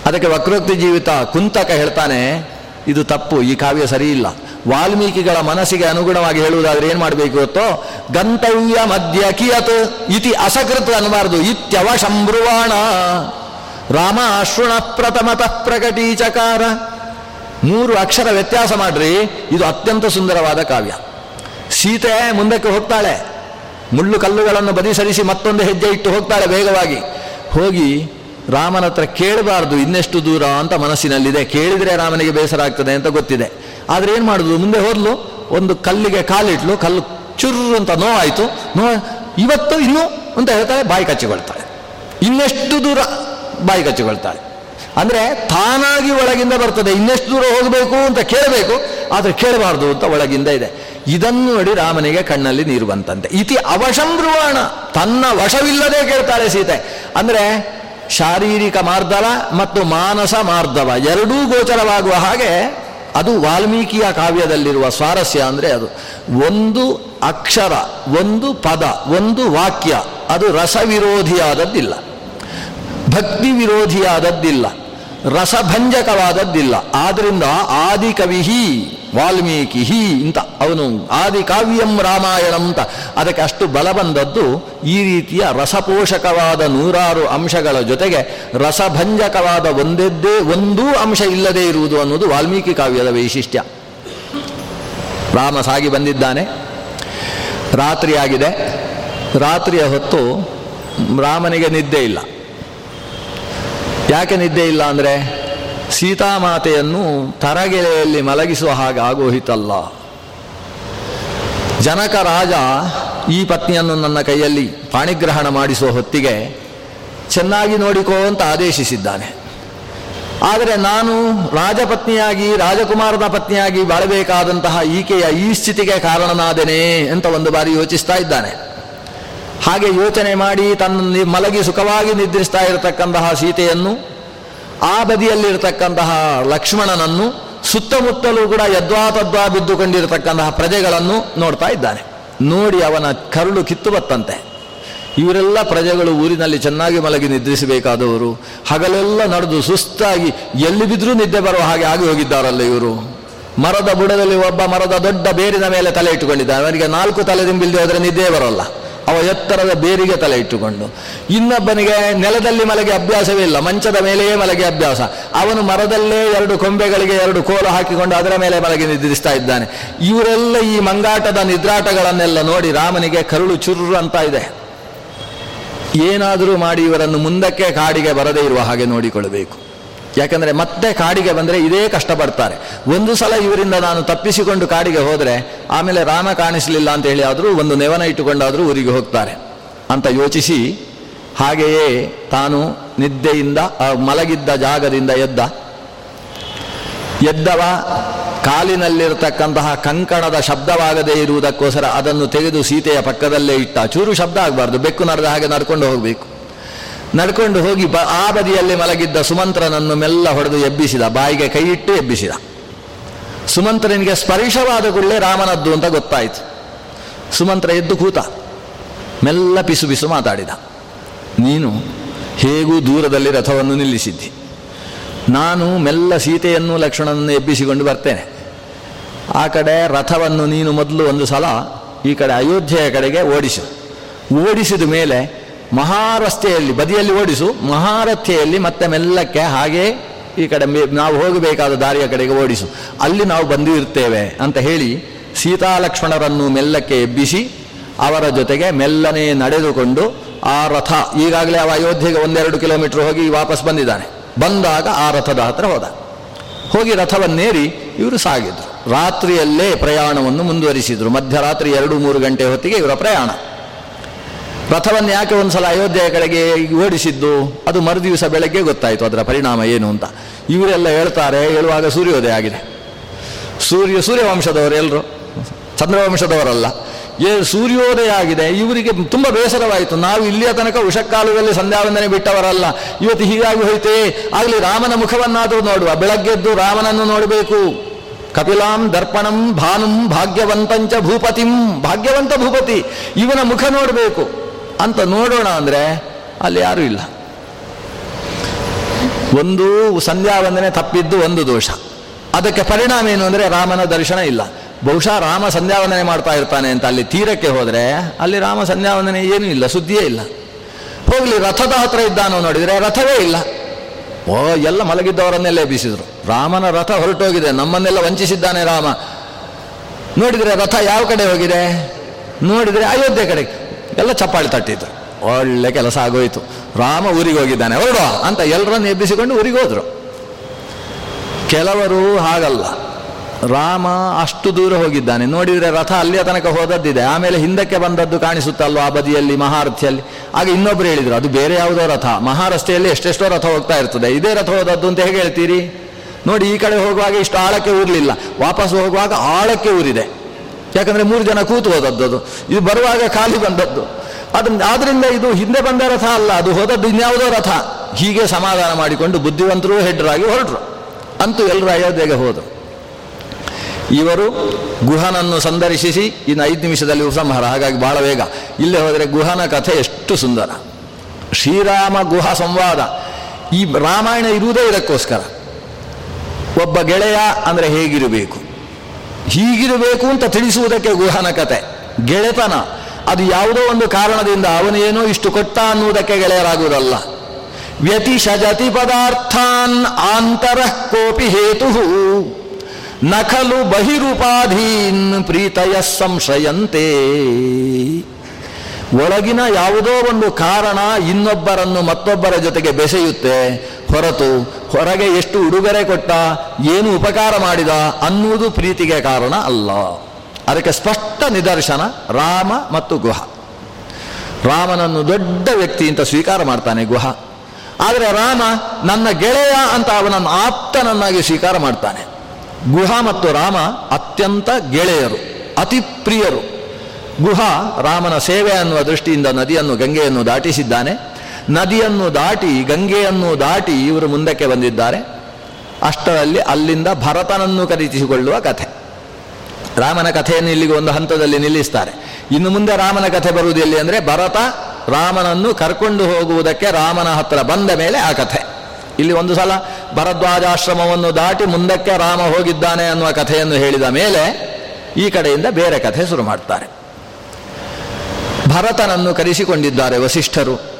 ಅದಕ್ಕೆ ವಕ್ರೋಕ್ತಿ ಜೀವಿತ ಕುಂತಕ ಹೇಳ್ತಾನೆ, ಇದು ತಪ್ಪು, ಈ ಕಾವ್ಯ ಸರಿ ಇಲ್ಲ ವಾಲ್ಮೀಕಿಗಳ ಮನಸ್ಸಿಗೆ ಅನುಗುಣವಾಗಿ ಹೇಳುವುದಾದ್ರೆ ಏನು ಮಾಡಬೇಕು ಗೊತ್ತೋ? ಗಂತವ್ಯ ಮಧ್ಯ ಕಿಯತ್ ಇತಿ ಅಸಕೃತ್ ಅನ್ನಬಾರದು ಇತ್ಯವ ಸಂಬ್ರುವಾಣ ರಾಮ ಅಶ್ರುಣ ಪ್ರಥಮತಃ ಪ್ರಕಟೀಚಕಾರ. ಮೂರು ಅಕ್ಷರ ವ್ಯತ್ಯಾಸ ಮಾಡ್ರಿ, ಇದು ಅತ್ಯಂತ ಸುಂದರವಾದ ಕಾವ್ಯ. ಸೀತೆ ಮುಂದಕ್ಕೆ ಹೋಗ್ತಾಳೆ. ಮುಳ್ಳು ಕಲ್ಲುಗಳನ್ನು ಬದಿ ಸರಿಸಿ ಮತ್ತೊಂದು ಹೆಜ್ಜೆ ಇಟ್ಟು ಹೋಗ್ತಾಳೆ ವೇಗವಾಗಿ. ಹೋಗಿ ರಾಮನ ಹತ್ರ ಕೇಳಬಾರ್ದು, ಇನ್ನೆಷ್ಟು ದೂರ ಅಂತ ಮನಸ್ಸಿನಲ್ಲಿದೆ. ಕೇಳಿದರೆ ರಾಮನಿಗೆ ಬೇಸರ ಆಗ್ತದೆ ಅಂತ ಗೊತ್ತಿದೆ. ಆದರೆ ಏನು ಮಾಡುದು, ಮುಂದೆ ಹೋದ್ಲು, ಒಂದು ಕಲ್ಲಿಗೆ ಕಾಲಿಟ್ಲು, ಕಲ್ಲು ಚುರ್ರು ಅಂತ ನೋವಾಯಿತು. ನೋ ಇವತ್ತು ಇನ್ನೂ ಅಂತ ಹೇಳ್ತಾಳೆ, ಬಾಯಿ ಕಚ್ಚಿಕೊಳ್ತಾಳೆ ಇನ್ನೆಷ್ಟು ದೂರ ಬಾಯಿ ಕಚ್ಚಿಕೊಳ್ತಾಳೆ. ಅಂದರೆ ತಾನಾಗಿ ಒಳಗಿಂದ ಬರ್ತದೆ, ಇನ್ನೆಷ್ಟು ದೂರ ಹೋಗಬೇಕು ಅಂತ ಕೇಳಬೇಕು, ಆದರೆ ಕೇಳಬಾರ್ದು ಅಂತ ಒಳಗಿಂದ ಇದೆ. ಇದನ್ನು ನೋಡಿ ರಾಮನಿಗೆ ಕಣ್ಣಲ್ಲಿ ನೀರು ಬಂತಂತೆ. ಇತಿ ಅವಶಂಬ್ರುವಾಣ ತನ್ನ ವಶವಿಲ್ಲದೆ ಕೇಳ್ತಾಳೆ ಸೀತೆ. ಅಂದರೆ ಶಾರೀರಿಕ ಮಾರ್ದವ ಮತ್ತು ಮಾನಸ ಮಾರ್ದವ, ಎರಡೂ ಗೋಚರವಾಗುವ ಹಾಗೆ ಅದು ವಾಲ್ಮೀಕಿಯ ಕಾವ್ಯದಲ್ಲಿರುವ ಸ್ವಾರಸ್ಯ ಅಂದರೆ ಅದು. ಒಂದು ಅಕ್ಷರ, ಒಂದು ಪದ, ಒಂದು ವಾಕ್ಯ, ಅದು ರಸವಿರೋಧಿಯಾದದ್ದಿಲ್ಲ. ಭಕ್ತಿ ವಿರೋಧಿಯಾದದ್ದಿಲ್ಲ ರಸಭಂಜಕವಾದದ್ದಿಲ್ಲ. ಆದ್ದರಿಂದ ಆದಿಕವಿಹಿ ವಾಲ್ಮೀಕಿ ಅಂತ ಅವನು ಆದಿ ಕಾವ್ಯಂ ರಾಮಾಯಣಂ ಅಂತ. ಅದಕ್ಕೆ ಅಷ್ಟು ಬಲ ಬಂದದ್ದು ಈ ರೀತಿಯ ರಸಪೋಷಕವಾದ ನೂರಾರು ಅಂಶಗಳ ಜೊತೆಗೆ ರಸಭಂಜಕವಾದ ಒಂದೆದ್ದೇ ಒಂದೂ ಅಂಶ ಇಲ್ಲದೇ ಇರುವುದು ಅನ್ನೋದು ವಾಲ್ಮೀಕಿ ಕಾವ್ಯದ ವೈಶಿಷ್ಟ್ಯ. ರಾಮ ಸಾಗಿ ಬಂದಿದ್ದಾನೆ. ರಾತ್ರಿಯಾಗಿದೆ. ರಾತ್ರಿಯ ಹೊತ್ತು ರಾಮನಿಗೆ ನಿದ್ದೆ ಇಲ್ಲ. ಯಾಕೆ ನಿದ್ದೆ ಇಲ್ಲ ಅಂದರೆ ಸೀತಾಮಾತೆಯನ್ನು ತರಗೆಲೆಯಲ್ಲಿ ಮಲಗಿಸುವ ಹಾಗೆ ಆಗೋಹಿತಲ್ಲ. ಜನಕ ರಾಜ ಈ ಪತ್ನಿಯನ್ನು ನನ್ನ ಕೈಯಲ್ಲಿ ಪಾಣಿಗ್ರಹಣ ಮಾಡಿಸುವ ಹೊತ್ತಿಗೆ ಚೆನ್ನಾಗಿ ನೋಡಿಕೋ ಅಂತ ಆದೇಶಿಸಿದ್ದಾನೆ. ಆದರೆ ನಾನು ರಾಜಪತ್ನಿಯಾಗಿ ರಾಜಕುಮಾರನ ಪತ್ನಿಯಾಗಿ ಬಾಳಬೇಕಾದಂತಹ ಈಕೆಯ ಈ ಸ್ಥಿತಿಗೆ ಕಾರಣನಾದೆನೇ ಅಂತ ಒಂದು ಬಾರಿ ಯೋಚಿಸ್ತಾ ಇದ್ದಾನೆ. ಹಾಗೆ ಯೋಚನೆ ಮಾಡಿ ತನ್ನ ಮಲಗಿ ಸುಖವಾಗಿ ನಿದ್ರಿಸ್ತಾ ಇರತಕ್ಕಂತಹ ಸೀತೆಯನ್ನು, ಆ ಬದಿಯಲ್ಲಿರತಕ್ಕಂತಹ ಲಕ್ಷ್ಮಣನನ್ನು, ಸುತ್ತಮುತ್ತಲೂ ಕೂಡ ಯದ್ವಾ ತದ್ವಾ ಬಿದ್ದುಕೊಂಡಿರತಕ್ಕಂತಹ ಪ್ರಜೆಗಳನ್ನು ನೋಡ್ತಾ ಇದ್ದಾನೆ. ನೋಡಿ ಅವನ ಕರುಳು ಕಿತ್ತು ಬತ್ತಂತೆ. ಇವರೆಲ್ಲ ಪ್ರಜೆಗಳು ಊರಿನಲ್ಲಿ ಚೆನ್ನಾಗಿ ಮಲಗಿ ನಿದ್ರಿಸಬೇಕಾದವರು, ಹಗಲೆಲ್ಲ ನಡೆದು ಸುಸ್ತಾಗಿ ಎಲ್ಲಿ ಬಿದ್ದರೂ ನಿದ್ದೆ ಬರುವ ಹಾಗೆ ಆಗಿ ಹೋಗಿದ್ದಾರಲ್ಲ ಇವರು. ಮರದ ಬುಡದಲ್ಲಿ ಒಬ್ಬ ಮರದ ದೊಡ್ಡ ಬೇರಿನ ಮೇಲೆ ತಲೆ ಇಟ್ಟುಕೊಂಡಿದ್ದಾನೆ. ಅವನಿಗೆ ನಾಲ್ಕು ತಲೆ ದಿಂಬಿಲ್ದೆ ಹೋದರೆ ನಿದ್ದೆ ಬರಲ್ಲ. ಅವ ಎತ್ತರದ ಬೇರಿಗೆ ತಲೆ ಇಟ್ಟುಕೊಂಡು. ಇನ್ನೊಬ್ಬನಿಗೆ ನೆಲದಲ್ಲಿ ಮಲಗೆ ಅಭ್ಯಾಸವೇ ಇಲ್ಲ, ಮಂಚದ ಮೇಲೆಯೇ ಮಲಗೆ ಅಭ್ಯಾಸ. ಅವನು ಮರದಲ್ಲೇ ಎರಡು ಕೊಂಬೆಗಳಿಗೆ ಎರಡು ಕೋಲು ಹಾಕಿಕೊಂಡು ಅದರ ಮೇಲೆ ಮಲಗಿ ನಿದ್ರಿಸ್ತಾ ಇದ್ದಾನೆ. ಇವರೆಲ್ಲ ಈ ಮಂಗಾಟದ ನಿದ್ರಾಟಗಳನ್ನೆಲ್ಲ ನೋಡಿ ರಾಮನಿಗೆ ಕರುಳು ಚುರ್ರು ಅಂತ ಇದೆ. ಏನಾದರೂ ಮಾಡಿ ಇವರನ್ನು ಮುಂದಕ್ಕೆ ಕಾಡಿಗೆ ಬರದೇ ಇರುವ ಹಾಗೆ ನೋಡಿಕೊಳ್ಳಬೇಕು. ಯಾಕಂದರೆ ಮತ್ತೆ ಕಾಡಿಗೆ ಬಂದರೆ ಇದೇ ಕಷ್ಟಪಡ್ತಾರೆ ಒಂದು ಸಲ ಇವರಿಂದ ನಾನು ತಪ್ಪಿಸಿಕೊಂಡು ಕಾಡಿಗೆ ಹೋದರೆ ಆಮೇಲೆ ರಾಮ ಕಾಣಿಸಲಿಲ್ಲ ಅಂತ ಹೇಳಿ ಆದರೂ ಒಂದು ನೆವನ ಇಟ್ಟುಕೊಂಡಾದರೂ ಊರಿಗೆ ಹೋಗ್ತಾರೆ. ಅಂತ ಯೋಚಿಸಿ ಹಾಗೆಯೇ ತಾನು ನಿದ್ದೆಯಿಂದ ಮಲಗಿದ್ದ ಜಾಗದಿಂದ ಎದ್ದ. ಎದ್ದವ ಕಾಲಿನಲ್ಲಿರತಕ್ಕಂತಹ ಕಂಕಣದ ಶಬ್ದವಾಗದೇ ಇರುವುದಕ್ಕೋಸ್ಕರ ಅದನ್ನು ತೆಗೆದು ಸೀತೆಯ ಪಕ್ಕದಲ್ಲೇ ಇಟ್ಟ. ಚೂರು ಶಬ್ದ ಆಗಬಾರ್ದು, ಬೆಕ್ಕು ಹಾಗೆ ನಡ್ಕೊಂಡು ಹೋಗಬೇಕು. ನಡ್ಕೊಂಡು ಹೋಗಿ ಬ ಆ ಬದಿಯಲ್ಲಿ ಮಲಗಿದ್ದ ಸುಮಂತ್ರನನ್ನು ಮೆಲ್ಲ ಹೊಡೆದು ಎಬ್ಬಿಸಿದ. ಬಾಯಿಗೆ ಕೈ ಇಟ್ಟು ಎಬ್ಬಿಸಿದ. ಸುಮಂತ್ರನಿಗೆ ಸ್ಪರ್ಶವಾದ ಕೂಡಲೇ ರಾಮನದ್ದು ಅಂತ ಗೊತ್ತಾಯಿತು. ಸುಮಂತ್ರ ಎದ್ದು ಕೂತ ಮೆಲ್ಲ ಪಿಸು ಪಿಸು ಮಾತಾಡಿದ. ನೀನು ಹೇಗೂ ದೂರದಲ್ಲಿ ರಥವನ್ನು ನಿಲ್ಲಿಸಿದ್ದಿ. ನಾನು ಮೆಲ್ಲ ಸೀತೆಯನ್ನು ಲಕ್ಷ್ಮಣನನ್ನು ಎಬ್ಬಿಸಿಕೊಂಡು ಬರ್ತೇನೆ. ಆ ಕಡೆ ರಥವನ್ನು ನೀನು ಮೊದಲು ಒಂದು ಸಲ ಈ ಕಡೆ ಅಯೋಧ್ಯೆಯ ಕಡೆಗೆ ಓಡಿಸು. ಓಡಿಸಿದ ಮೇಲೆ ಮಹಾರಸ್ತೆಯಲ್ಲಿ, ಬದಿಯಲ್ಲಿ ಓಡಿಸು, ಮಹಾರಥೆಯಲ್ಲಿ ಮತ್ತೆ ಮೆಲ್ಲಕ್ಕೆ ಹಾಗೆ ಈ ಕಡೆ ನಾವು ಹೋಗಬೇಕಾದ ದಾರಿಯ ಕಡೆಗೆ ಓಡಿಸು. ಅಲ್ಲಿ ನಾವು ಬಂದು ಇರ್ತೇವೆ ಅಂತ ಹೇಳಿ ಸೀತಾಲಕ್ಷ್ಮಣರನ್ನು ಮೆಲ್ಲಕ್ಕೆ ಎಬ್ಬಿಸಿ ಅವರ ಜೊತೆಗೆ ಮೆಲ್ಲನೆ ನಡೆದುಕೊಂಡು ಆ ರಥ, ಈಗಾಗಲೇ ಅವ ಅಯೋಧ್ಯೆಗೆ ಒಂದೆರಡು ಕಿಲೋಮೀಟರ್ ಹೋಗಿ ವಾಪಸ್ ಬಂದಿದ್ದಾನೆ. ಬಂದಾಗ ಆ ರಥದ ಹತ್ರ ಹೋದ. ಹೋಗಿ ರಥವನ್ನೇರಿ ಇವರು ಸಾಗಿದ್ರು. ರಾತ್ರಿಯಲ್ಲೇ ಪ್ರಯಾಣವನ್ನು ಮುಂದುವರಿಸಿದರು. ಮಧ್ಯರಾತ್ರಿ ಎರಡು ಮೂರು ಗಂಟೆ ಹೊತ್ತಿಗೆ ಇವರ ಪ್ರಯಾಣ. ರಥವನ್ನು ಯಾಕೆ ಒಂದು ಸಲ ಅಯೋಧ್ಯೆಯ ಕಡೆಗೆ ಓಡಿಸಿದ್ದು? ಅದು ಮರುದಿವಸ ಬೆಳಗ್ಗೆ ಗೊತ್ತಾಯಿತು, ಅದರ ಪರಿಣಾಮ ಏನು ಅಂತ. ಇವರೆಲ್ಲ ಹೇಳ್ತಾರೆ, ಹೇಳುವಾಗ ಸೂರ್ಯೋದಯ ಆಗಿದೆ. ಸೂರ್ಯ, ಸೂರ್ಯವಂಶದವರು ಎಲ್ಲರೂ ಚಂದ್ರವಂಶದವರಲ್ಲ. ಏ, ಸೂರ್ಯೋದಯ ಆಗಿದೆ. ಇವರಿಗೆ ತುಂಬ ಬೇಸರವಾಯಿತು. ನಾವು ಇಲ್ಲಿಯ ತನಕ ಉಷಕ್ಕಾಲದಲ್ಲಿ ಸಂಧ್ಯಾವಂದನೆ ಬಿಟ್ಟವರಲ್ಲ. ಇವತ್ತು ಹೀಗಾಗಿ ಹೋಯ್ತೇ, ಆಗಲಿ ರಾಮನ ಮುಖವನ್ನಾದರೂ ನೋಡುವ, ಬೆಳಗ್ಗೆದ್ದು ರಾಮನನ್ನು ನೋಡಬೇಕು. ಕಪಿಲಾಂ ದರ್ಪಣಂ ಭಾನುಂ ಭಾಗ್ಯವಂತಂಚ ಭೂಪತಿಂ. ಭಾಗ್ಯವಂತ ಭೂಪತಿ, ಇವನ ಮುಖ ನೋಡಬೇಕು. ಅಂತ ನೋಡೋಣ ಅಂದರೆ ಅಲ್ಲಿ ಯಾರೂ ಇಲ್ಲ. ಒಂದು ಸಂಧ್ಯಾವಂದನೆ ತಪ್ಪಿದ್ದು ಒಂದು ದೋಷ. ಅದಕ್ಕೆ ಪರಿಣಾಮ ಏನು ಅಂದರೆ ರಾಮನ ದರ್ಶನ ಇಲ್ಲ. ಬಹುಶಃ ರಾಮ ಸಂಧ್ಯಾವಂದನೆ ಮಾಡ್ತಾ ಇರ್ತಾನೆ ಅಂತ ಅಲ್ಲಿ ತೀರಕ್ಕೆ ಹೋದರೆ ಅಲ್ಲಿ ರಾಮ ಸಂಧ್ಯಾವಂದನೆ ಏನೂ ಇಲ್ಲ ಸುದ್ದಿಯೇ ಇಲ್ಲ. ಹೋಗಲಿ, ರಥದ ಹತ್ರ ಇದ್ದಾನೋ ನೋಡಿದರೆ ರಥವೇ ಇಲ್ಲ. ಓ, ಎಲ್ಲ ಮಲಗಿದ್ದವರನ್ನೆಲ್ಲ ಎಬ್ಬಿಸಿದ್ರು ರಾಮನ ರಥ ಹೊರಟೋಗಿದೆ, ನಮ್ಮನ್ನೆಲ್ಲ ವಂಚಿಸಿದ್ದಾನೆ ರಾಮ. ನೋಡಿದರೆ ರಥ ಯಾವ ಕಡೆ ಹೋಗಿದೆ? ನೋಡಿದರೆ ಅಯೋಧ್ಯೆ ಕಡೆಗೆ. ಎಲ್ಲ ಚಪ್ಪಾಳಿ ತಟ್ಟಿದ್ರು ಒಳ್ಳೆ ಕೆಲಸ ಆಗೋಯ್ತು. ರಾಮ ಊರಿಗೆ ಹೋಗಿದ್ದಾನೆ. ಹೊರಡುವ ಅಂತ ಎಲ್ಲರನ್ನು ಎಬ್ಬಿಸಿಕೊಂಡು ಊರಿಗೆ ಹೋದರು. ಕೆಲವರು ಹಾಗಲ್ಲ. ರಾಮ ಅಷ್ಟು ದೂರ ಹೋಗಿದ್ದಾನೆ. ನೋಡಿದರೆ ರಥ ಅಲ್ಲಿಯ ತನಕ ಹೋದದ್ದಿದೆ. ಆಮೇಲೆ ಹಿಂದಕ್ಕೆ ಬಂದದ್ದು ಕಾಣಿಸುತ್ತಲ್ವ ಆ ಬದಿಯಲ್ಲಿ, ಮಹಾರಥಿಯಲ್ಲಿ? ಆಗ ಇನ್ನೊಬ್ರು ಹೇಳಿದರು, ಅದು ಬೇರೆ ಯಾವುದೋ ರಥ. ಮಹಾರಸ್ತೆಯಲ್ಲಿ ಎಷ್ಟೆಷ್ಟೋ ರಥ ಹೋಗ್ತಾ ಇರ್ತದೆ. ಇದೇ ರಥ ಹೋದದ್ದು ಅಂತ ಹೇಗೆ ಹೇಳ್ತೀರಿ? ನೋಡಿ, ಈ ಕಡೆ ಹೋಗುವಾಗ ಇಷ್ಟು ಆಳಕ್ಕೆ ಊರಲಿಲ್ಲ. ವಾಪಸ್ ಹೋಗುವಾಗ ಆಳಕ್ಕೆ ಊರಿದೆ. ಯಾಕಂದ್ರೆ ಮೂರು ಜನ ಕೂತು ಹೋದದ್ದು ಅದು. ಇದು ಬರುವಾಗ ಖಾಲಿ ಬಂದದ್ದು. ಅದನ್ನ ಆದ್ದರಿಂದ ಇದು ಹಿಂದೆ ಬಂದ ರಥ ಅಲ್ಲ, ಅದು ಹೋದದ್ದು ಇನ್ಯಾವುದೋ ರಥ. ಹೀಗೆ ಸಮಾಧಾನ ಮಾಡಿಕೊಂಡು ಬುದ್ಧಿವಂತರು ಹೆಡ್ರಾಗಿ ಹೊರಟರು. ಅಂತೂ ಎಲ್ಲರೂ ಅಯೋಧ್ಯೆಗೆ ಹೋದರು. ಇವರು ಗುಹನನ್ನು ಸಂದರ್ಶಿಸಿ, ಇನ್ನು ಐದು ನಿಮಿಷದಲ್ಲಿ ಉಪಸಂಹಾರ. ಹಾಗಾಗಿ ಬಹಳ ವೇಗ ಇಲ್ಲೇ ಹೋದರೆ ಗುಹನ ಕಥೆ ಎಷ್ಟು ಸುಂದರ. ಶ್ರೀರಾಮ ಗುಹ ಸಂವಾದ. ಈ ರಾಮಾಯಣ ಇರುವುದೇ ಇದಕ್ಕೋಸ್ಕರ. ಒಬ್ಬ ಗೆಳೆಯ ಅಂದರೆ ಹೇಗಿರಬೇಕು? ಹೀಗಿರಬೇಕು ಅಂತ ತಿಳಿಸುವುದಕ್ಕೆ ಗುಹನ ಕತೆ ಗೆಳೆತನ. ಅದು ಯಾವುದೋ ಒಂದು ಕಾರಣದಿಂದ ಅವನೇನೋ ಇಷ್ಟು ಕೊಟ್ಟ ಅನ್ನುವುದಕ್ಕೆ ಗೆಳೆಯರಾಗುವುದಲ್ಲ. ವ್ಯತಿಷಜತಿ ಪದಾರ್ಥಾನ್ ಆಂತರಃ ಕೋಪಿ ಹೇತು ನಖಲು ಬಹಿರುಪಾಧೀನ್ ಪ್ರೀತಯ ಸಂಶಯಂತೆ. ಒಳಗಿನ ಯಾವುದೋ ಒಂದು ಕಾರಣ ಇನ್ನೊಬ್ಬರನ್ನು ಮತ್ತೊಬ್ಬರ ಜೊತೆಗೆ ಬೆಸೆಯುತ್ತೆ. ಹೊರತು ಹೊರಗೆ ಎಷ್ಟು ಉಡುಗೊರೆ ಕೊಟ್ಟ, ಏನು ಉಪಕಾರ ಮಾಡಿದ ಅನ್ನುವುದು ಪ್ರೀತಿಗೆ ಕಾರಣ ಅಲ್ಲ. ಅದಕ್ಕೆ ಸ್ಪಷ್ಟ ನಿದರ್ಶನ ರಾಮ ಮತ್ತು ಗುಹ. ರಾಮನನ್ನು ದೊಡ್ಡ ವ್ಯಕ್ತಿ ಅಂತ ಸ್ವೀಕಾರ ಮಾಡ್ತಾನೆ ಗುಹ. ಆದರೆ ರಾಮ ನನ್ನ ಗೆಳೆಯ ಅಂತ ಅವನನ್ನು ಆಪ್ತನನ್ನಾಗಿ ಸ್ವೀಕಾರ ಮಾಡ್ತಾನೆ. ಗುಹ ಮತ್ತು ರಾಮ ಅತ್ಯಂತ ಗೆಳೆಯರು, ಅತಿ ಪ್ರಿಯರು. ಗುಹ ರಾಮನ ಸೇವೆ ಅನ್ನುವ ದೃಷ್ಟಿಯಿಂದ ನದಿಯನ್ನು, ಗಂಗೆಯನ್ನು ದಾಟಿಸಿದ್ದಾನೆ. ನದಿಯನ್ನು ದಾಟಿ, ಗಂಗೆಯನ್ನು ದಾಟಿ ಇವರು ಮುಂದಕ್ಕೆ ಬಂದಿದ್ದಾರೆ. ಅಷ್ಟರಲ್ಲಿ ಅಲ್ಲಿಂದ ಭರತನನ್ನು ಖರೀದಿಸಿಕೊಳ್ಳುವ ಕಥೆ. ರಾಮನ ಕಥೆಯನ್ನು ಇಲ್ಲಿಗೆ ಒಂದು ಹಂತದಲ್ಲಿ ನಿಲ್ಲಿಸ್ತಾರೆ. ಇನ್ನು ಮುಂದೆ ರಾಮನ ಕಥೆ ಬರುವುದು ಎಲ್ಲಿ ಅಂದರೆ ಭರತ ರಾಮನನ್ನು ಕರ್ಕೊಂಡು ಹೋಗುವುದಕ್ಕೆ ರಾಮನ ಹತ್ರ ಬಂದ ಮೇಲೆ ಆ ಕಥೆ. ಇಲ್ಲಿ ಒಂದು ಸಲ ಭರದ್ವಾಜಾಶ್ರಮವನ್ನು ದಾಟಿ ಮುಂದಕ್ಕೆ ರಾಮ ಹೋಗಿದ್ದಾನೆ ಅನ್ನುವ ಕಥೆಯನ್ನು ಹೇಳಿದ ಮೇಲೆ ಈ ಕಡೆಯಿಂದ ಬೇರೆ ಕಥೆ ಶುರು ಮಾಡ್ತಾರೆ. ಭರತನನ್ನು ಕರೆಸಿಕೊಂಡಿದ್ದಾರೆ ವಸಿಷ್ಠರು.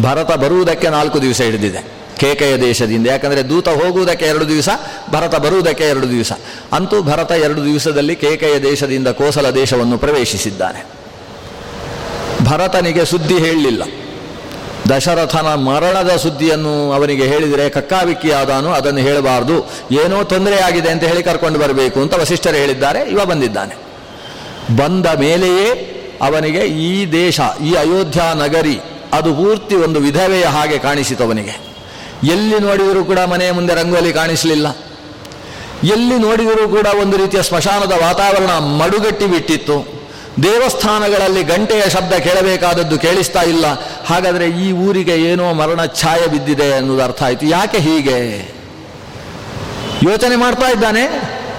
ಭರತ ಬರುವುದಕ್ಕೆ ನಾಲ್ಕು ದಿವಸ ಹಿಡಿದಿದೆ. ಕೇಕೆಯ ದೇಶದಿಂದ. ಯಾಕಂದರೆ ದೂತ ಹೋಗುವುದಕ್ಕೆ ಎರಡು ದಿವಸ, ಭರತ ಬರುವುದಕ್ಕೆ ಎರಡು ದಿವಸ. ಅಂತೂ ಭರತ ಎರಡು ದಿವಸದಲ್ಲಿ ಕೇಕೆಯ ದೇಶದಿಂದ ಕೋಸಲ ದೇಶವನ್ನು ಪ್ರವೇಶಿಸಿದ್ದಾನೆ. ಭರತನಿಗೆ ಸುದ್ದಿ ಹೇಳಲಿಲ್ಲ. ದಶರಥನ ಮರಣದ ಸುದ್ದಿಯನ್ನು ಅವನಿಗೆ ಹೇಳಿದರೆ ಕಕ್ಕಾವಿಕ್ಕಿಯಾದಾನು ಅದನ್ನು ಹೇಳಬಾರ್ದು. ಏನೋ ತೊಂದರೆ ಆಗಿದೆ ಅಂತ ಹೇಳಿ ಕರ್ಕೊಂಡು ಬರಬೇಕು ಅಂತ ವಸಿಷ್ಠರು ಹೇಳಿದ್ದಾರೆ. ಇವ ಬಂದಿದ್ದಾನೆ. ಬಂದ ಮೇಲೆಯೇ ಅವನಿಗೆ ಈ ದೇಶ, ಈ ಅಯೋಧ್ಯ ನಗರಿ ಅದು ಪೂರ್ತಿ ಒಂದು ವಿಧವೆಯ ಹಾಗೆ ಕಾಣಿಸಿತು ಅವನಿಗೆ ಎಲ್ಲಿ ನೋಡಿದರೂ ಕೂಡ ಮನೆಯ ಮುಂದೆ ರಂಗೋಲಿ ಕಾಣಿಸಲಿಲ್ಲ. ಎಲ್ಲಿ ನೋಡಿದರೂ ಕೂಡ ಒಂದು ರೀತಿಯ ಸ್ಮಶಾನದ ವಾತಾವರಣ ಮಡುಗಟ್ಟಿ ಬಿಟ್ಟಿತ್ತು. ದೇವಸ್ಥಾನಗಳಲ್ಲಿ ಗಂಟೆಯ ಶಬ್ದ ಕೇಳಬೇಕಾದದ್ದು ಕೇಳಿಸ್ತಾ ಇಲ್ಲ. ಹಾಗಾದರೆ ಈ ಊರಿಗೆ ಏನೋ ಮರಣ ಛಾಯೆ ಬಿದ್ದಿದೆ ಅನ್ನೋದು ಅರ್ಥ ಆಯಿತು. ಯಾಕೆ ಹೀಗೆ? ಯೋಚನೆ ಮಾಡ್ತಾ ಇದ್ದಾನೆ.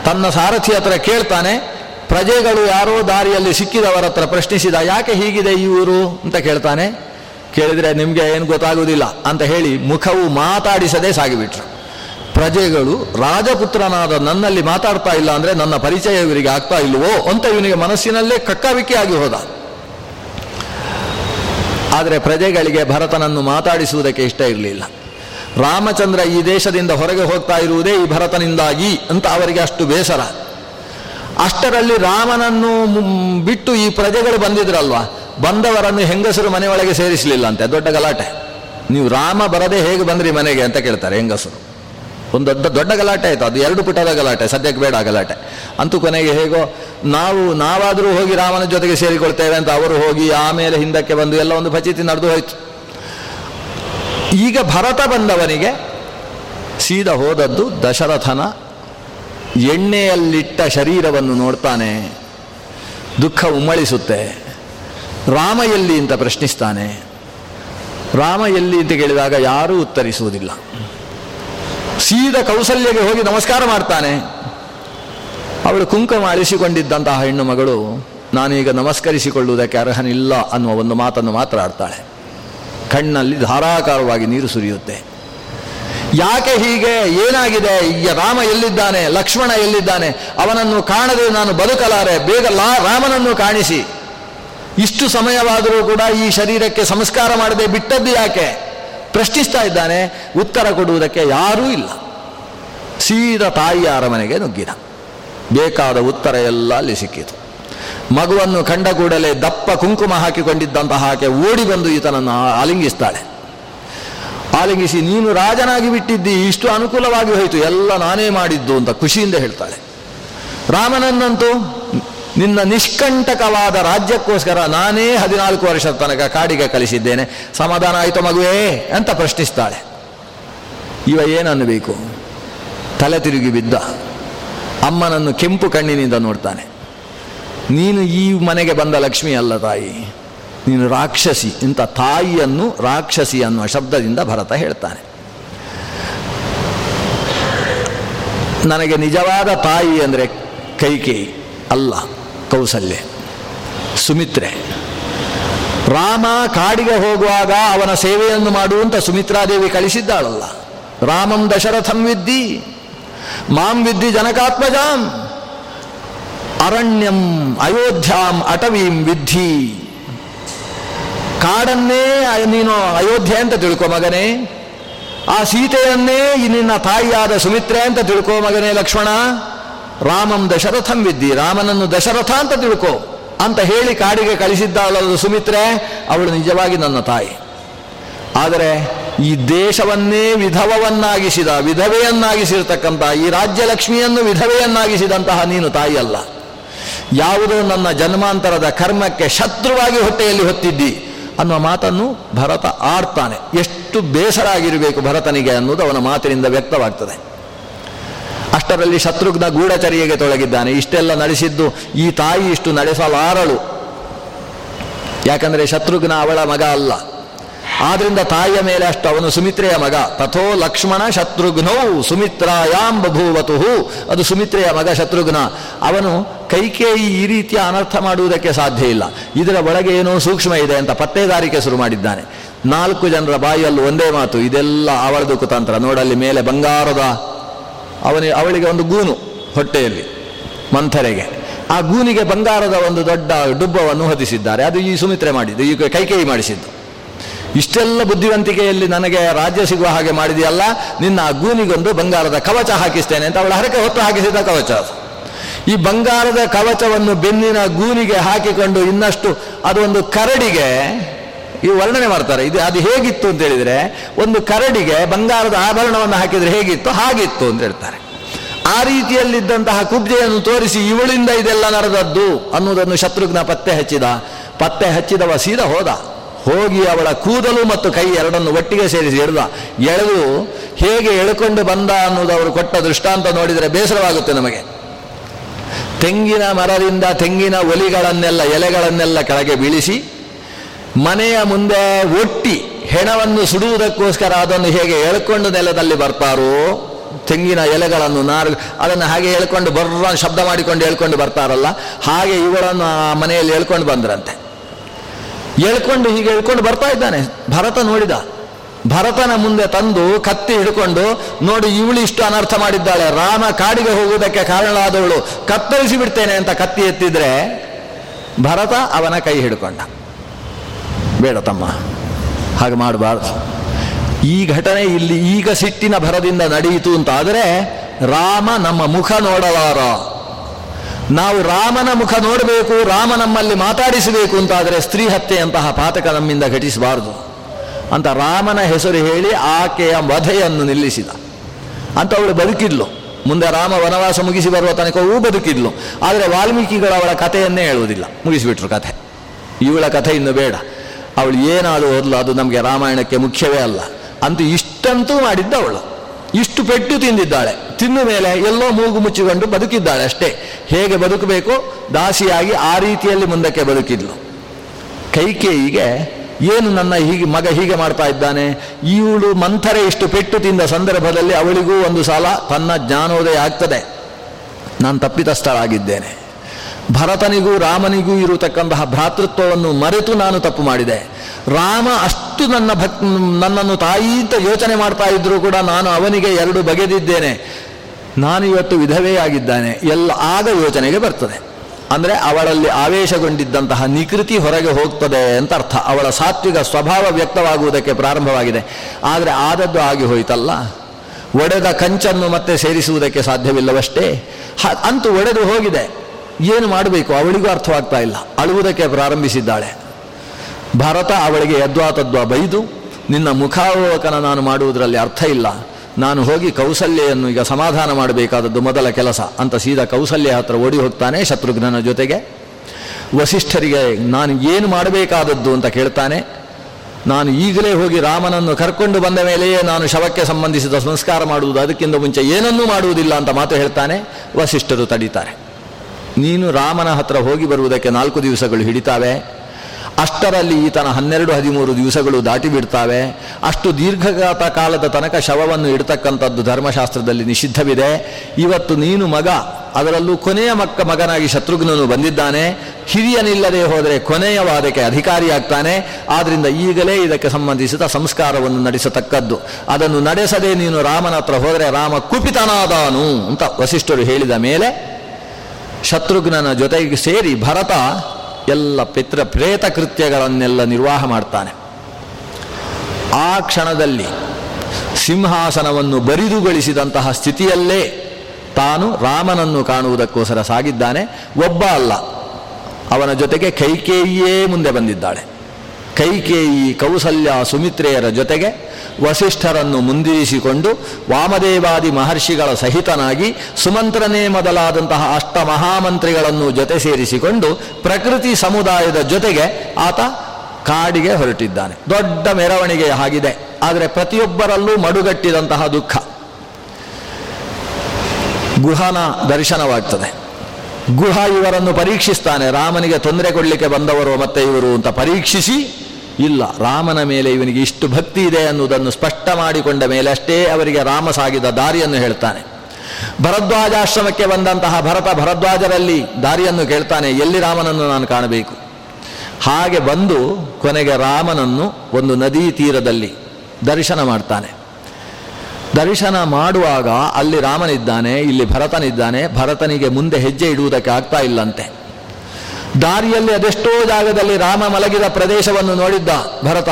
ತನ್ನ ಸಾರಥಿ ಹತ್ರ ಕೇಳ್ತಾನೆ. ಪ್ರಜೆಗಳು ಯಾರೋ ದಾರಿಯಲ್ಲಿ ಸಿಕ್ಕಿದವರ ಹತ್ರ ಪ್ರಶ್ನಿಸಿದ, ಯಾಕೆ ಹೀಗಿದೆ ಈ ಊರು? ಅಂತ ಕೇಳ್ತಾನೆ. ಕೇಳಿದರೆ ನಿಮಗೆ ಏನು ಗೊತ್ತಾಗುವುದಿಲ್ಲ ಅಂತ ಹೇಳಿ ಮುಖವು ಮಾತಾಡಿಸದೆ ಸಾಗಿಬಿಟ್ರು. ಪ್ರಜೆಗಳು ರಾಜಪುತ್ರನಾದ ನನ್ನಲ್ಲಿ ಮಾತಾಡ್ತಾ ಇಲ್ಲ ಅಂದರೆ ನನ್ನ ಪರಿಚಯ ಇವರಿಗೆ ಆಗ್ತಾ ಇಲ್ಲವೋ ಅಂತ ಇವನಿಗೆ ಮನಸ್ಸಿನಲ್ಲೇ ಕಕ್ಕಾಬಿಕ್ಕಿ ಆಗಿ ಹೋದ. ಆದರೆ ಪ್ರಜೆಗಳಿಗೆ ಭರತನನ್ನು ಮಾತಾಡಿಸುವುದಕ್ಕೆ ಇಷ್ಟ ಇರಲಿಲ್ಲ. ರಾಮಚಂದ್ರ ಈ ದೇಶದಿಂದ ಹೊರಗೆ ಹೋಗ್ತಾ ಇರುವುದೇ ಈ ಭರತನಿಂದಾಗಿ ಅಂತ ಅವರಿಗೆ ಅಷ್ಟು ಬೇಸರ. ಅಷ್ಟರಲ್ಲಿ ರಾಮನನ್ನು ಬಿಟ್ಟು ಈ ಪ್ರಜೆಗಳು ಬಂದಿದ್ರಲ್ವಾ? ಬಂದವರನ್ನು ಹೆಂಗಸರು ಮನೆಯೊಳಗೆ ಸೇರಿಸಲಿಲ್ಲ ಅಂತೆ, ದೊಡ್ಡ ಗಲಾಟೆ. ನೀವು ರಾಮ ಬರದೆ ಹೇಗೆ ಬಂದ್ರಿ ಮನೆಗೆ ಅಂತ ಕೇಳ್ತಾರೆ ಹೆಂಗಸರು. ಒಂದು ದೊಡ್ಡ ದೊಡ್ಡ ಗಲಾಟೆ ಆಯಿತು, ಅದು ಎರಡು ಪುಟದ ಗಲಾಟೆ, ಸದ್ಯಕ್ಕೆ ಬೇಡ ಗಲಾಟೆ. ಅಂತೂ ಕೊನೆಗೆ ಹೇಗೋ, ನಾವು, ನಾವಾದರೂ ಹೋಗಿ ರಾಮನ ಜೊತೆಗೆ ಸೇರಿಕೊಳ್ತೇವೆ ಅಂತ ಅವರು ಹೋಗಿ ಆಮೇಲೆ ಹಿಂದಕ್ಕೆ ಬಂದು ಎಲ್ಲ ಒಂದು ಫಚಿತಿ ನಡೆದು ಹೋಯ್ತು. ಈಗ ಭರತ ಬಂದವನಿಗೆ ಸೀದ ಹೋದದ್ದು ದಶರಥನ ಎಣ್ಣೆಯಲ್ಲಿಟ್ಟ ಶರೀರವನ್ನು ನೋಡ್ತಾನೆ, ದುಃಖ ಉಮ್ಮಳಿಸುತ್ತೆ ರಾಮ ಎಲ್ಲಿ ಅಂತ ಪ್ರಶ್ನಿಸ್ತಾನೆ? ರಾಮ ಎಲ್ಲಿ ಅಂತ ಕೇಳಿದಾಗ ಯಾರೂ ಉತ್ತರಿಸುವುದಿಲ್ಲ. ಸೀದ ಕೌಸಲ್ಯಗೆ ಹೋಗಿ ನಮಸ್ಕಾರ ಮಾಡ್ತಾನೆ. ಅವಳು ಕುಂಕುಮ ಅಳಿಸಿಕೊಂಡಿದ್ದಂತಹ ಹೆಣ್ಣು ಮಗಳು, ನಾನೀಗ ನಮಸ್ಕರಿಸಿಕೊಳ್ಳುವುದಕ್ಕೆ ಅರ್ಹನಿಲ್ಲ ಅನ್ನುವ ಒಂದು ಮಾತನ್ನು ಮಾತ್ರ ಆಡ್ತಾಳೆ. ಕಣ್ಣಲ್ಲಿ ಧಾರಾಕಾರವಾಗಿ ನೀರು ಸುರಿಯುತ್ತೆ. ಯಾಕೆ ಹೀಗೆ? ಏನಾಗಿದೆ? ಈಗ ರಾಮ ಎಲ್ಲಿದ್ದಾನೆ? ಲಕ್ಷ್ಮಣ ಎಲ್ಲಿದ್ದಾನೆ? ಅವನನ್ನು ಕಾಣದೆ ನಾನು ಬದುಕಲಾರೆ, ಬೇಗ ಲಾ ರಾಮನನ್ನು ಕಾಣಿಸಿ. ಇಷ್ಟು ಸಮಯವಾದರೂ ಕೂಡ ಈ ಶರೀರಕ್ಕೆ ಸಂಸ್ಕಾರ ಮಾಡದೆ ಬಿಟ್ಟದ್ದು ಯಾಕೆ? ಪ್ರಶ್ನಿಸ್ತಾ ಇದ್ದಾನೆ, ಉತ್ತರ ಕೊಡುವುದಕ್ಕೆ ಯಾರೂ ಇಲ್ಲ. ಸೀದ ತಾಯಿಯ ಅರಮನೆಗೆ ನುಗ್ಗಿದ. ಬೇಕಾದ ಉತ್ತರ ಎಲ್ಲ ಅಲ್ಲಿ ಸಿಕ್ಕಿತು. ಮಗುವನ್ನು ಕಂಡ ಕೂಡಲೇ ದಪ್ಪ ಕುಂಕುಮ ಹಾಕಿಕೊಂಡಿದ್ದಂತಹ ಆಕೆ ಓಡಿ ಬಂದು ಈತನನ್ನು ಆಲಿಂಗಿಸ್ತಾಳೆ. ಆಲಿಂಗಿಸಿ, ನೀನು ರಾಜನಾಗಿ ಬಿಟ್ಟಿದ್ದಿ, ಇಷ್ಟು ಅನುಕೂಲವಾಗಿ ಹೋಯಿತು, ಎಲ್ಲ ನಾನೇ ಮಾಡಿದ್ದು ಅಂತ ಖುಷಿಯಿಂದ ಹೇಳ್ತಾಳೆ. ರಾಮನನ್ನಂತೂ ನಿನ್ನ ನಿಷ್ಕಂಟಕವಾದ ರಾಜ್ಯಕ್ಕೋಸ್ಕರ ನಾನೇ ಹದಿನಾಲ್ಕು ವರ್ಷದ ತನಕ ಕಾಡಿಗೆ ಕಲಿಸಿದ್ದೇನೆ. ಸಮಾಧಾನ ಆಯಿತು ಮಗುವೇ ಅಂತ ಪ್ರಶ್ನಿಸ್ತಾಳೆ. ಇವ ಏನನ್ನಬೇಕು ತಲೆ ತಿರುಗಿ ಬಿದ್ದ. ಅಮ್ಮನನ್ನು ಕೆಂಪು ಕಣ್ಣಿನಿಂದ ನೋಡ್ತಾನೆ. ನೀನು ಈ ಮನೆಗೆ ಬಂದ ಲಕ್ಷ್ಮಿ ಅಲ್ಲ ತಾಯಿ. ನೀನು ರಾಕ್ಷಸಿ ಇಂಥ ತಾಯಿಯನ್ನು ರಾಕ್ಷಸಿ ಅನ್ನುವ ಶಬ್ದದಿಂದ ಭರತ ಹೇಳ್ತಾನೆ. ನನಗೆ ನಿಜವಾದ ತಾಯಿ ಅಂದರೆ ಕೈಕೇಯಿ ಅಲ್ಲ. ಕೌಸಲ್ಯ. ಸುಮಿತ್ರೆ. ರಾಮ ಕಾಡಿಗೆ ಹೋಗುವಾಗ ಅವನ ಸೇವೆಯನ್ನು ಮಾಡುವಂತ ಸುಮಿತ್ರಾದೇವಿ ಕಳಿಸಿದ್ದಾಳಲ್ಲ. ರಾಮಂ ದಶರಥಂ ವಿದ್ದಿ, ಮಾಂ ವಿದ್ದಿ ಜನಕಾತ್ಮಜಾಂ, ಅರಣ್ಯಂ ಅಯೋಧ್ಯಾಂ ಅಟವೀಂ ವಿದ್ಧಿ. ಕಾಡನ್ನೇ, ನೀನು ಅಯೋಧ್ಯೆ ಅಂತ ತಿಳ್ಕೊ ಮಗನೇ. ಆ ಸೀತೆಯನ್ನೇ ನಿನ್ನ ತಾಯಿಯಾದ ಸುಮಿತ್ರೆ ಅಂತ ತಿಳ್ಕೋ ಮಗನೇ ಲಕ್ಷ್ಮಣ. ರಾಮಂ ದಶರಥಂ ವಿದ್ದಿ, ರಾಮನನ್ನು ದಶರಥ ಅಂತ ತಿಳ್ಕೋ. ಅಂತ ಹೇಳಿ ಕಾಡಿಗೆ ಕಳಿಸಿದ್ದಾಳಲ್ಲ ಸುಮಿತ್ರೆ, ಅವಳು ನಿಜವಾಗಿ ನನ್ನ ತಾಯಿ. ಆದರೆ ಈ ದೇಶವನ್ನೇ ವಿಧವವನ್ನಾಗಿಸಿದ, ವಿಧವೆಯನ್ನಾಗಿಸಿರ್ತಕ್ಕಂಥ, ಈ ರಾಜ್ಯಲಕ್ಷ್ಮಿಯನ್ನು ವಿಧವೆಯನ್ನಾಗಿಸಿದಂತಹ ನೀನು ತಾಯಿಯಲ್ಲ. ಯಾವುದೋ ನನ್ನ ಜನ್ಮಾಂತರದ ಕರ್ಮಕ್ಕೆ ಶತ್ರುವಾಗಿ ಹೊಟ್ಟೆಯಲ್ಲಿ ಹೊತ್ತಿದ್ದಿ ಅನ್ನುವ ಮಾತನ್ನು ಭರತ ಆಡ್ತಾನೆ. ಎಷ್ಟು ಬೇಸರ ಆಗಿರಬೇಕು ಭರತನಿಗೆ ಅನ್ನೋದು ಅವನ ಮಾತಿನಿಂದ ವ್ಯಕ್ತವಾಗ್ತದೆ. ಅಷ್ಟರಲ್ಲಿ ಶತ್ರುಘ್ನ ಗೂಢಚರ್ಯೆಗೆ ತೊಡಗಿದ್ದಾನೆ. ಇಷ್ಟೆಲ್ಲ ನಡೆಸಿದ್ದು ಈ ತಾಯಿ ಇಷ್ಟು ನಡೆಸಲಾರಳು. ಯಾಕಂದರೆ ಶತ್ರುಘ್ನ ಅವಳ ಮಗ ಅಲ್ಲ. ಆದ್ರಿಂದ ತಾಯಿಯ ಮೇಲೆ ಅಷ್ಟು ಅವನು ಸುಮಿತ್ರೆಯ ಮಗ. ತಥೋ ಲಕ್ಷ್ಮಣ ಶತ್ರುಘ್ನೌ ಸುಮಿತ್ರಾಯಾಂ ಬಭೂವತು ಅದು ಸುಮಿತ್ರೆಯ ಮಗ ಶತ್ರುಘ್ನ. ಅವನು ಕೈಕೇಯಿ ಈ ರೀತಿಯ ಅನರ್ಥ ಮಾಡುವುದಕ್ಕೆ ಸಾಧ್ಯ ಇಲ್ಲ. ಇದರ ಒಳಗೆ ಏನೋ ಸೂಕ್ಷ್ಮ ಇದೆ ಅಂತ ಪತ್ತೇದಾರಿಕೆ ಶುರು ಮಾಡಿದ್ದಾನೆ. ನಾಲ್ಕು ಜನರ ಬಾಯಿಯಲ್ಲೂ ಒಂದೇ ಮಾತು. ಇದೆಲ್ಲ ಅವಳದು ಕುತಂತ್ರ. ನೋಡಲ್ಲಿ ಮೇಲೆ ಬಂಗಾರದ ಅವನಿ ಅವಳಿಗೆ ಒಂದು ಗೂನು ಹೊಟ್ಟೆಯಲ್ಲಿ, ಮಂಥರೆಗೆ. ಆ ಗೂನಿಗೆ ಬಂಗಾರದ ಒಂದು ದೊಡ್ಡ ಡುಬ್ಬವನ್ನು ಹೊದಿಸಿದ್ದಾರೆ. ಅದು ಈ ಸುಮಿತ್ರೆ ಮಾಡಿದ್ದು, ಈ ಕೈಕೇಯಿ ಮಾಡಿಸಿದ್ದು. ಇಷ್ಟೆಲ್ಲ ಬುದ್ಧಿವಂತಿಕೆಯಲ್ಲಿ ನನಗೆ ರಾಜ್ಯ ಸಿಗುವ ಹಾಗೆ ಮಾಡಿದೆಯಲ್ಲ, ನಿನ್ನ ಆ ಗೂನಿಗೊಂದು ಬಂಗಾರದ ಕವಚ ಹಾಕಿಸ್ತೇನೆ ಅಂತ ಅವಳ ಹರಕೆ ಹೊತ್ತು ಹಾಕಿಸಿದ ಕವಚ ಈ ಬಂಗಾರದ ಕವಚವನ್ನು ಬೆನ್ನಿನ ಗೂನಿಗೆ ಹಾಕಿಕೊಂಡು ಇನ್ನಷ್ಟು ಅದೊಂದು ಕರಡಿಗೆ ಈ ವರ್ಣನೆ ಮಾಡ್ತಾರೆ. ಇದು ಅದು ಹೇಗಿತ್ತು ಅಂತ ಹೇಳಿದರೆ ಒಂದು ಕರಡಿಗೆ ಬಂಗಾರದ ಆಭರಣವನ್ನು ಹಾಕಿದರೆ ಹೇಗಿತ್ತು? ಹಾಗಿತ್ತು ಅಂತ ಹೇಳ್ತಾರೆ. ಆ ರೀತಿಯಲ್ಲಿದ್ದಂತಹ ಕುಬ್ಜೆಯನ್ನು ತೋರಿಸಿ ಇವಳಿಂದ ಇದೆಲ್ಲ ನಡೆದದ್ದು ಅನ್ನುವುದನ್ನು ಶತ್ರುಘ್ನ ಪತ್ತೆ ಹಚ್ಚಿದ. ಪತ್ತೆ ಹಚ್ಚಿದವ ಸೀದಾ ಹೋದ. ಹೋಗಿ ಅವಳ ಕೂದಲು ಮತ್ತು ಕೈ ಎರಡನ್ನು ಒಟ್ಟಿಗೆ ಸೇರಿಸಿ ಎಳೆದ. ಎಳೆದು ಹೇಗೆ ಎಳ್ಕೊಂಡು ಬಂದ ಅನ್ನೋದು ಅವರು ಕೊಟ್ಟ ದೃಷ್ಟಾಂತ ನೋಡಿದರೆ ಬೇಸರವಾಗುತ್ತೆ ನಮಗೆ. ತೆಂಗಿನ ಮರದಿಂದ ತೆಂಗಿನ ಒಲಿಗಳನ್ನೆಲ್ಲ ಎಲೆಗಳನ್ನೆಲ್ಲ ಕೆಳಗೆ ಬೀಳಿಸಿ ಮನೆಯ ಮುಂದೆ ಒಟ್ಟಿ ಹೆಣವನ್ನು ಸುಡುವುದಕ್ಕೋಸ್ಕರ ಅದನ್ನು ಹೇಗೆ ಎಳ್ಕೊಂಡು ನೆಲದಲ್ಲಿ ಬರ್ತಾರೋ, ತೆಂಗಿನ ಎಲೆಗಳನ್ನು ನಾರು, ಅದನ್ನು ಹಾಗೆ ಎಳ್ಕೊಂಡು ಬರ್ರ ಶಬ್ದ ಮಾಡಿಕೊಂಡು ಹೇಳ್ಕೊಂಡು ಬರ್ತಾರಲ್ಲ, ಹಾಗೆ ಇವುಗಳನ್ನು ಆ ಮನೆಯಲ್ಲಿ ಹೇಳ್ಕೊಂಡು ಬಂದ್ರಂತೆ. ಎಳ್ಕೊಂಡು ಹೀಗೆ ಹೇಳ್ಕೊಂಡು ಬರ್ತಾ ಇದ್ದಾನೆ, ಭರತ ನೋಡಿದ. ಭರತನ ಮುಂದೆ ತಂದು ಕತ್ತಿ ಹಿಡ್ಕೊಂಡು, ನೋಡಿ ಇವಳು ಇಷ್ಟು ಅನರ್ಥ ಮಾಡಿದ್ದಾಳೆ, ರಾಮ ಕಾಡಿಗೆ ಹೋಗುವುದಕ್ಕೆ ಕಾರಣವಾದವಳು ಕತ್ತರಿಸಿ ಬಿಡ್ತೇನೆ ಅಂತ ಕತ್ತಿ ಎತ್ತಿದ್ರೆ ಭರತ ಅವನ ಕೈ ಹಿಡ್ಕೊಂಡ. ಬೇಡ ತಮ್ಮ. ಹಾಗೆ ಮಾಡಬಾರ್ದು. ಈ ಘಟನೆ ಇಲ್ಲಿ ಈಗ ಸಿಟ್ಟಿನ ಭರದಿಂದ ನಡೆಯಿತು ಅಂತಾದರೆ ರಾಮ ನಮ್ಮ ಮುಖ ನೋಡಲಾರ. ನಾವು ರಾಮನ ಮುಖ ನೋಡಬೇಕು, ರಾಮ ನಮ್ಮಲ್ಲಿ ಮಾತಾಡಿಸಬೇಕು ಅಂತಾದರೆ ಸ್ತ್ರೀ ಹತ್ಯೆಯಂತಹ ಪಾತಕ ನಮ್ಮಿಂದ ಘಟಿಸಬಾರ್ದು. ಅಂತ ರಾಮನ ಹೆಸರು ಹೇಳಿ ಆಕೆಯ ವಧೆಯನ್ನು ನಿಲ್ಲಿಸಿದ. ಅಂತ ಅವಳು ಬದುಕಿದ್ಲು. ಮುಂದೆ ರಾಮ ವನವಾಸ ಮುಗಿಸಿ ಬರುವ ತನಕವೂ ಬದುಕಿದ್ಲು. ಆದರೆ ವಾಲ್ಮೀಕಿಗಳು ಅವಳ ಕಥೆಯನ್ನೇ ಹೇಳುವುದಿಲ್ಲ. ಮುಗಿಸಿಬಿಟ್ರು ಕಥೆ. ಇವಳ ಕಥೆ ಇನ್ನು ಬೇಡ. ಅವಳು ಏನಾದರೂ ಓದಲು ಅದು ನಮಗೆ ರಾಮಾಯಣಕ್ಕೆ ಮುಖ್ಯವೇ ಅಲ್ಲ. ಅಂತ ಇಷ್ಟಂತೂ ಮಾಡಿದ್ದ ಅವಳು. ಇಷ್ಟು ಪೆಟ್ಟು ತಿಂದಿದ್ದಾಳೆ. ತಿಂದ ಮೇಲೆ ಎಲ್ಲೋ ಮೂಗು ಮುಚ್ಚಿಕೊಂಡು ಬದುಕಿದ್ದಾಳೆ ಅಷ್ಟೇ. ಹೇಗೆ ಬದುಕಬೇಕು? ದಾಸಿಯಾಗಿ ಆ ರೀತಿಯಲ್ಲಿ ಮುಂದಕ್ಕೆ ಬದುಕಿದ್ಲು. ಕೈಕೇಯಿಗೆ, ಏನು ನನ್ನ ಹೀಗೆ, ಮಗ ಹೀಗೆ ಮಾಡ್ತಾ ಇದ್ದಾನೆ? ಇವಳು ಮಂಥರೆ ಇಷ್ಟು ಪೆಟ್ಟು ತಿಂದ ಸಂದರ್ಭದಲ್ಲಿ ಅವಳಿಗೂ ಒಂದು ಸಲ ತನ್ನ ಜ್ಞಾನೋದಯ ಆಗ್ತದೆ. ನಾನು ತಪ್ಪಿತಸ್ಥಳಾಗಿದ್ದೇನೆ. ಭರತನಿಗೂ ರಾಮನಿಗೂ ಇರತಕ್ಕಂತಹ ಭ್ರಾತೃತ್ವವನ್ನು ಮರೆತು ನಾನು ತಪ್ಪು ಮಾಡಿದೆ. ರಾಮ ಅಷ್ಟು ನನ್ನ ಭಕ್, ನನ್ನನ್ನು ತಾಯಿ ಅಂತ ಯೋಚನೆ ಮಾಡ್ತಾ ಇದ್ದರೂ ಕೂಡ ನಾನು ಅವನಿಗೆ ಎರಡು ಬಗೆದಿದ್ದೇನೆ. ನಾನು ಇವತ್ತು ವಿಧವೇ ಆಗಿದ್ದಾನೆ. ಎಲ್ಲ ಆಗ ಯೋಚನೆಗೆ ಬರ್ತದೆ. ಅಂದರೆ ಅವಳಲ್ಲಿ ಆವೇಶಗೊಂಡಿದ್ದಂತಹ ನಿಕೃತಿ ಹೊರಗೆ ಹೋಗ್ತದೆ ಅಂತ ಅರ್ಥ. ಅವಳ ಸಾತ್ವಿಕ ಸ್ವಭಾವ ವ್ಯಕ್ತವಾಗುವುದಕ್ಕೆ ಪ್ರಾರಂಭವಾಗಿದೆ. ಆದರೆ ಆದದ್ದು ಆಗಿ ಹೋಯ್ತಲ್ಲ. ಒಡೆದ ಕಂಚನ್ನು ಮತ್ತೆ ಸೇರಿಸುವುದಕ್ಕೆ ಸಾಧ್ಯವಿಲ್ಲವಷ್ಟೇ. ಅಂತೂ ಒಡೆದು ಹೋಗಿದೆ. ಏನು ಮಾಡಬೇಕು ಅವಳಿಗೂ ಅರ್ಥವಾಗ್ತಾ ಇಲ್ಲ. ಅಳುವುದಕ್ಕೆ ಪ್ರಾರಂಭಿಸಿದ್ದಾಳೆ. ಭರತ ಅವಳಿಗೆ ಯದ್ವಾ ತದ್ವಾ ಬೈದು, ನಿನ್ನ ಮುಖಾವಕನ ನಾನು ಮಾಡುವುದರಲ್ಲಿ ಅರ್ಥ ಇಲ್ಲ. ನಾನು ಹೋಗಿ ಕೌಸಲ್ಯೆಯನ್ನು ಈಗ ಸಮಾಧಾನ ಮಾಡಬೇಕಾದದ್ದು ಮೊದಲ ಕೆಲಸ. ಅಂತ ಸೀದಾ ಕೌಸಲ್ಯ ಹತ್ರ ಓಡಿ ಹೋಗ್ತಾನೆ ಶತ್ರುಘ್ನನ ಜೊತೆಗೆ. ವಸಿಷ್ಠರಿಗೆ, ನಾನು ಏನು ಮಾಡಬೇಕಾದದ್ದು ಅಂತ ಕೇಳ್ತಾನೆ. ನಾನು ಈಗಲೇ ಹೋಗಿ ರಾಮನನ್ನು ಕರ್ಕೊಂಡು ಬಂದ ಮೇಲೆಯೇ ನಾನು ಶವಕ್ಕೆ ಸಂಬಂಧಿಸಿದ ಸಂಸ್ಕಾರ ಮಾಡುವುದು, ಅದಕ್ಕಿಂತ ಮುಂಚೆ ಏನನ್ನೂ ಮಾಡುವುದಿಲ್ಲ ಅಂತ ಮಾತು ಹೇಳ್ತಾನೆ. ವಸಿಷ್ಠರು ತಡೀತಾರೆ. ನೀನು ರಾಮನ ಹತ್ರ ಹೋಗಿ ಬರುವುದಕ್ಕೆ ನಾಲ್ಕು ದಿವಸಗಳು ಹಿಡಿತಾವೆ. ಅಷ್ಟರಲ್ಲಿ ಈತನ ಹನ್ನೆರಡು, ಹದಿಮೂರು ದಿವಸಗಳು ದಾಟಿ ಬಿಡ್ತಾವೆ. ಅಷ್ಟು ದೀರ್ಘಗಾತ ಕಾಲದ ತನಕ ಶವವನ್ನು ಇಡ್ತಕ್ಕಂಥದ್ದು ಧರ್ಮಶಾಸ್ತ್ರದಲ್ಲಿ ನಿಷಿದ್ಧವಿದೆ. ಇವತ್ತು ನೀನು ಮಗ, ಅದರಲ್ಲೂ ಕೊನೆಯ ಮಕ್ಕ ಮಗನಾಗಿ ಶತ್ರುಘ್ನನು ಬಂದಿದ್ದಾನೆ. ಹಿರಿಯನಿಲ್ಲದೆ ಹೋದರೆ ಕೊನೆಯ ವಾದಕ್ಕೆ ಅಧಿಕಾರಿಯಾಗ್ತಾನೆ ಆದ್ದರಿಂದ ಈಗಲೇ ಇದಕ್ಕೆ ಸಂಬಂಧಿಸಿದ ಸಂಸ್ಕಾರವನ್ನು ನಡೆಸತಕ್ಕದ್ದು. ಅದನ್ನು ನಡೆಸದೆ ನೀನು ರಾಮನ ಹತ್ರ ಹೋದರೆ ರಾಮ ಕುಪಿತನಾದಾನು ಅಂತ ವಸಿಷ್ಠರು ಹೇಳಿದ ಮೇಲೆ ಶತ್ರುಘ್ನನ ಜೊತೆಗೆ ಸೇರಿ ಭರತ ಎಲ್ಲ ಪಿತೃ ಪ್ರೇತ ಕೃತ್ಯಗಳನ್ನೆಲ್ಲ ನಿರ್ವಾಹ ಮಾಡ್ತಾನೆ. ಆ ಕ್ಷಣದಲ್ಲಿ ಸಿಂಹಾಸನವನ್ನು ಬರಿದುಗೊಳಿಸಿದಂತಹ ಸ್ಥಿತಿಯಲ್ಲೇ ತಾನು ರಾಮನನ್ನು ಕಾಣುವುದಕ್ಕೋಸ್ಕರ ಸಾಗಿದ್ದಾನೆ. ಒಬ್ಬ ಅಲ್ಲ, ಅವನ ಜೊತೆಗೆ ಕೈಕೇಯಿಯೇ ಮುಂದೆ ಬಂದಿದ್ದಾಳೆ. ಕೈಕೇಯಿ ಕೌಸಲ್ಯ ಸುಮಿತ್ರೆಯರ ಜೊತೆಗೆ ವಸಿಷ್ಠರನ್ನು ಮುಂದಿರಿಸಿಕೊಂಡು ವಾಮದೇವಾದಿ ಮಹರ್ಷಿಗಳ ಸಹಿತನಾಗಿ ಸುಮಂತ್ರನೇ ಮೊದಲಾದಂತಹ ಅಷ್ಟ ಮಹಾಮಂತ್ರಿಗಳನ್ನು ಜೊತೆ ಸೇರಿಸಿಕೊಂಡು ಪ್ರಕೃತಿ ಸಮುದಾಯದ ಜೊತೆಗೆ ಆತ ಕಾಡಿಗೆ ಹೊರಟಿದ್ದಾನೆ. ದೊಡ್ಡ ಮೆರವಣಿಗೆ ಆಗಿದೆ. ಆದರೆ ಪ್ರತಿಯೊಬ್ಬರಲ್ಲೂ ಮಡುಗಟ್ಟಿದಂತಹ ದುಃಖ. ಗುಹನ ದರ್ಶನವಾಗ್ತದೆ. ಗುಹ ಇವರನ್ನು ಪರೀಕ್ಷಿಸ್ತಾನೆ. ರಾಮನಿಗೆ ತೊಂದರೆ ಕೊಡಲಿಕ್ಕೆ ಬಂದವರು ಮತ್ತೆ ಇವರು ಅಂತ ಪರೀಕ್ಷಿಸಿ ಇಲ್ಲ, ರಾಮನ ಮೇಲೆ ಇವನಿಗೆ ಇಷ್ಟು ಭಕ್ತಿ ಇದೆ ಅನ್ನುವುದನ್ನು ಸ್ಪಷ್ಟ ಮಾಡಿಕೊಂಡ ಮೇಲೆ ಅಷ್ಟೇ ಅವರಿಗೆ ರಾಮ ಸಾಗಿದ ದಾರಿಯನ್ನು ಹೇಳ್ತಾನೆ. ಭರದ್ವಾಜಾಶ್ರಮಕ್ಕೆ ಬಂದಂತಹ ಭರತ ಭರದ್ವಾಜರಲ್ಲಿ ದಾರಿಯನ್ನು ಕೇಳ್ತಾನೆ, ಎಲ್ಲಿ ರಾಮನನ್ನು ನಾನು ಕಾಣಬೇಕು? ಹಾಗೆ ಬಂದು ಕೊನೆಗೆ ರಾಮನನ್ನು ಒಂದು ನದಿ ತೀರದಲ್ಲಿ ದರ್ಶನ ಮಾಡ್ತಾನೆ. ದರ್ಶನ ಮಾಡುವಾಗ ಅಲ್ಲಿ ರಾಮನಿದ್ದಾನೆ, ಇಲ್ಲಿ ಭರತನಿದ್ದಾನೆ, ಭರತನಿಗೆ ಮುಂದೆ ಹೆಜ್ಜೆ ಇಡುವುದಕ್ಕೆ ಆಗ್ತಾ ಇಲ್ಲಂತೆ. ದಾರಿಯಲ್ಲಿ ಅದೆಷ್ಟೋ ಜಾಗದಲ್ಲಿ ರಾಮ ಮಲಗಿದ ಪ್ರದೇಶವನ್ನು ನೋಡಿದ್ದ ಭರತ.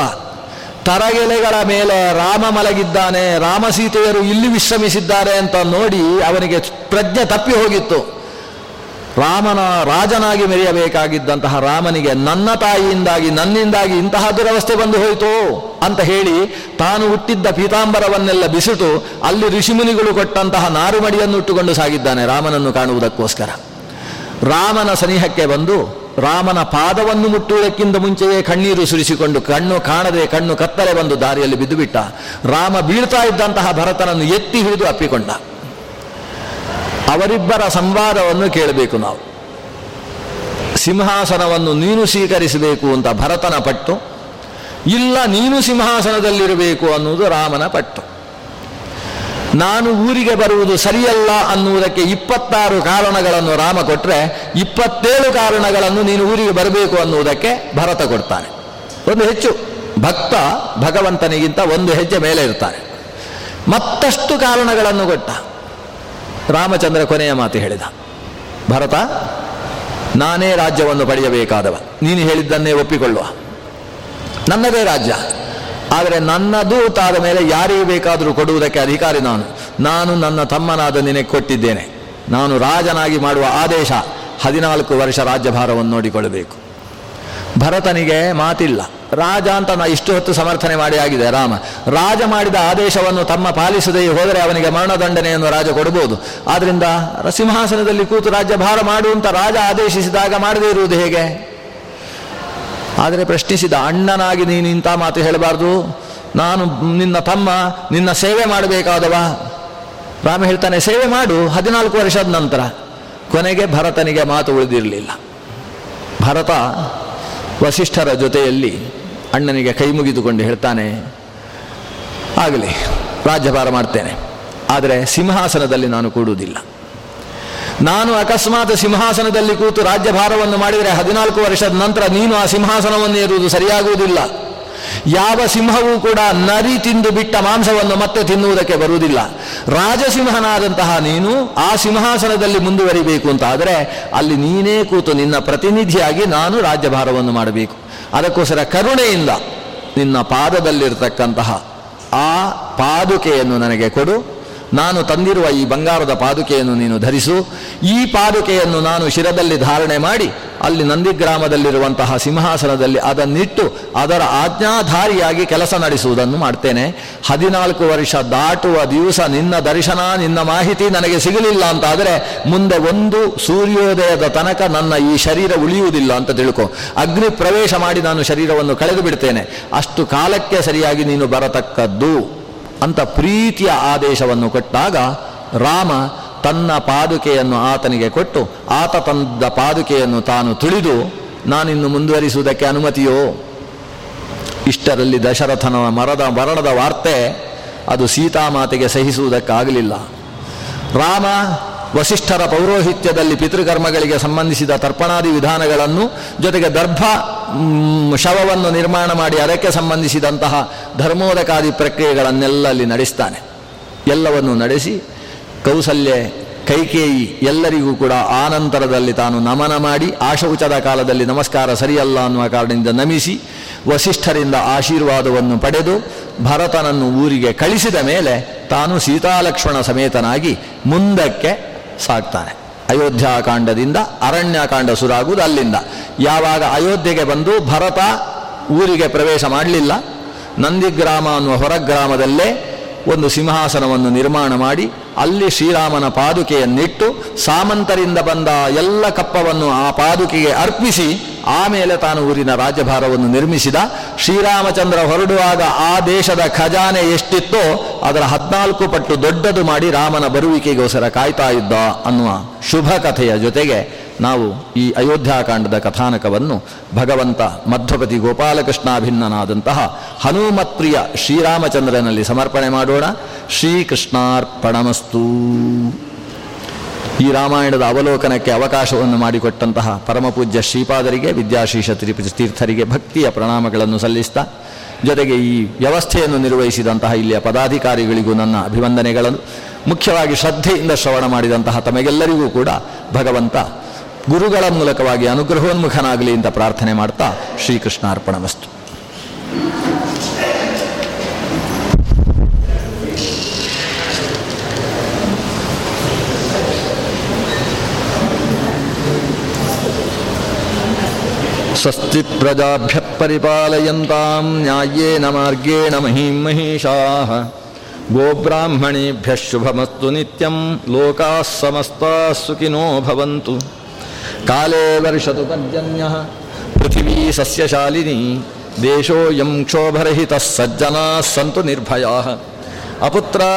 ತರಗೆಲೆಗಳ ಮೇಲೆ ರಾಮ ಮಲಗಿದ್ದಾನೆ, ರಾಮ ಸೀತೆಯರು ಇಲ್ಲಿ ವಿಶ್ರಮಿಸಿದ್ದಾರೆ ಅಂತ ನೋಡಿ ಅವನಿಗೆ ಪ್ರಜ್ಞೆ ತಪ್ಪಿ ಹೋಗಿತ್ತು. ರಾಮನ ರಾಜನಾಗಿ ಮೆರೆಯಬೇಕಾಗಿದ್ದಂತಹ ರಾಮನಿಗೆ ನನ್ನ ತಾಯಿಯಿಂದಾಗಿ, ನನ್ನಿಂದಾಗಿ ಇಂತಹ ದುರವಸ್ಥೆ ಬಂದು ಹೋಯಿತು ಅಂತ ಹೇಳಿ ತಾನು ಹುಟ್ಟಿದ್ದ ಪೀತಾಂಬರವನ್ನೆಲ್ಲ ಬಿಸಿಟು ಅಲ್ಲಿ ಋಷಿಮುನಿಗಳು ಕೊಟ್ಟಂತಹ ನಾರುಮಡಿಯನ್ನು ಇಟ್ಟುಕೊಂಡು ಸಾಗಿದ್ದಾನೆ ರಾಮನನ್ನು ಕಾಣುವುದಕ್ಕೋಸ್ಕರ. ರಾಮನ ಸನಿಹಕ್ಕೆ ಬಂದು ರಾಮನ ಪಾದವನ್ನು ಮುಟ್ಟುವುದಕ್ಕಿಂತ ಮುಂಚೆಯೇ ಕಣ್ಣೀರು ಸುರಿಸಿಕೊಂಡು ಕಣ್ಣು ಕಾಣದೆ ಕಣ್ಣು ಕತ್ತಲೆ ಬಂದು ದಾರಿಯಲ್ಲಿ ಬಿದ್ದುಬಿಟ್ಟ. ರಾಮ ಬೀಳ್ತಾ ಇದ್ದಂತಹ ಭರತನನ್ನು ಎತ್ತಿ ಹಿಡಿದು ಅಪ್ಪಿಕೊಂಡ. ಅವರಿಬ್ಬರ ಸಂವಾದವನ್ನು ಕೇಳಬೇಕು ನಾವು. ಸಿಂಹಾಸನವನ್ನು ನೀನು ಸ್ವೀಕರಿಸಬೇಕು ಅಂತ ಭರತನ ಪಟ್ಟು, ಇಲ್ಲ ನೀನು ಸಿಂಹಾಸನದಲ್ಲಿರಬೇಕು ಅನ್ನುವುದು ರಾಮನ ಪಟ್ಟು. ನಾನು ಊರಿಗೆ ಬರುವುದು ಸರಿಯಲ್ಲ ಅನ್ನುವುದಕ್ಕೆ ಇಪ್ಪತ್ತಾರು ಕಾರಣಗಳನ್ನು ರಾಮ ಕೊಟ್ಟರೆ ಇಪ್ಪತ್ತೇಳು ಕಾರಣಗಳನ್ನು ನೀನು ಊರಿಗೆ ಬರಬೇಕು ಅನ್ನುವುದಕ್ಕೆ ಭರತ ಕೊಡ್ತಾನೆ. ಒಂದು ಹೆಚ್ಚು ಭಕ್ತ ಭಗವಂತನಿಗಿಂತ ಒಂದು ಹೆಜ್ಜೆ ಮೇಲೆ ಇರ್ತಾನೆ. ಮತ್ತಷ್ಟು ಕಾರಣಗಳನ್ನು ಕೊಟ್ಟ. ರಾಮಚಂದ್ರ ಕೊನೆಯ ಮಾತು ಹೇಳಿದ. ಭರತ, ನಾನೇ ರಾಜ್ಯವನ್ನು ಪಡೆಯಬೇಕಾದವ. ನೀನು ಹೇಳಿದ್ದನ್ನೇ ಒಪ್ಪಿಕೊಳ್ಳುವ. ನನ್ನದೇ ರಾಜ್ಯ. ಆದರೆ ನನ್ನ ದೂತಾದ ಮೇಲೆ ಯಾರಿಗೆ ಬೇಕಾದರೂ ಕೊಡುವುದಕ್ಕೆ ಅಧಿಕಾರಿ ನಾನು. ನಾನು ನನ್ನ ತಮ್ಮನಾದ ನಿನಗೆ ಕೊಟ್ಟಿದ್ದೇನೆ. ನಾನು ರಾಜನಾಗಿ ಮಾಡುವ ಆದೇಶ ಹದಿನಾಲ್ಕು ವರ್ಷ ರಾಜ್ಯಭಾರವನ್ನು ನೋಡಿಕೊಳ್ಳಬೇಕು. ಭರತನಿಗೆ ಮಾತಿಲ್ಲ. ರಾಜ ಅಂತ ನಾ ಇಷ್ಟು ಹೊತ್ತು ಸಮರ್ಥನೆ ಮಾಡಿ ಆಗಿದೆ, ರಾಮ. ರಾಜ ಮಾಡಿದ ಆದೇಶವನ್ನು ತಮ್ಮ ಪಾಲಿಸದೇ ಹೋದರೆ ಅವನಿಗೆ ಮರಣದಂಡನೆಯನ್ನು ರಾಜ ಕೊಡಬಹುದು. ಆದ್ದರಿಂದ ಸಿಂಹಾಸನದಲ್ಲಿ ಕೂತು ರಾಜ್ಯಭಾರ ಮಾಡುವಂತ ರಾಜ ಆದೇಶಿಸಿದಾಗ ಮಾಡದೇ ಇರುವುದು ಹೇಗೆ? ಆದರೆ ಪ್ರಶ್ನಿಸಿದ, ಅಣ್ಣನಾಗಿ ನೀನು ಇಂಥ ಮಾತು ಹೇಳಬಾರ್ದು. ನಾನು ನಿನ್ನ ತಮ್ಮ, ನಿನ್ನ ಸೇವೆ ಮಾಡಬೇಕಾದವ. ರಾಮ ಹೇಳ್ತಾನೆ, ಸೇವೆ ಮಾಡು, ಹದಿನಾಲ್ಕು ವರ್ಷದ ನಂತರ ಕೊನೆಗೆ ಭರತನಿಗೆ ಮಾತು ಉಳಿದಿರಲಿಲ್ಲ. ಭರತ ವಸಿಷ್ಠರ ಜೊತೆಯಲ್ಲಿ ಅಣ್ಣನಿಗೆ ಕೈ ಮುಗಿದುಕೊಂಡು ಹೇಳ್ತಾನೆ, ಆಗಲಿ, ರಾಜ್ಯಭಾರ ಮಾಡ್ತೇನೆ. ಆದರೆ ಸಿಂಹಾಸನದಲ್ಲಿ ನಾನು ಕೂಡುವುದಿಲ್ಲ. ನಾನು ಅಕಸ್ಮಾತ್ ಸಿಂಹಾಸನದಲ್ಲಿ ಕೂತು ರಾಜ್ಯಭಾರವನ್ನು ಮಾಡಿದರೆ ಹದಿನಾಲ್ಕು ವರ್ಷದ ನಂತರ ನೀನು ಆ ಸಿಂಹಾಸನವನ್ನು ಏರುವುದು ಸರಿಯಾಗುವುದಿಲ್ಲ. ಯಾವ ಸಿಂಹವೂ ಕೂಡ ನರಿ ತಿಂದು ಬಿಟ್ಟ ಮಾಂಸವನ್ನು ಮತ್ತೆ ತಿನ್ನುವುದಕ್ಕೆ ಬರುವುದಿಲ್ಲ. ರಾಜಸಿಂಹನಾದಂತಹ ನೀನು ಆ ಸಿಂಹಾಸನದಲ್ಲಿ ಮುಂದುವರಿಬೇಕು ಅಂತ ಆದರೆ ಅಲ್ಲಿ ನೀನೇ ಕೂತು ನಿನ್ನ ಪ್ರತಿನಿಧಿಯಾಗಿ ನಾನು ರಾಜ್ಯಭಾರವನ್ನು ಮಾಡಬೇಕು. ಅದಕ್ಕೋಸ್ಕರ ಕರುಣೆಯಿಂದ ನಿನ್ನ ಪಾದದಲ್ಲಿರ್ತಕ್ಕಂತಹ ಆ ಪಾದುಕೆಯನ್ನು ನನಗೆ ಕೊಡು. ನಾನು ತಂದಿರುವ ಈ ಬಂಗಾರದ ಪಾದುಕೆಯನ್ನು ನೀನು ಧರಿಸು. ಈ ಪಾದುಕೆಯನ್ನು ನಾನು ಶಿರದಲ್ಲಿ ಧಾರಣೆ ಮಾಡಿ, ಅಲ್ಲಿ ನಂದಿಗ್ರಾಮದಲ್ಲಿರುವಂತಹ ಸಿಂಹಾಸನದಲ್ಲಿ ಅದನ್ನಿಟ್ಟು ಅದರ ಆಜ್ಞಾಧಾರಿಯಾಗಿ ಕೆಲಸ ನಡೆಸುವುದನ್ನು ಮಾಡ್ತೇನೆ. ಹದಿನಾಲ್ಕು ವರ್ಷ ದಾಟುವ ದಿವಸ ನಿನ್ನ ದರ್ಶನ, ನಿನ್ನ ಮಾಹಿತಿ ನನಗೆ ಸಿಗಲಿಲ್ಲ ಅಂತಾದರೆ ಮುಂದೆ ಒಂದು ಸೂರ್ಯೋದಯದ ತನಕ ನನ್ನ ಈ ಶರೀರ ಉಳಿಯುವುದಿಲ್ಲ ಅಂತ ತಿಳ್ಕೊ. ಅಗ್ನಿ ಪ್ರವೇಶ ಮಾಡಿ ನಾನು ಶರೀರವನ್ನು ಕಳೆದು ಬಿಡ್ತೇನೆ ಅಷ್ಟು ಕಾಲಕ್ಕೆ ಸರಿಯಾಗಿ ನೀನು ಬರತಕ್ಕದ್ದು. ಅಂತ ಪ್ರೀತಿಯ ಆದೇಶವನ್ನು ಕೊಟ್ಟಾಗ ರಾಮ ತನ್ನ ಪಾದುಕೆಯನ್ನು ಆತನಿಗೆ ಕೊಟ್ಟು, ಆತ ತಂದ ಪಾದುಕೆಯನ್ನು ತಾನು ತುಳಿದು, ನಾನಿನ್ನು ಮುಂದುವರಿಸುವುದಕ್ಕೆ ಅನುಮತಿಯೋ? ಇಷ್ಟರಲ್ಲಿ ದಶರಥನ ಮರದ ಮರಣದ ವಾರ್ತೆ ಅದು ಸೀತಾಮಾತೆಗೆ ಸಹಿಸುವುದಕ್ಕಾಗಲಿಲ್ಲ. ರಾಮ ವಸಿಷ್ಠರ ಪೌರೋಹಿತ್ಯದಲ್ಲಿ ಪಿತೃಕರ್ಮಗಳಿಗೆ ಸಂಬಂಧಿಸಿದ ತರ್ಪಣಾದಿ ವಿಧಾನಗಳನ್ನು ಜೊತೆಗೆ ದರ್ಭ ಶವವನ್ನು ನಿರ್ಮಾಣ ಮಾಡಿ ಅದಕ್ಕೆ ಸಂಬಂಧಿಸಿದಂತಹ ಧರ್ಮೋದಕಾದಿ ಪ್ರಕ್ರಿಯೆಗಳನ್ನೆಲ್ಲ ಅಲ್ಲಿ ನಡೆಸ್ತಾನೆ. ಎಲ್ಲವನ್ನು ನಡೆಸಿ ಕೌಸಲ್ಯ, ಕೈಕೇಯಿ ಎಲ್ಲರಿಗೂ ಕೂಡ ಆನಂತರದಲ್ಲಿ ತಾನು ನಮನ ಮಾಡಿ ಆಶೌಚದ ಕಾಲದಲ್ಲಿ ನಮಸ್ಕಾರ ಸರಿಯಲ್ಲ ಅನ್ನುವ ಕಾರಣದಿಂದ ನಮಿಸಿ ವಸಿಷ್ಠರಿಂದ ಆಶೀರ್ವಾದವನ್ನು ಪಡೆದು ಭರತನನ್ನು ಊರಿಗೆ ಕಳಿಸಿದ ಮೇಲೆ ತಾನು ಸೀತಾಲಕ್ಷ್ಮಣ ಸಮೇತನಾಗಿ ಮುಂದಕ್ಕೆ ಸಾಗ್ತಾನೆ. ಅಯೋಧ್ಯಾಕಾಂಡದಿಂದ ಅರಣ್ಯಕಾಂಡ ಸುರಾಗುವುದು ಅಲ್ಲಿಂದ. ಯಾವಾಗ ಅಯೋಧ್ಯೆಗೆ ಬಂದು ಭರತ ಊರಿಗೆ ಪ್ರವೇಶ ಮಾಡಲಿಲ್ಲ, ನಂದಿಗ್ರಾಮ ಅನ್ನುವ ಹೊರಗ್ರಾಮದಲ್ಲೇ ಒಂದು ಸಿಂಹಾಸನವನ್ನು ನಿರ್ಮಾಣ ಮಾಡಿ, ಅಲ್ಲಿ ಶ್ರೀರಾಮನ ಪಾದುಕೆಯನ್ನಿಟ್ಟು ಸಾಮಂತರಿಂದ ಬಂದ ಎಲ್ಲ ಕಪ್ಪವನ್ನು ಆ ಪಾದುಕೆಗೆ ಅರ್ಪಿಸಿ, ಆಮೇಲೆ ತಾನು ಊರಿನ ರಾಜ್ಯಭಾರವನ್ನು ನಿರ್ಮಿಸಿದ. ಶ್ರೀರಾಮಚಂದ್ರ ಹೊರಡುವಾಗ ಆ ದೇಶದ ಖಜಾನೆ ಎಷ್ಟಿತ್ತೋ, ಅದರ ಹದಿನಾಲ್ಕು ಪಟ್ಟು ದೊಡ್ಡದು ಮಾಡಿ ರಾಮನ ಬರುವಿಕೆಗೋಸ್ಕರ ಕಾಯ್ತಾ ಇದ್ದ ಅನ್ನುವ ಶುಭ ಕಥೆಯ ಜೊತೆಗೆ ನಾವು ಈ ಅಯೋಧ್ಯಾಕಾಂಡದ ಕಥಾನಕವನ್ನು ಭಗವಂತ ಮಧ್ವಪತಿ ಗೋಪಾಲಕೃಷ್ಣಾಭಿನ್ನನಾದಂತಹ ಹನುಮತ್ಪ್ರಿಯ ಶ್ರೀರಾಮಚಂದ್ರನಲ್ಲಿ ಸಮರ್ಪಣೆ ಮಾಡೋಣ. ಶ್ರೀಕೃಷ್ಣಾರ್ಪಣಮಸ್ತು. ಈ ರಾಮಾಯಣದ ಅವಲೋಕನಕ್ಕೆ ಅವಕಾಶವನ್ನು ಮಾಡಿಕೊಟ್ಟಂತಹ ಪರಮಪೂಜ್ಯ ಶ್ರೀಪಾದರಿಗೆ, ವಿದ್ಯಾಶೀಷ ತೀರ್ಥರಿಗೆ ಭಕ್ತಿಯ ಪ್ರಣಾಮಗಳನ್ನು ಸಲ್ಲಿಸ್ತಾ, ಜೊತೆಗೆ ಈ ವ್ಯವಸ್ಥೆಯನ್ನು ನಿರ್ವಹಿಸಿದಂತಹ ಇಲ್ಲಿಯ ಪದಾಧಿಕಾರಿಗಳಿಗೂ ನನ್ನ ಅಭಿವಂದನೆಗಳನ್ನು. ಮುಖ್ಯವಾಗಿ ಶ್ರದ್ಧೆಯಿಂದ ಶ್ರವಣ ಮಾಡಿದಂತಹ ತಮಗೆಲ್ಲರಿಗೂ ಕೂಡ ಭಗವಂತ ಗುರುಗಳ ಮೂಲಕವಾಗಿ ಅನುಗ್ರಹೋನ್ಮುಖನಾಗಲಿ ಅಂತ ಪ್ರಾರ್ಥನೆ ಮಾಡ್ತಾ ಶ್ರೀಕೃಷ್ಣಾರ್ಪಣಮಸ್ತು ಸ್ವಸ್ತಿ ಪ್ರಜಾಭ್ಯ ಪರಿಪಾಲಯಂತಾಂ ನ್ಯಾಯೇನ ಮಾರ್ಗೇಣ ಮಹೀಂ ಮಹಿಷಾ ಗೋಬ್ರಾಹ್ಮಣೇಭ್ಯ ಶುಭಮಸ್ತು ನಿತ್ಯಂ, ಲೋಕಾಃ ಸಮಸ್ತಃ ಸುಖಿನೋ ಭವಂತು. काले वर्षतु पर्जन्यः पृथिवी सस्यशालिनी देशो यम क्षोभरहित सज्जना सन्तु निर्भया। अपुत्रा